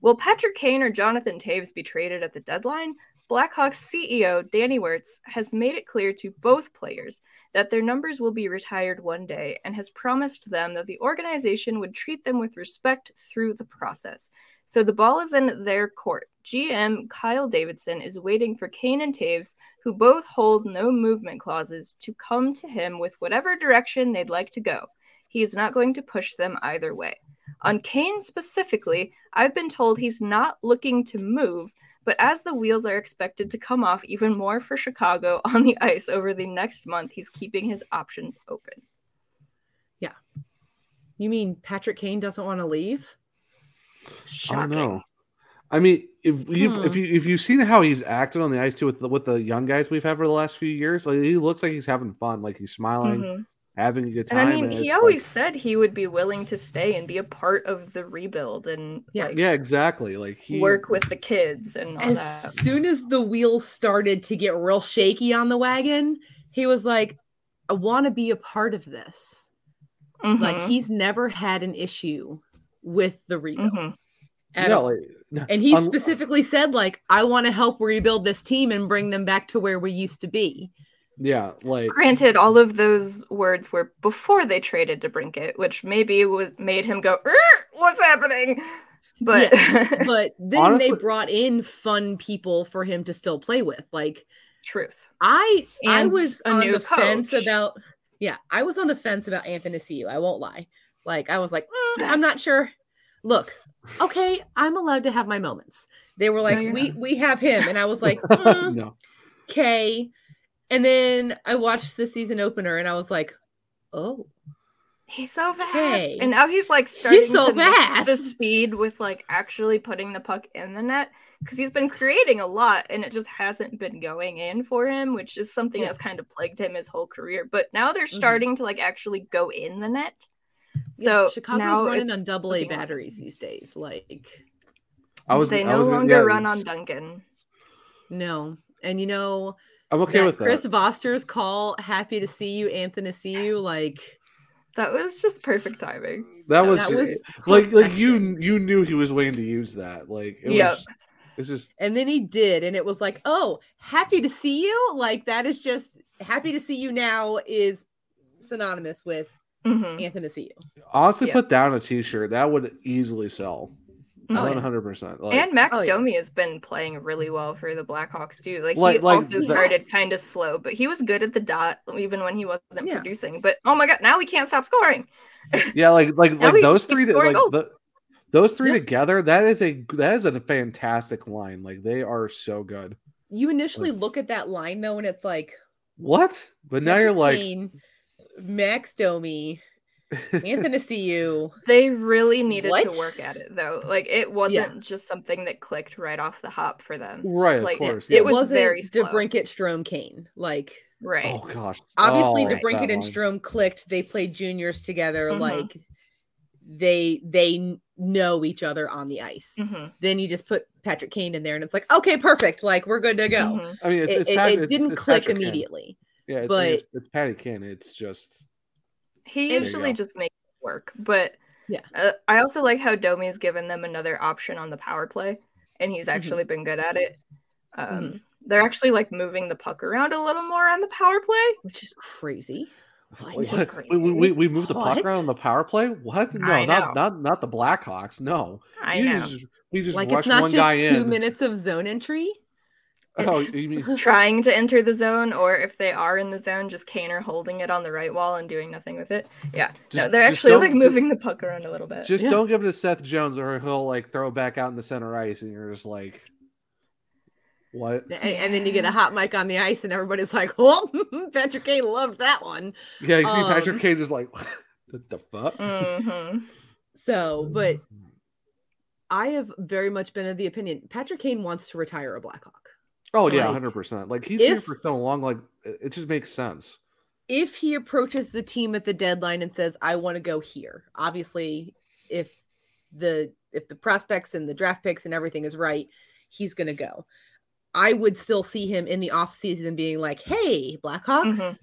Will Patrick Kane or Jonathan Toews be traded at the deadline? Blackhawks CEO Danny Wirtz has made it clear to both players that their numbers will be retired one day and has promised them that the organization would treat them with respect through the process. So the ball is in their court. GM Kyle Davidson is waiting for Kane and Toews, who both hold no movement clauses, to come to him with whatever direction they'd like to go. He is not going to push them either way. On Kane specifically, I've been told he's not looking to move, but as the wheels are expected to come off even more for Chicago on the ice over the next month, he's keeping his options open. Yeah. You mean Patrick Kane doesn't want to leave? I don't know. I mean, if you Hmm. if you if you've seen how he's acted on the ice too with the, with the young guys we've had for the last few years, like he looks like he's having fun, like he's smiling, Mhm. Having a good time. And. I mean, he always like- said he would be willing to stay and be a part of the rebuild and like yeah, exactly. Like he work with the kids and all As that. soon as the wheels started to get real shaky on the wagon, he was like, I want to be a part of this. Like Mhm. he's never had an issue with the rebuild. Mhm. at Yeah, all. like- and he un- specifically said, like, I want to help rebuild this team and bring them back to where we used to be. Yeah, like Granted, all of those words were before they traded to Brinket, which maybe would made him go, "Er, "What's happening?" But Yes, but then Honestly- they brought in fun people for him to still play with. Like truth. I I was a on new the fence about yeah, I was on the fence about Athanasiou. I won't lie. Like I was like, "Mm, I'm not sure. Look, okay, I'm allowed to have my moments. They were like, you're we not. we have him, and I was like, "Mm, no. okay. And then I watched the season opener, and I was like, oh, He's so fast, Okay. and now he's like starting so to mix the fast. speed with like actually putting the puck in the net because he's been creating a lot, and it just hasn't been going in for him, which is something Yeah. that's kind of plagued him his whole career. But now they're mm-hmm. starting to like actually go in the net. Yeah, So Chicago's now running on double A looking like- batteries these days. Like I was they I no was gonna- longer yeah, run on Duncan. no, and you know, I'm okay that with that. Chris Vosters' call, "Happy to see you, Anthony. See you." Like That was just perfect timing. That was, that was like like you you knew he was waiting to use that. Like it Yep. was it's just And then he did, and it was like, oh, happy to see you. Like that is just happy to see you now is synonymous with Mhm. Athanasiou. honestly Yeah. put down a t-shirt that would easily sell. Oh, One yeah. hundred percent. And Max oh, yeah. Domi has been playing really well for the Blackhawks too. Like, Like- he like also the- started kind of slow, but he was good at the dot even when he wasn't Yeah. producing. But oh my god, now we can't stop scoring. yeah, like like like those three scoring like the, those three Yeah. together, that is a that is a fantastic line. Like they are so good. You initially look at that line though, and it's like What? But now you're like Max Domi, Athanasiou. They really needed What? to work at it though. Like it wasn't just something that clicked right off the hop for them. Right, of like, course, It, yeah. It was wasn't very slow. DeBrincat Strome Kane. Like right. oh gosh. obviously Oh, DeBrincat that and line. Strome clicked. They played juniors together. Mhm. Like they they know each other on the ice. Mhm. Then you just put Patrick Kane in there, and it's like okay, perfect. Like we're good to go. Mhm. I mean it's It, it's, it- Pat- it it's- didn't it's click Patrick Kane. immediately. Yeah, it's, but- it's, it's Patty Kane. It's just He There usually just makes it work, but Yeah. uh, I also like how Domi's given them another option on the power play, and he's Mm-hmm. actually been good at it. Um, They're actually like moving the puck around a little more on the power play. which is crazy. What? This is crazy. We, we, we- we moved the puck What? around on the power play. What? No, not not not the Blackhawks. No, I You know. just- we just Like rushed it's not one just guy two in. minutes of zone entry. Oh, you mean Trying to enter the zone, or if they are in the zone, just Kaner holding it on the right wall and doing nothing with it. Yeah, no, they're actually like ju- moving the puck around a little bit. just Yeah. don't give it to Seth Jones, or he'll like throw it back out in the center ice, and you're just like, what? And, and then you get a hot mic on the ice, and everybody's like, "Oh, Patrick Kane loved that one." Yeah, you see Patrick Um, Kane just like, what the fuck? hmm So, but I have very much been of the opinion Patrick Kane wants to retire a Blackhawk. Oh yeah, like, hundred percent. Like he's here if- for so long, like it it just makes sense. If he approaches the team at the deadline and says, "I want to go here," obviously, if the if the prospects and the draft picks and everything is right, he's going to go. I would still see him in the off season being like, "Hey, Blackhawks, Mhm.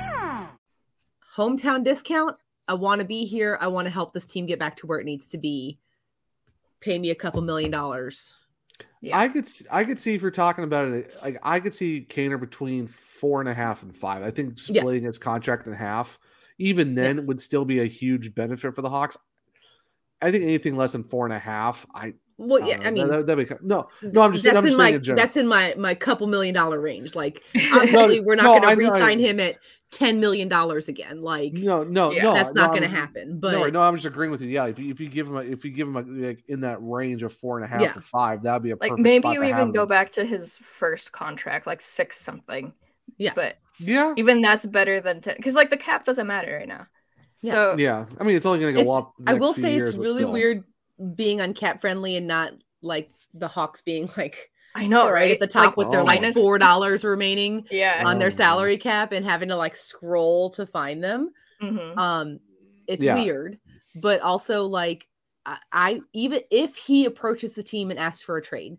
Hometown discount. I want to be here. I want to help this team get back to where it needs to be. Pay me a couple million dollars. Yeah. I could s- I could see if you're talking about it, like I could see Kaner between four and a half and five. I think Yeah. splitting his contract in half, even then, would still be a huge benefit for the Hawks. I think anything less than four and a half, I Well, I yeah, don't I mean, that, that'd be no, no. I'm just that's I'm in my in that's in my my couple million dollar range. Like obviously, we're not I going to know. re-sign him at ten million dollars again. Like no, no, no. that's not no, going to happen. But no, no, I'm just agreeing with you. Yeah, if you, if you give him a, if you give him a, like in that range of four and a half Yeah. to five, that'd be a Like maybe spot you to even go him. back to his first contract, like six something. Yeah. But yeah, even that's better than ten because like the cap doesn't matter right now. Yeah. So yeah, I mean, it's only going to go it's- up. I will say years, it's really still. weird being uncap friendly and not like the Hawks being like I know, right, right? at the top Like, with their oh. like minus- four dollars remaining Yeah. on their Oh, salary cap and having to like scroll to find them. Mhm. Um, it's Yeah. weird, but also like I, I even if he approaches the team and asks for a trade,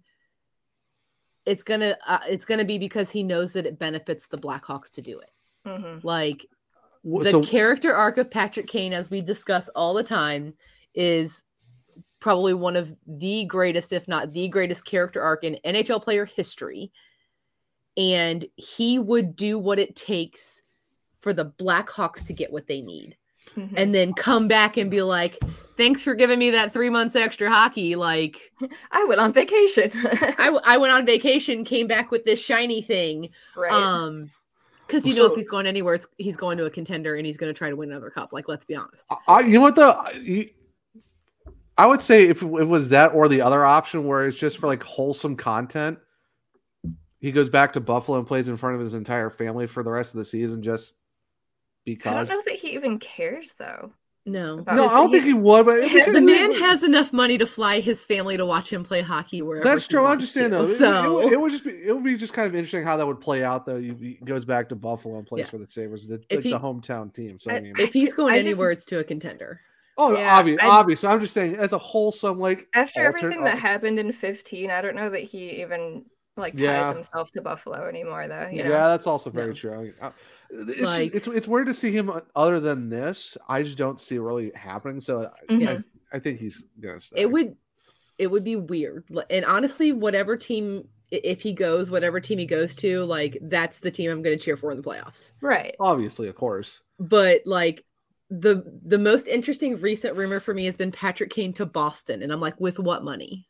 it's gonna uh, it's gonna be because he knows that it benefits the Blackhawks to do it. Mhm. Like the so- character arc of Patrick Kane, as we discuss all the time, is probably one of the greatest, if not the greatest character arc in NHL player history. And he would do what it takes for the Blackhawks to get what they need. Mhm. And then come back and be like, thanks for giving me that three months extra hockey. Like, I went on vacation. I, w- I went on vacation, came back with this shiny thing. right. Um, because you know, So- if he's going anywhere, it's, he's going to a contender and he's going to try to win another cup. Like, let's be honest. I, you know what though, I- would say if it was that or the other option where it's just for like wholesome content, he goes back to Buffalo and plays in front of his entire family for the rest of the season just because. I don't know that he even cares though. No, No, I don't think he would, but the man has enough money to fly his family to watch him play hockey wherever. That's true. I understand though. So it, it would just be it would be just kind of interesting how that would play out though. He, he goes back to Buffalo and plays Yeah. for the Sabres, the, like he- the hometown team. So I, I- mean, if he's going I just- anywhere, it's to a contender. Oh, Yeah, obvious, I- obvious. I'm just saying as a wholesome like After alter- everything that happened in 15, I don't know that he even like ties Yeah. himself to Buffalo anymore though. You yeah, know? that's also very No. true. I mean, uh, It's, Like- it's it's weird to see him uh, other than this. I just don't see it really happening. So I, Mhm. I, I think he's gonna stay. It would, it would be weird. And honestly, whatever team, if he goes, whatever team he goes to, like that's the team I'm going to cheer for in the playoffs. Right. obviously, of course. But like the the most interesting recent rumor for me has been Patrick Kane to Boston, and I'm like, with what money?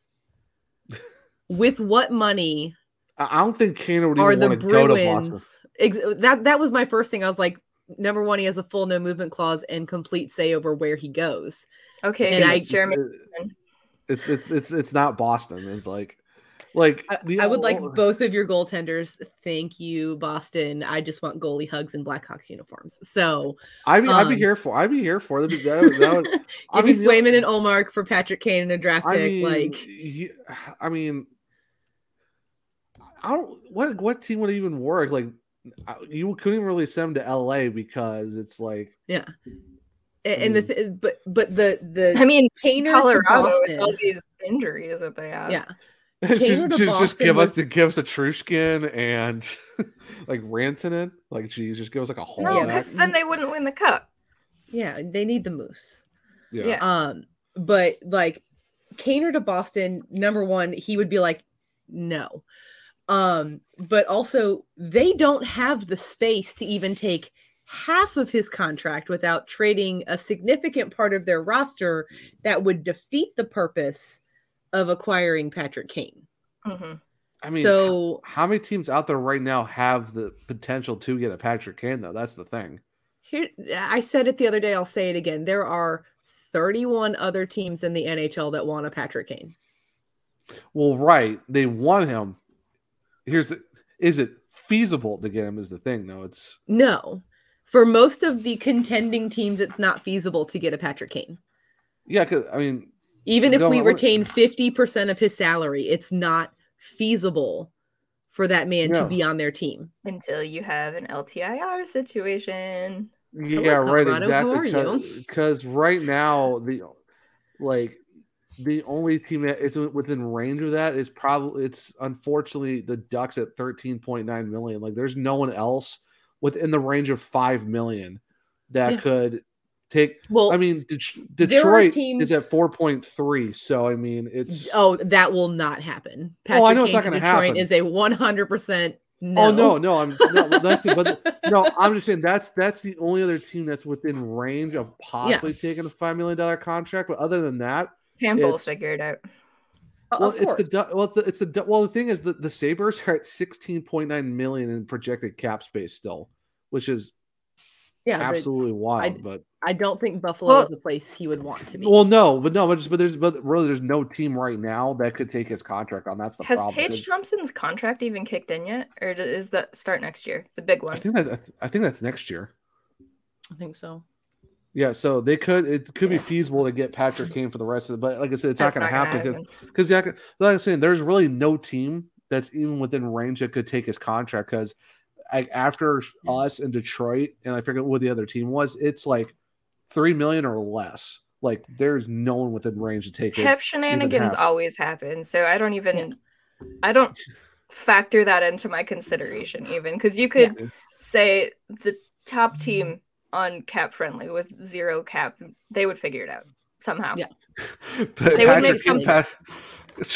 with what money I I don't think Kane would are even the want to go to Boston. Ex- that that was my first thing. I was like, number one, he has a full no movement clause and complete say over where he goes. Okay, And I- it's Jeremy. It's it's it's it's not Boston. It's like like I, the I would like both of your goaltenders. Thank you, Boston. I just want goalie hugs and Blackhawks uniforms. So I'd be I'd be um, here for I'd be here for that. That, that would, I give me mean, you know- Swayman and Ullmark for Patrick Kane and a draft I pick. mean, like he- I mean, I don't. What what team would even work? Like, you couldn't even really send him to L.A. because it's like, yeah. And the th- but but the the I mean, Kaner to Colorado with Boston. all these injuries that they have. Yeah. just, Kaner just, just Boston give us was- to give us a Nichushkin and like Rantanen. Like, geez, just give us like a whole. No, Yeah. because then they wouldn't win the cup. Yeah, they need the moose. yeah. yeah. Um, but like Kaner to Boston, number one, he would be like, no. Um, but also they don't have the space to even take half of his contract without trading a significant part of their roster that would defeat the purpose of acquiring Patrick Kane. Mhm. I mean, So- how, how many teams out there right now have the potential to get a Patrick Kane though? That's the thing. Here, I said it the other day. I'll say it again. There are 31 other teams in the NHL that want a Patrick Kane. Well, right, they want him. Here's the, is it feasible to get him? Is the thing though? It's No, for most of the contending teams, it's not feasible to get a Patrick Kane. Yeah, because I mean, Even if we retain 50% of his salary, it's not feasible for that man No. to be on their team. Until you have an LTIR situation. Yeah, right. Colorado, Exactly. Because right now, the like the only team that is within range of that is probably it's unfortunately the Ducks at thirteen point nine million. Like, there's no one else within the range of five million that Yeah. could take. Well, I mean, Det- there are Detroit is at four point three. So I mean, it's Oh, that will not happen. Oh, I know Kane it's not to gonna Detroit happen. is a 100% no. Oh no, no, I'm no, that's but no, I'm just saying that's that's the only other team that's within range of possibly taking a five million dollar contract. But other than that, Tampa will figure it out. Uh, well, Of it's the course. Du- well, it's the, it's the well. The thing is, the the Sabres are at sixteen point nine million in projected cap space still, which is Yeah, but absolutely wild. but I don't think Buffalo Well- is a place he would want to be. well, no, but no, but just but there's but really there's no team right now that could take his contract on. That's the Has problem. Tage 'cause Thompson's contract even kicked in yet, or is that start next year? The big one. I think that I think that's next year. I think so. Yeah, so they could it could be feasible to get Patrick Kane for the rest of it, but like I said, it's That's not going to not gonna happen because because like I'm saying, there's really no team that's even within range that could take his contract because after us in Detroit and I forget what the other team was, it's like three million or less. Like there's no one within range to take his Cap shenanigans always happen, so I don't even, I don't factor that into my consideration even because you could say the top team on cap friendly with zero cap, they would figure it out somehow. Yeah, But They would make some. Pass-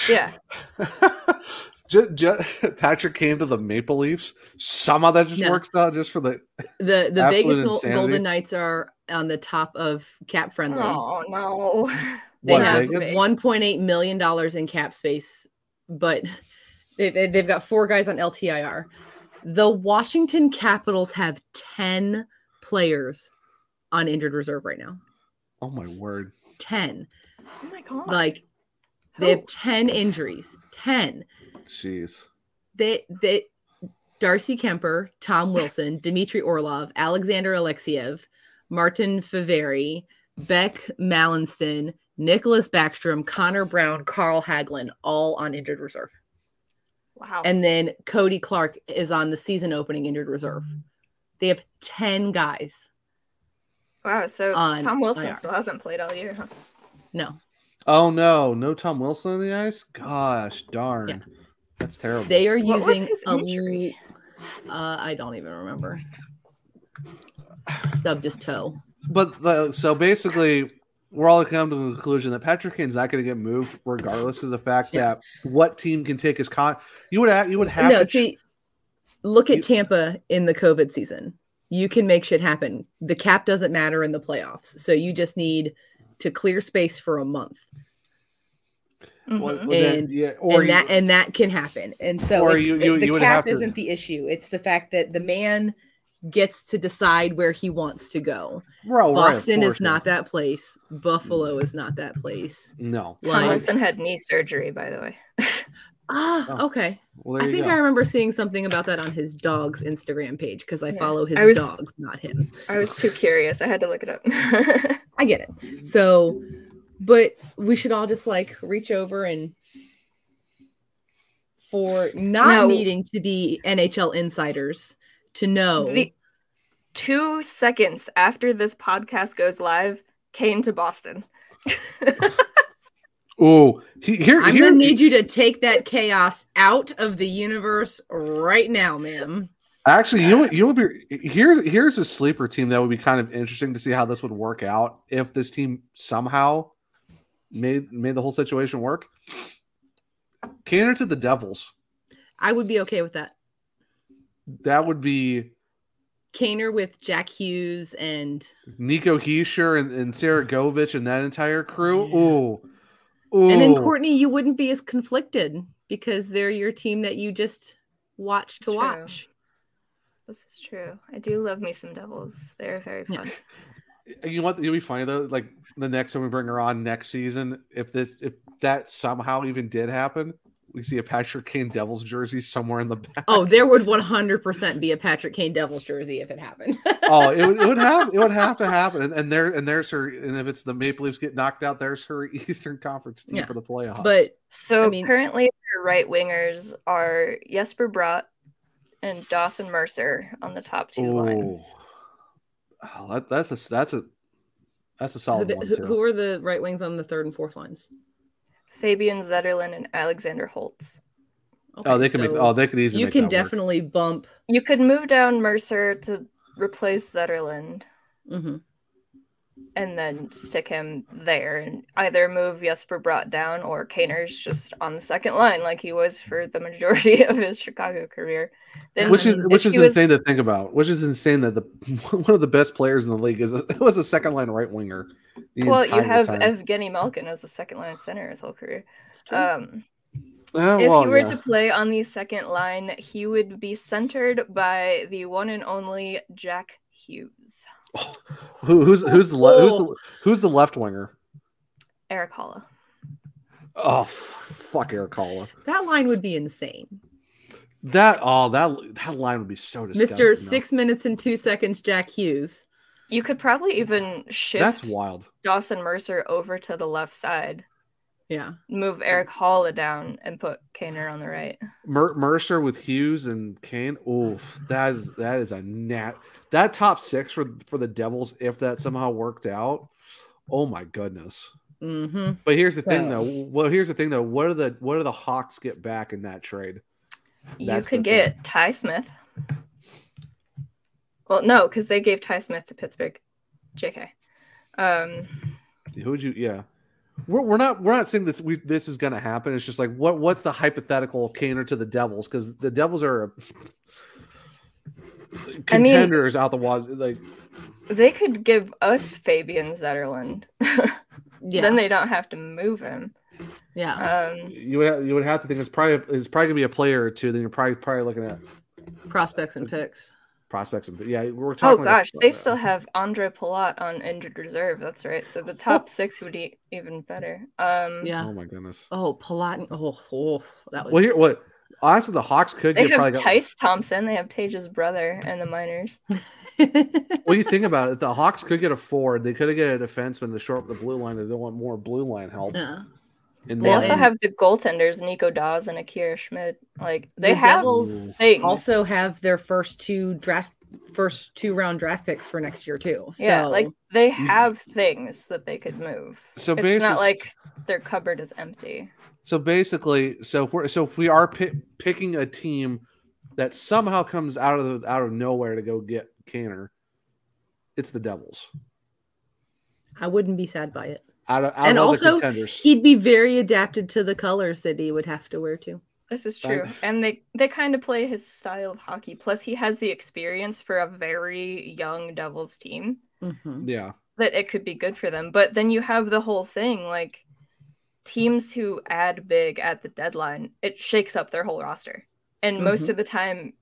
yeah. Ju- ju- Patrick Kane to the Maple Leafs. Somehow that just Yeah. works out just for the The the Vegas insanity. Golden Knights are on the top of cap friendly. Oh no. They What, have Vegas? 1.8 million dollars in cap space, but they, they, they've got four guys on LTIR. The Washington Capitals have 10 players on injured reserve right now. Oh my word. 10. Oh my god. Like they have 10 injuries. 10. Jeez. They they Darcy Kuemper, Tom Wilson, Dmitry Orlov, Alexander Alexeyev, Martin Fehervary, Beck Malenstyn, Nicklas Backstrom, Connor Brown, Carl Hagelin, all on injured reserve. Wow. And then Cody Clark is on the season opening injured reserve. They have 10 guys. wow. So on Tom Wilson IR. still hasn't played all year, huh? No. Oh no, no Tom Wilson on the ice? Gosh darn. Yeah. That's terrible. They are What was using his a injury? uh, I don't even remember. Stubbed his toe. but uh, so basically we're all come to the conclusion that Patrick Kane's not going to get moved regardless of the fact that what team can take his con you would have you would have no, to see, look at Tampa in the COVID season. You can make shit happen. The cap doesn't matter in the playoffs. So you just need to clear space for a month. Mm-hmm. Well, well, then, and yeah, or and you- that and that can happen. And so Or you- you- the you cap to- isn't the issue. It's the fact that the man gets to decide where he wants to go. Right, right, Boston course, is not that place. Buffalo is not that place. No. Tom Like- Wilson had knee surgery, by the way. Ah, Oh. okay. Well, I think go. I remember seeing something about that on his dog's Instagram page because I Yeah. follow his I was- dogs, not him. I was too curious. I had to look it up. I get it. So, but we should all just like reach over and for not No. needing to be NHL insiders to know. the two seconds after this podcast goes live, Kane to Boston. Oh, he, here I'm here gonna need you to take that chaos out of the universe right now, ma'am. Actually, you would you would be here's here's a sleeper team that would be kind of interesting to see how this would work out if this team somehow made made the whole situation work. Kaner to the Devils. I would be okay with that. That would be Kaner with Jack Hughes and Nico Hischier and, and Sharangovich and that entire crew. Ooh. Ooh. and then Courtney, you wouldn't be as conflicted because they're your team that you just watch to True. watch. This is true. I do love me some Devils. They're very fun. you know what you'll be funny though like the next time we bring her on next season if this if that somehow even did happen we see a patrick kane devils jersey somewhere in the back Oh, there would 100% be a Patrick Kane Devils jersey if it happened. oh it would, it would have it would have to happen and, and there and there's her and if it's the maple leafs get knocked out there's her eastern conference team Yeah. for the playoffs But So I mean- currently, their right wingers are Jesper Bratt and Dawson Mercer on the top two lines. Oh, that, that's a that's a that's a solid the- one who, too. who are the right wings on the third and fourth lines? Fabian Zetterlund and Alexander Holtz. oh they can make oh they could easily You make can that work. definitely bump. You could move down Mercer to replace Zetterlund Mhm. And then stick him there and either move Jesper Bratt down or Kaner's just on the second line like he was for the majority of his Chicago career. Then which is which is he was- insane to think about. Which is insane that the one of the best players in the league is a, was a second line right winger. Well, you have time. Evgeny Malkin as a second line center his whole career. Um, Uh, if well, he were yeah. to play on the second line, he would be centered by the one and only Jack Hughes, Who, who's who's the, le- who's Oh. the who's the left winger? Erik Haula. Oh f- fuck Erik Haula. That line would be insane. That oh that that line would be so disgusting. Mr. though. Six minutes and two seconds, Jack Hughes. You could probably even shift That's wild. Dawson Mercer over to the left side, Yeah. move Erik Haula down, and put Kaner on the right. Mer- Mercer with Hughes and Kane. Oof, that is that is a nat. That top six for for the Devils, if that somehow worked out, oh my goodness. Mm-hmm. But here's the thing, though. Well, here's the thing, though. What are the what do the Hawks get back in that trade? You could get thing. Ty Smith. Well, no, because they gave Ty Smith to Pittsburgh. JK. Um, Who would you? Yeah, we're, we're not we're not saying this we this is going to happen. It's just like what what's the hypothetical Kaner to the Devils because the Devils are I mean- contenders out the waz like they could give us Fabian Zetterlund. Yeah. Then they don't have to move him. Yeah. Um, you would have, you would have to think it's probably it's probably gonna be a player or two. Then you're probably probably looking at Prospects and picks. prospects and yeah we're oh talking. like a- gosh, they still have Andre Palat on injured reserve. That's right. So the top six would be even better. Um, Yeah. Oh my goodness. Oh, Palat. Oh, oh, that was. Well, here what honestly the Hawks could They get have probably. got- Tyce Thompson. They have Tage's brother and the Miners. What do you think about it? The Hawks could get a forward. They could get a defenseman to shore up the blue line. They don't want more blue line help. Yeah. And They then- also have the goaltenders, Nico Daws and Akira Schmid. Like they The have Devils things. also have their first two draft, first two round draft picks for next year too. So yeah, like they mm. have things that they could move. So it's not like their cupboard is empty. So basically, so if we're so if we are pi- picking a team that somehow comes out of the, out of nowhere to go get Kaner, it's the Devils. I wouldn't be sad by it. Out of out and of all the also, contenders. he'd be very adapted to the colors that he would have to wear too. This is Right. true. And they they kind of play his style of hockey. Plus he has the experience for a very young Devils team Mm-hmm. Yeah. that it could be good for them. But then you have the whole thing like teams who add big at the deadline, it shakes up their whole roster. And most Mhm. of the time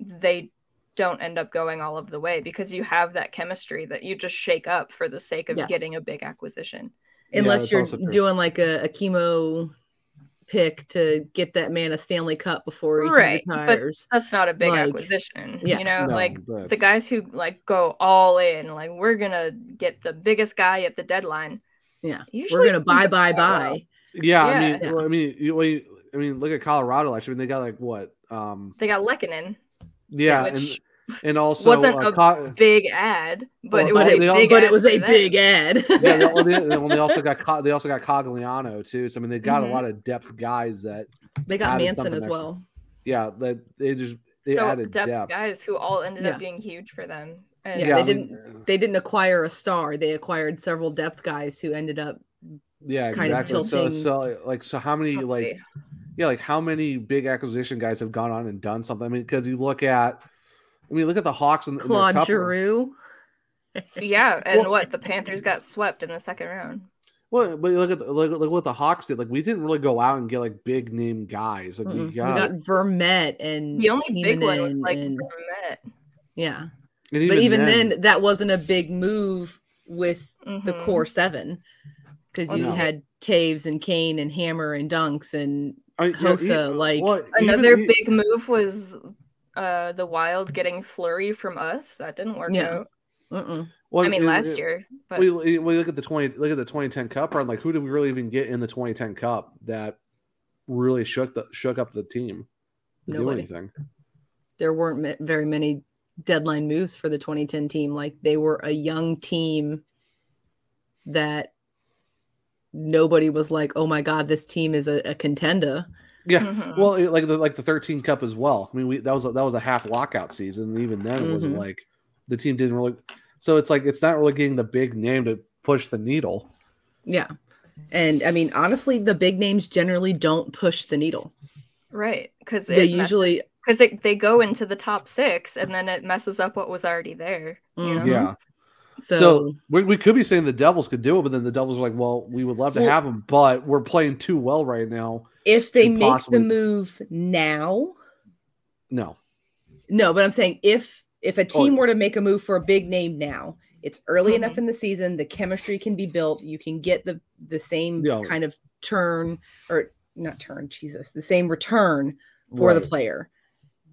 they don't end up going all of the way because you have that chemistry that you just shake up for the sake of Yeah. getting a big acquisition. Unless that's you're doing like a, a chemo pick to get that man a Stanley Cup before he right but retires. that's not a big Like, acquisition yeah. you know No, like the guys who like go all in like we're gonna get the biggest guy at the deadline Yeah, Usually we're gonna buy, buy, buy. Yeah, I mean, Yeah. well, I mean, you, well, you- I mean, look at Colorado. Actually, I mean, they got like what? Um, they got Lehkonen, yeah, which and and also wasn't uh, a Co- big ad but Well, it but was a they all- big but ad it was a them. big ad. yeah, they, they, they also got Co- they also got Cogliano too. So I mean, they got Mhm. a lot of depth guys that they got Manson something as extra. well. yeah that they just they so added depth, depth. guys who all ended Yeah. up being huge for them and Yeah, Yeah, they I didn't. They didn't acquire a star. They acquired several depth guys who ended up. Yeah, kind exactly. So tilting- so like so how many Let's like see. yeah like how many big acquisition guys have gone on and done something? I mean, because you look at I mean, look at the Hawks and Claude Giroux. Yeah, and what the Panthers got swept in the second round. Well, but look at the, look, look what the Hawks did. Like we didn't really go out and get like big name guys. Like Mm-mm. we got, we got Vermette and The only big one was like and- Vermette. yeah. And but even even then- then, that wasn't a big move with the Mhm. core seven because you No. had Toews and Kane and Hammer and Dunks and I- yeah, Hossa. like well, Another even- big move was uh the Wild getting Fleury from us. That didn't work Yeah. out. Mm-mm. Well, I mean, it- last it- year, but we, we we look at the twenty look at the twenty ten Cup run. Like, who did we really even get in the twenty ten Cup that really shook the shook up the team to do anything? there weren't very many deadline moves for the 2010 team. Like they were a young team that nobody was like, "Oh my god, this team is a, a contender." Yeah, Mhm. well, it- like the like the thirteen Cup as well. I mean, we that was a, that was a half lockout season, and even then, it wasn't Mhm. like the team didn't really. So it's like it's not really getting the big name to push the needle. Yeah. And I mean, honestly, the big names generally don't push the needle. right because They usually because they, they go into the top six and then it messes up what was already there. You mm-hmm. know? Yeah. So, So, we, we could be saying the Devils could do it, but then the Devils are like, well, we would love to Well- have them, but we're playing too well right now. if they make possibly- the move now, No. no, but I'm saying if if a Oh, team were to make a move for a big name now, it's early enough mm-hmm. in the season, the chemistry can be built, you can get the the same Yeah. kind of turn or not turn, Jesus, the same return for the player.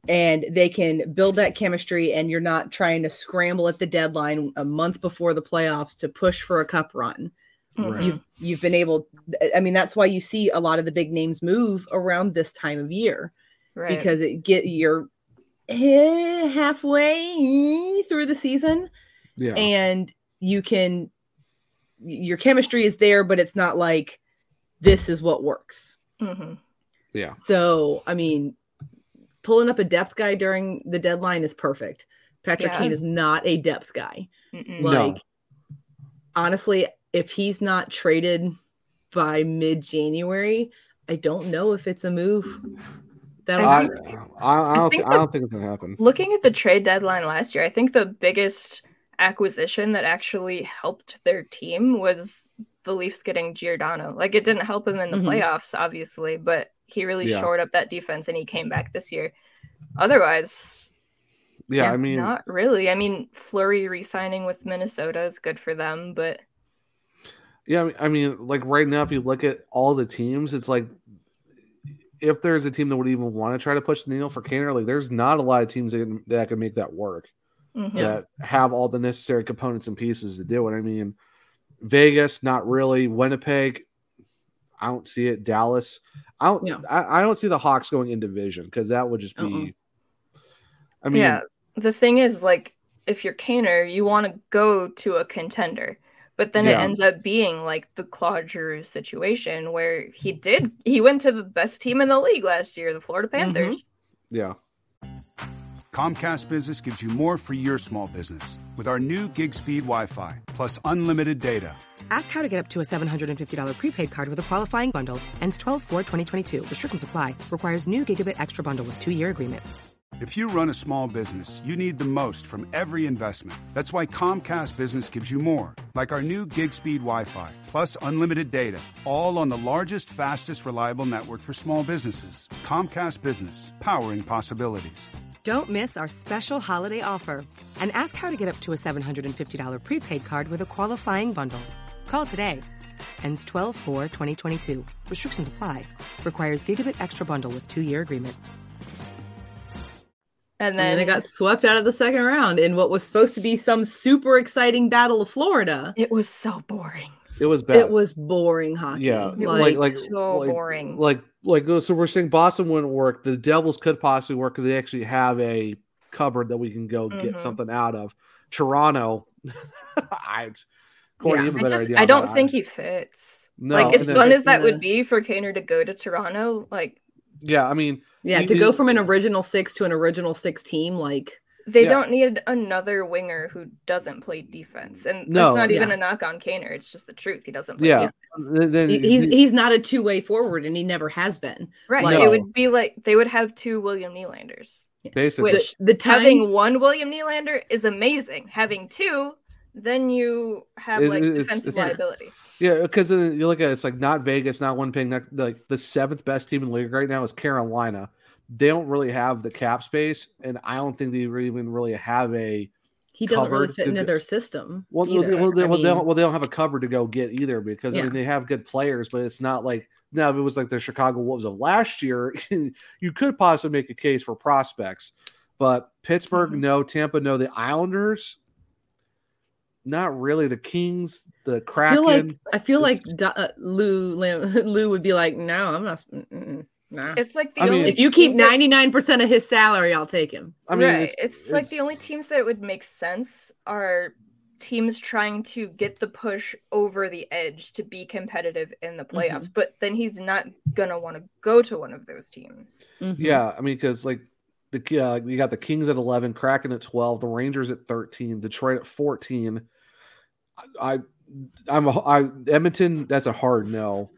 And they can build that chemistry, and you're not trying to scramble at the deadline a month before the playoffs to push for a cup run. Right. You've you've been able. I mean, that's why you see a lot of the big names move around this time of year Right. because it get you're eh, halfway through the season Yeah. and you can your chemistry is there but it's not like this is what works Mhm. yeah. so i mean pulling up a depth guy during the deadline is perfect patrick Yeah. kane is not a depth guy Mm-mm. like honestly if he's not traded by mid-january i don't know if it's a move that'll I, happen. I, I don't. think I don't think it's gonna happen. Looking at the trade deadline last year, I think the biggest acquisition that actually helped their team was the Leafs getting Giordano. Like it didn't help him in the Mhm. playoffs, obviously, but he really Yeah. shored up that defense and he came back this year. Otherwise, Yeah, I mean, not really. I mean, Fleury re-signing with Minnesota is good for them, but yeah. I mean- like right now, if you look at all the teams, it's like if there's a team that would even want to try to push the needle for Kaner, like there's not a lot of teams that can, that can make that work. Mhm. That have all the necessary components and pieces to do it. I mean, Vegas, not really. Winnipeg, I don't see it. Dallas, I don't. Yeah. I, I don't see the Hawks going in division because that would just be. Uh-uh. I mean, yeah, the thing is, like, if you're Kaner, you want to go to a contender, but then it ends up being like the Claude Giroux situation where he did he went to the best team in the league last year, the Florida mm-hmm. Panthers. yeah. Comcast Business gives you more for your small business with our new gig speed Wi Fi plus unlimited data. Ask how to get up to a $750 prepaid card with a qualifying bundle. Ends 12 4 2022. Restrictions apply. Requires new gigabit extra bundle with two year agreement. If you run a small business, you need the most from every investment. That's why Comcast Business gives you more, like our new gig speed Wi Fi plus unlimited data, all on the largest, fastest, reliable network for small businesses. Comcast Business, powering possibilities. Don't miss our special holiday offer and ask how to get up to a $750 prepaid card with a qualifying bundle. Call today. Ends 12 4 2022. Restrictions apply. Requires gigabit extra bundle with two year agreement. And And then then they got swept out of the second round in what was supposed to be some super exciting battle of Florida. It was so boring. It was bad. It was boring hockey. Yeah, It like was like so like, boring. Like like so we're saying Boston wouldn't work. The Devils could possibly work because they actually have a cupboard that we can go get Mhm. something out of. Toronto, I Corey, you have a I just idea. I don't that. think he fits. No, like as fun as that would be for Kaner to go to Toronto, like Yeah, I mean, Yeah, you- to you- go from an original six to an original six team, like they Yeah. don't need another winger who doesn't play defense. And No. that's not even Yeah. a knock on Kaner. It's just the truth. He doesn't play yeah. defense. Then, then he- he's he's not a two way forward, and he never has been. Right. Like- It would be like they would have two William Nylanders. Basically, Which The- the having one William Nylander is amazing. Having two, then you have It- like it's- defensive it's- liability. Yeah, because then you look at it, it's like not Vegas, not Winnipeg. Not, like the seventh best team in the league right now is Carolina. They don't really have the cap space, and I don't think they even really have a. He doesn't really fit into go- their system. Well, well, they, well, they, I well, they don't, well, they don't have a cover to go get either because I mean they have good players, but it's not like now if it was like the Chicago Wolves of last year, you could possibly make a case for prospects. But Pittsburgh, Mm-hmm. no, Tampa, no, the Islanders, not really. The Kings, the I Kraken. feel like I feel like Do- uh, Lou Lam- Lou would be like, no, I'm not. mm, mm, Nah. It's like the I mean- only if you keep ninety nine percent of his salary, I'll take him. I mean, right. it's- It's, like the only teams that would make sense are teams trying to get the push over the edge to be competitive in the playoffs. But then he's not gonna want to go to one of those teams. Yeah, I mean, because like the uh, you got the Kings at eleven, Kraken at twelve, the Rangers at thirteen, Detroit at fourteen. I, I'm a, I Edmonton. That's a hard no.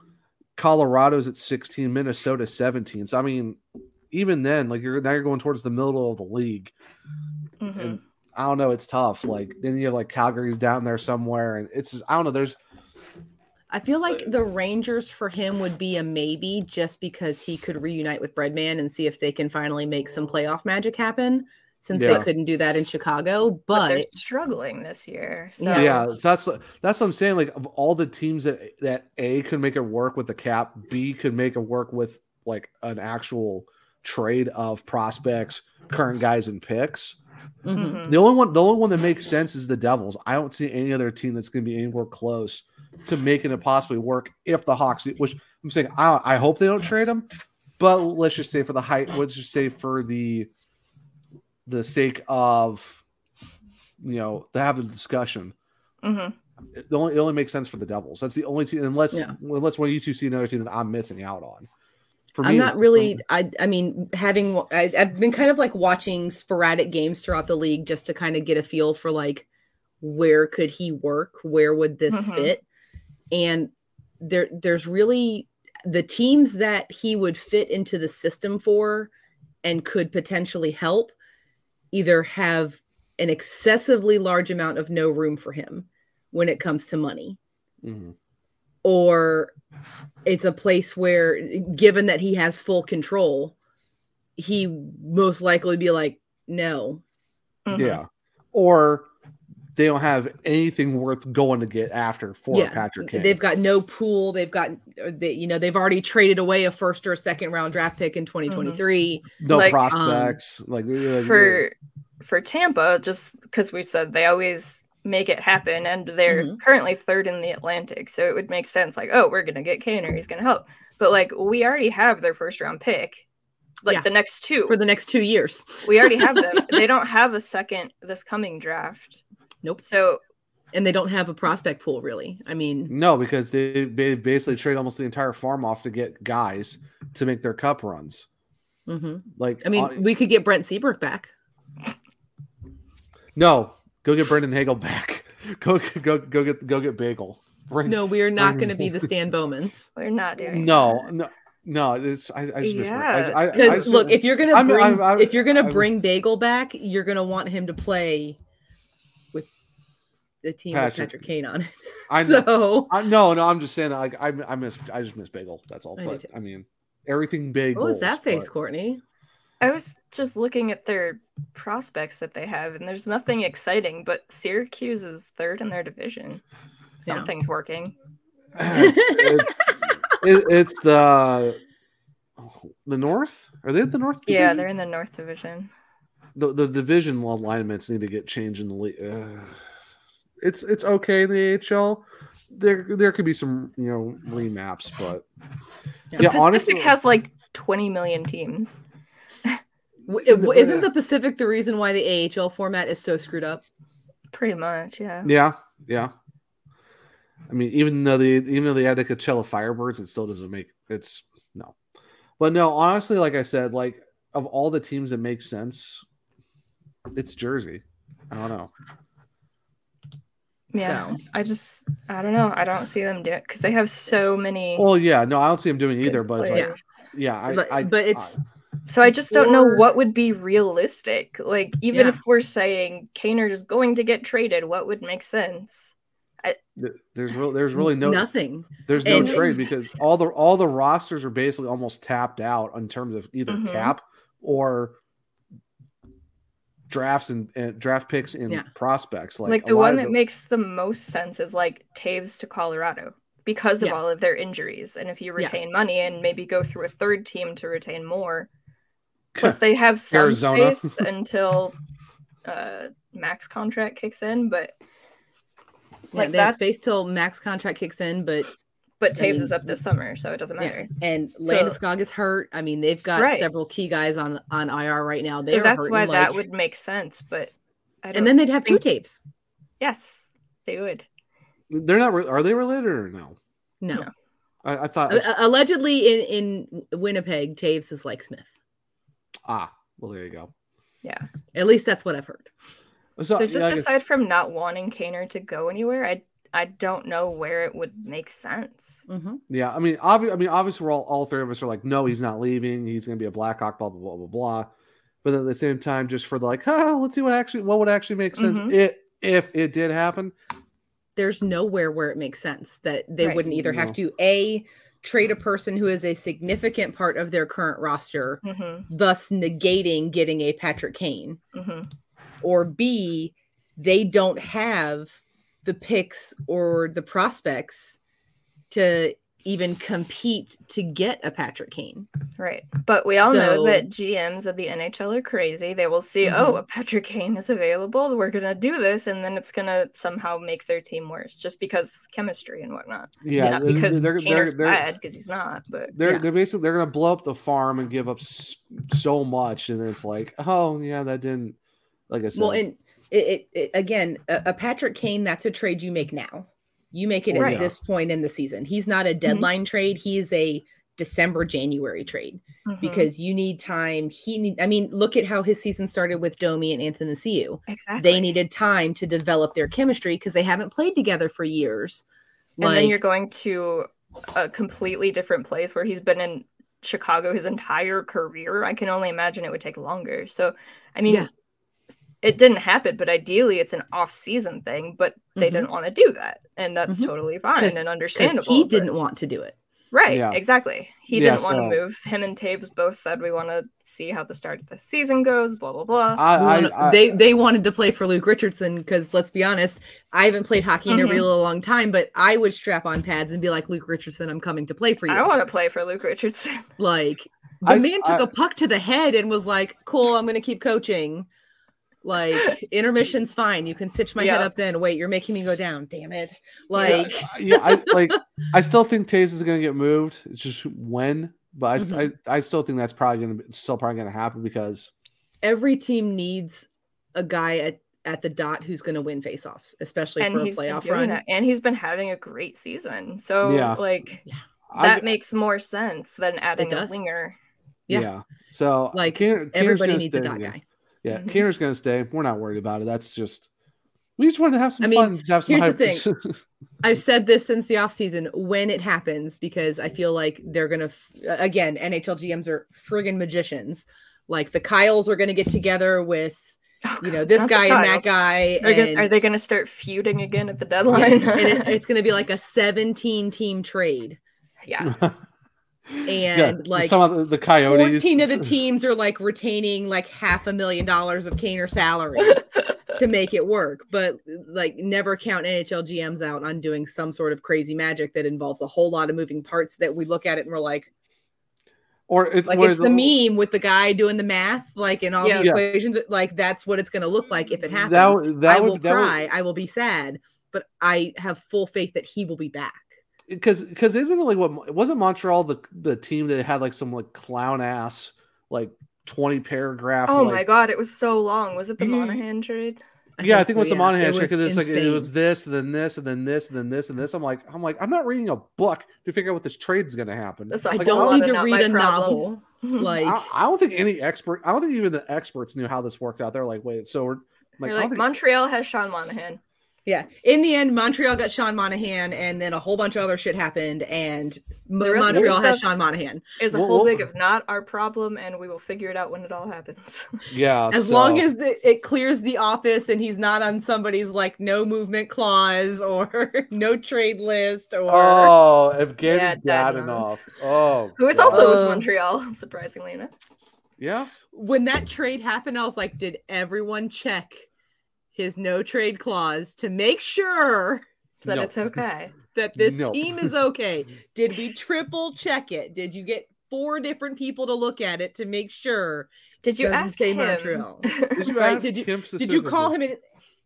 Colorado's at sixteen, Minnesota seventeen. So I mean, even then, like you're now you're going towards the middle of the league, Mm-hmm. and I don't know. It's tough. Like then you have like Calgary's down there somewhere, and it's just, I don't know. There's I feel like the Rangers for him would be a maybe just because he could reunite with Breadman and see if they can finally make some playoff magic happen since Yeah. they couldn't do that in Chicago. But But, they're struggling this year. So Yeah, so that's that's what I'm saying. Like of all the teams that that A could make it work with the cap, B could make it work with like an actual trade of prospects, current guys, and picks. Mhm. The only one, the only one that makes sense is the Devils. I don't see any other team that's going to be anywhere close to making it possibly work if the Hawks, which I'm saying, I, I hope they don't trade them, but let's just say for the height, let's just say for the the sake of you know to have a discussion. Mhm. It only it only makes sense for the Devils. That's the only team, unless Yeah. unless one of you two see another team that I'm missing out on. For I'm not really. I I mean, having I, I've been kind of like watching sporadic games throughout the league just to kind of get a feel for like where could he work, where would this Mhm. fit, and there there's really the teams that he would fit into the system for and could potentially help either have an excessively large amount of no room for him when it comes to money Mhm. or it's a place where given that he has full control he most likely be like no Yeah. Or they don't have anything worth going to get after for Patrick Kane. they've got no pool they've got they, you know they've already traded away a first or a second round draft pick in 2023 no Like, um, prospects. like, like for for Tampa, just because we said they always make it happen, and they're Mhm. currently third in the Atlantic, so it would make sense. Like, oh, we're gonna get Kane, or he's gonna help. But like, we already have their first round pick, like Yeah. the next two. for the next two years we already have them. they don't have a second this coming draft. Nope. So and they don't have a prospect pool really i mean no, because they, they basically trade almost the entire farm off to get guys to make their cup runs. mhm. Like i mean uh, we could get brent seabrook back no, go get Brandon Hagel back. Go go go get go get Bagel. Bring- no we are not going to be the stan bowmans we're not doing No, no, no. It's I, I just Yeah, I, I, I because look if you're gonna I'm- bring I'm- I'm- if you're gonna I'm- bring bagel back you're gonna want him to play with the team with Patrick. patrick kane on it I know. so I, no, no. I'm just saying that like I I miss I just miss Bagel. That's all. I But. I mean everything big. what was that face but- courtney I was just looking at their prospects that they have, and there's nothing exciting. But Syracuse is third in their division. Yeah. Something's working. it's, it's, it, it's the the North. Are they at the North? Yeah, they're in the North Division. the the division alignments need to get changed in the league. Uh, it's it's okay in the AHL. There there could be some you know remaps, but The yeah, Pacific honestly, has like 20 million teams. W- w- Isn't the Pacific the reason why the AHL format is so screwed up? Pretty much, yeah. yeah, yeah. I mean, even though they even though they had the Coachella Firebirds, it still doesn't make it's no. But no, honestly, like I said, like of all the teams that make sense, it's Jersey. I don't know. Yeah. So- I just, I don't know. I don't see them do it because they have so many. Well, yeah, no, I don't see them doing either. But it's like, players. yeah, I, but, I, but it's So I just don't know what would be realistic. Like, even Yeah. if we're saying Kaner is going to get traded, what would make sense? I, There's real. There's really no nothing. There's no And- trade because all the all the rosters are basically almost tapped out in terms of either Mhm. cap or drafts and, and draft picks and Yeah. prospects. Like, like, the one that the- makes the most sense is like Toews to Colorado because of Yeah. all of their injuries. And if you Yeah. retain money and maybe go through a third team to retain more, plus they have some Arizona. space until uh, max contract kicks in. But Yeah, like they have space till max contract kicks in, but but I Toews mean, is up this summer, so it doesn't yeah, matter. And So- Landeskog is hurt. I mean, they've got Right. several key guys on on IR right now. They so that's hurting, why that would make sense. But I don't and then they'd have two tapes. Yes, they would. They're not. re- Are they related or no? No, I, I thought. A- a- allegedly in in Winnipeg, Toews is like Smith. ah, well, there you go. Yeah. At least that's what I've heard. So, yeah, just I guess- aside from not wanting Kaner to go anywhere, I I don't know where it would make sense. Mm-hmm. Yeah, I mean, obvi- I mean, obviously, we're all, all three of us are like, no, he's not leaving. He's going to be a Blackhawk. Blah blah blah blah blah. But at the same time, just for the like, ah, let's see what actually what would actually make sense Mhm. it if it did happen. There's nowhere where it makes sense that they Right. wouldn't either have No. to a trade a person who is a significant part of their current roster, Mhm. thus negating getting a Patrick Kane, Mhm. or b they don't have the picks or the prospects to even compete to get a Patrick Kane. Right. But we all know that GMs of the NHL are crazy. They will see, Mhm. oh, a Patrick Kane is available. We're going to do this. And then it's going to somehow make their team worse just because chemistry and whatnot. Yeah, Not they're- because they're- Kaner's they're- bad because he's not. But They're Yeah. they're basically they're going to blow up the farm and give up so much, and it's like, oh yeah, that didn't. Like I said, Well, and it, it, again, a, a Patrick Kane, that's a trade you make now. You make it Right. at this point in the season. He's not a Mm-hmm. deadline trade. He is a December, January trade Mhm. because you need time. He need. I mean, look at how his season started with Domi and Athanasiou. exactly. They needed time to develop their chemistry because they haven't played together for years. and then you're going to a completely different place where he's been in Chicago his entire career. I can only imagine it would take longer. So, I mean, Yeah. It didn't happen, but ideally it's an off-season thing. But they Mhm. didn't want to do that, and that's Mhm. totally fine and understandable. He but- didn't want to do it. Right, Yeah. exactly. He Yeah, didn't want to move. Him and Toews both said we want to see how the start of the season goes. Blah blah blah. I, I, wanna- I- they they wanted to play for Luke Richardson because let's be honest, I haven't played hockey in a Mhm. really long time, but I would strap on pads and be like, Luke Richardson, I'm coming to play for you. I want to play for Luke Richardson. Like the I s- man took I- a puck to the head and was like, "Cool, I'm gonna keep coaching." Like intermission's fine. You can stitch my head up. Then wait, you're making me go down. Damn it! Like yeah, I like. I still think Taze is going to get moved. It's just when, but I s- Mhm. I, I still think that's probably going to be still probably going to happen because every team needs a guy at at the dot who's going to win faceoffs, especially and for a he's been playoff doing run. that, and he's been having a great season. So Yeah. like I- that makes more sense than adding a winger. Yeah. So Like, Kaner- Kaner's everybody needs a dot yeah. guy. Yeah, Mhm. Kaner's going to stay. We're not worried about it. That's just we just wanted to have some I mean, fun. just have some here's the thing. I've said this since the offseason when it happens because I feel like they're going to, again, NHL GMs are friggin' magicians. Like the Kyles are going to get together with, you know, this guy and that guy. Are, gonna- and- are they going to start feuding again at the Yeah, deadline? and it- it's going to be like a 17 team trade. yeah. And like some of the, the Coyotes. 14 of the teams are like retaining like half a million dollars of Kaner salary to make it work. But like never count NHL GMs out on doing some sort of crazy magic that involves a whole lot of moving parts that we look at it and we're like, or it's, like it's the meme with the guy doing the math, like in all Yeah. the Yeah. equations. Like that's what it's going to look like if it happens. That that I will would- that would- cry. I will be sad, but I have full faith that he will be back. Because because isn't it like what wasn't Montreal the the team that had like some like clown ass like twenty paragraph. Oh like, my god, it was so long. Was it the Monahan trade? yeah, I think it was so, the. Monahan It shit was because it's like it insane. was this, and then this, and then this, and then this, and this. I'm like, I'm like, I'm not reading a book to figure out what this trade's gonna happen. That's a I Like, don't whole need to read a problem. novel. Like I, I don't think any expert. I don't think even the experts knew how this worked out. They're like, wait, so we're like, You're like don't think- Montreal has Sean Monahan. Yeah. In the end, Montreal got Sean Monahan, and then a whole bunch of other shit happened, and Mo- The rest of the Montreal has Sean Monahan. Is a whole big of not our problem, and we will figure it out when it all happens. Yeah. As so- long as the, it clears the office and he's not on somebody's like no movement clause or no trade list or Oh, Evgeny Yeah, Dadonov. Oh, Who is also with Montreal, surprisingly enough. Yeah. when that trade happened, I was like, did everyone check his no trade clause to make sure That No. it's okay. that this No. team is okay? Did we triple check it? Did you get four different people to look at it to make sure? Did you ask him? Montreal? Did you right? ask Did you him did you call him and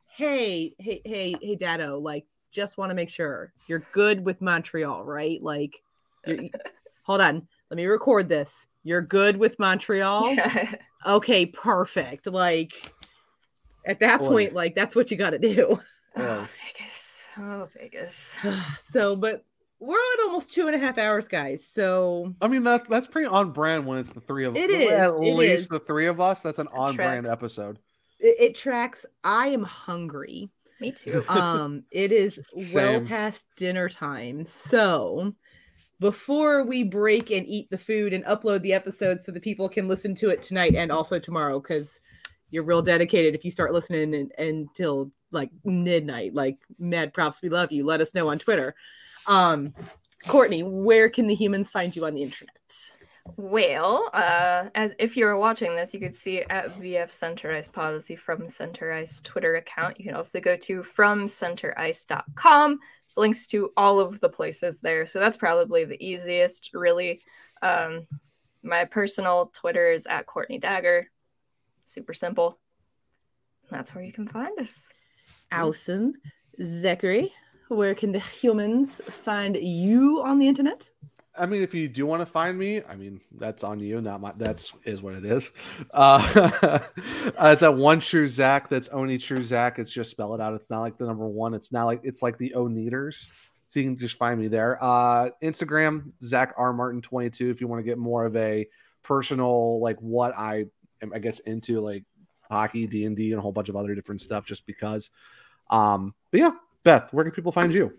hey, hey, hey, hey, Dado, like just want to make sure you're good with Montreal, right? Like hold on, let me record this. You're good with Montreal? Okay, perfect. Like at that Boy. point, like that's what you gotta do. Yeah. Vegas. Oh, Vegas. so but we're at almost two and a half hours, guys. So I mean that's that's pretty on brand when it's the three of It At it least is. the three of us. That's an on brand episode. it, it tracks. I am hungry. Me too. um it is well past dinner time so before we break and eat the food and upload the episode so the people can listen to it tonight and also tomorrow because you're real dedicated if you start listening in, until like midnight like mad props we love you let us know on twitter um courtney where can the humans find you on the internet Well, uh, as if you're watching this, you could see at VF Center Ice Policy from Center Ice Twitter account. You can also go to from fromcenterice.com. There's links to all of the places there. So that's probably the easiest, really. Um, my personal Twitter is at Courtney Dagger. Super simple. That's where you can find us. awesome zachary where can the humans find you on the internet I mean, if you do want to find me, I mean, that's on you, not my. That's is what it is. Uh, uh, it's at one true Zach. That's only true Zach. It's just spell it out. It's not like the number one. It's not like it's like the O Neaters. So you can just find me there. Uh, Instagram Zach R Martin twenty two. If you want to get more of a personal, like what I am, I guess into like hockey, D and D, and a whole bunch of other different stuff. Just because. Um, but yeah, Beth, where can people find you?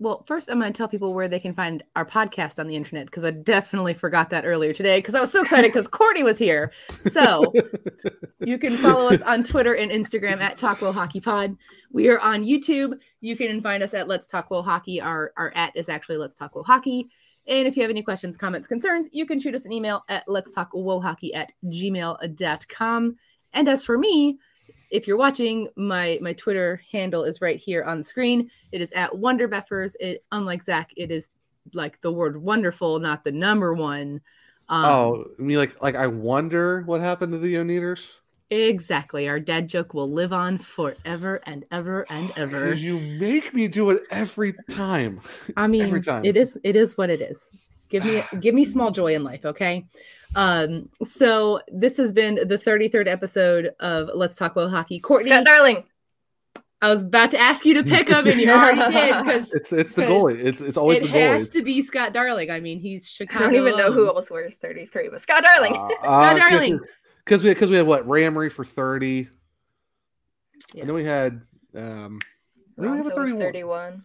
Well, first, I'm going to tell people where they can find our podcast on the internet because I definitely forgot that earlier today because I was so excited because Courtney was here. So you can follow us on Twitter and Instagram at Talkwell Hockey Pod. We are on YouTube. You can find us at Let's Talk WoHawkey. Our, our at is actually Let's Talk WoHawkey. And if you have any questions, comments, concerns, you can shoot us an email at Let's Talk Hockey at gmail.com. And as for me, if you're watching, my my Twitter handle is right here on the screen. It is at Wonderbeffers. It unlike Zach, it is like the word wonderful, not the number one. Um, oh, I mean, like, like I wonder what happened to the Oneaters. Exactly. Our dad joke will live on forever and ever and ever. Because you make me do it every time. I mean, every time. it is it is what it is. Give me give me small joy in life, okay? Um, so this has been the 33rd episode of Let's Talk WoHawkey. Courtney, Scott Darling. I was about to ask you to pick him, and you already did because It's it's the goalie. It's it's always it the goalie. It has to be Scott Darling. I mean, he's I don't even know who owned. else wears 33, but Scott Darling. Uh, Darling. Because we because we had what Ray Emery for thirty. Yeah. And then we had um. did we have a Ronto was 31? 31.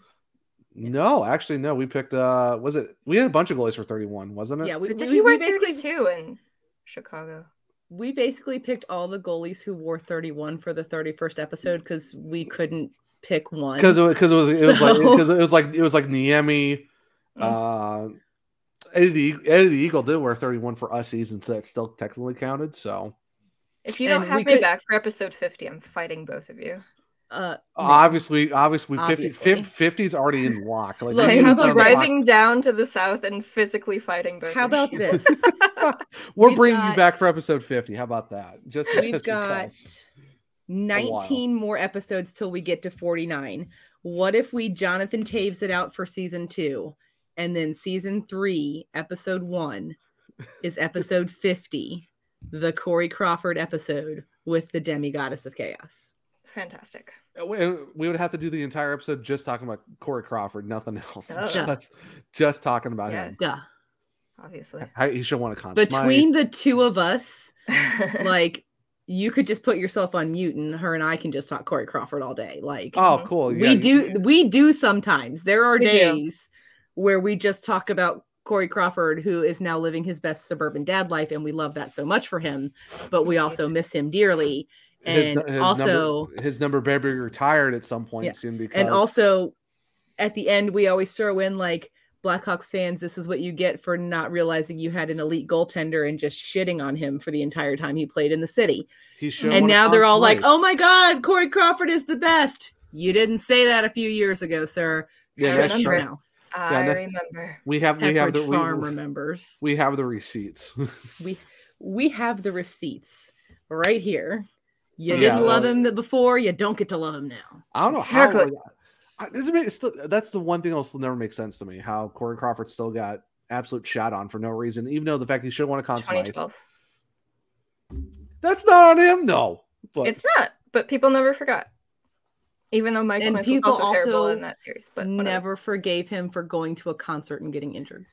No, actually, no. We picked. uh Was it? We had a bunch of goalies for thirty-one, wasn't it? Yeah, we, Did we, he we basically two in Chicago? we basically picked all the goalies who wore 31 for the 31st episode because we couldn't pick one. because it, because it was it was like because it was like it was like Niemi, uh, Eddie the, Eddie the Eagle did wear thirty one for us season, so that still technically counted. So If you don't And have me could- back for episode 50, I'm fighting both of you. uh, obviously, obviously, 50, Obviously. 50 is already in lock. Like Look, we how about to I'm talk- driving down to the south and physically fighting both how about you. this? We're We've bringing got- you back for episode fifty. How about that? Just We've just got 19 more episodes till we get to 49. What if we Jonathan Toews it out for season two? And then season three, episode one, is episode 50, the Corey Crawford episode with the demigoddess of chaos. Fantastic. Uh, we uh, we would have to do the entire episode just talking about Corey Crawford, nothing else. Duh. Just, just talking about Yeah. him. Duh. Obviously. I, he should want to Conn Between the two of us, like you could just put yourself on mute and her and I can just talk Corey Crawford all day. Like Oh, cool. we Yeah, do we do sometimes. There are We do. days where we just talk about Corey Crawford, who is now living his best suburban dad life, and we love that so much for him, but we also miss him dearly. His, And his also number, his number better be retired at some point Yeah. soon because and also at the end we always throw in like Blackhawks fans, this is what you get for not realizing you had an elite goaltender and just shitting on him for the entire time he played in the city. and now they're all like, "Oh my god, Corey Crawford is the best." You didn't say that a few years ago, sir. Yeah, that's your true. mouth. I Yeah, remember. we have we have Pepperidge the we, Farm remembers. we have the receipts. We we have the receipts right here. You Yeah, didn't love him before, you don't get to love him now. I don't know Exactly. how. I, this makes, still, that's the one thing that will never make sense to me. How Corey Crawford still got absolute shot on for no reason, even though the fact he should have won a Conn Smythe. 2012. That's not on him, no. But It's not, but people never forgot. Even though Mike And Smith was people also, terrible also in that series, but whatever. Never forgave him for going to a concert and getting injured.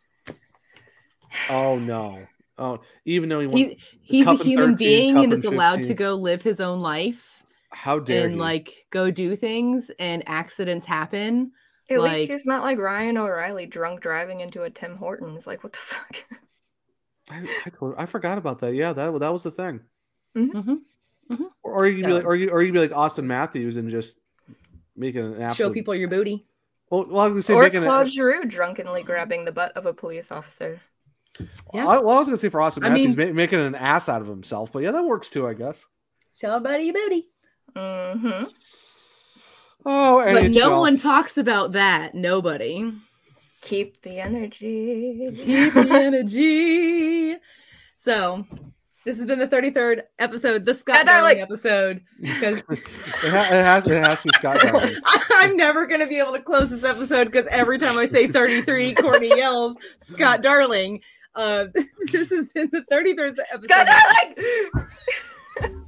oh no, oh even though he won, He, the he's a Cup in human 13, being Cup and in is allowed to go live his own life How dare and he? like go do things and accidents happen. At like, least he's not like Ryan O'Reilly drunk driving into a Tim Hortons. Like, what the fuck? I, I, totally- I forgot about that. Yeah, that that was the thing. Mhm. Or, or you could be So- like, or you or you could be like Auston Matthews and just making an absolute. show people your booty. Well, well I was gonna say or making Claude it. Giroux drunkenly grabbing the butt of a police officer. Yeah. I, well, I was gonna say for Auston I Matthews mean- ma- making an ass out of himself, but yeah, that works too, I guess. Show everybody your booty. Mm-hmm. Oh, But no NHL. one talks about that. Nobody. Keep the energy. Keep the energy. So, this has been the 33rd episode, the Scott Scott Darling. Darling episode. Because it, ha- it has it has to be Scott Darling. I'm never going to be able to close this episode because every time I say 33, Courtney yells, Scott Darling. Uh, this has been the 33rd episode. Scott Darling!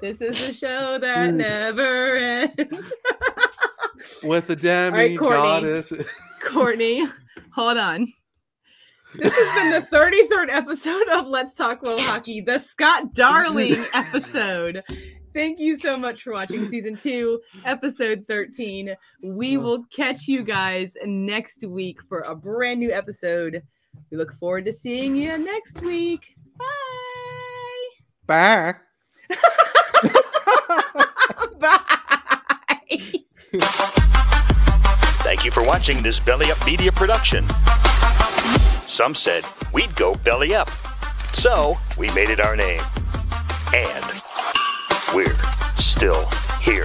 This is a show that Mm. never ends. with the demi right, Courtney. goddess. Courtney, hold on. This has been the 33rd episode of Let's Talk Little Hockey, the Scott Darling episode. Thank you so much for watching season two, episode 13. We will catch you guys next week for a brand new episode. We look forward to seeing you next week. Bye. Bye. Bye. Thank you for watching this Belly Up Media production. Some said we'd go belly up. So we made it our name. And we're still here.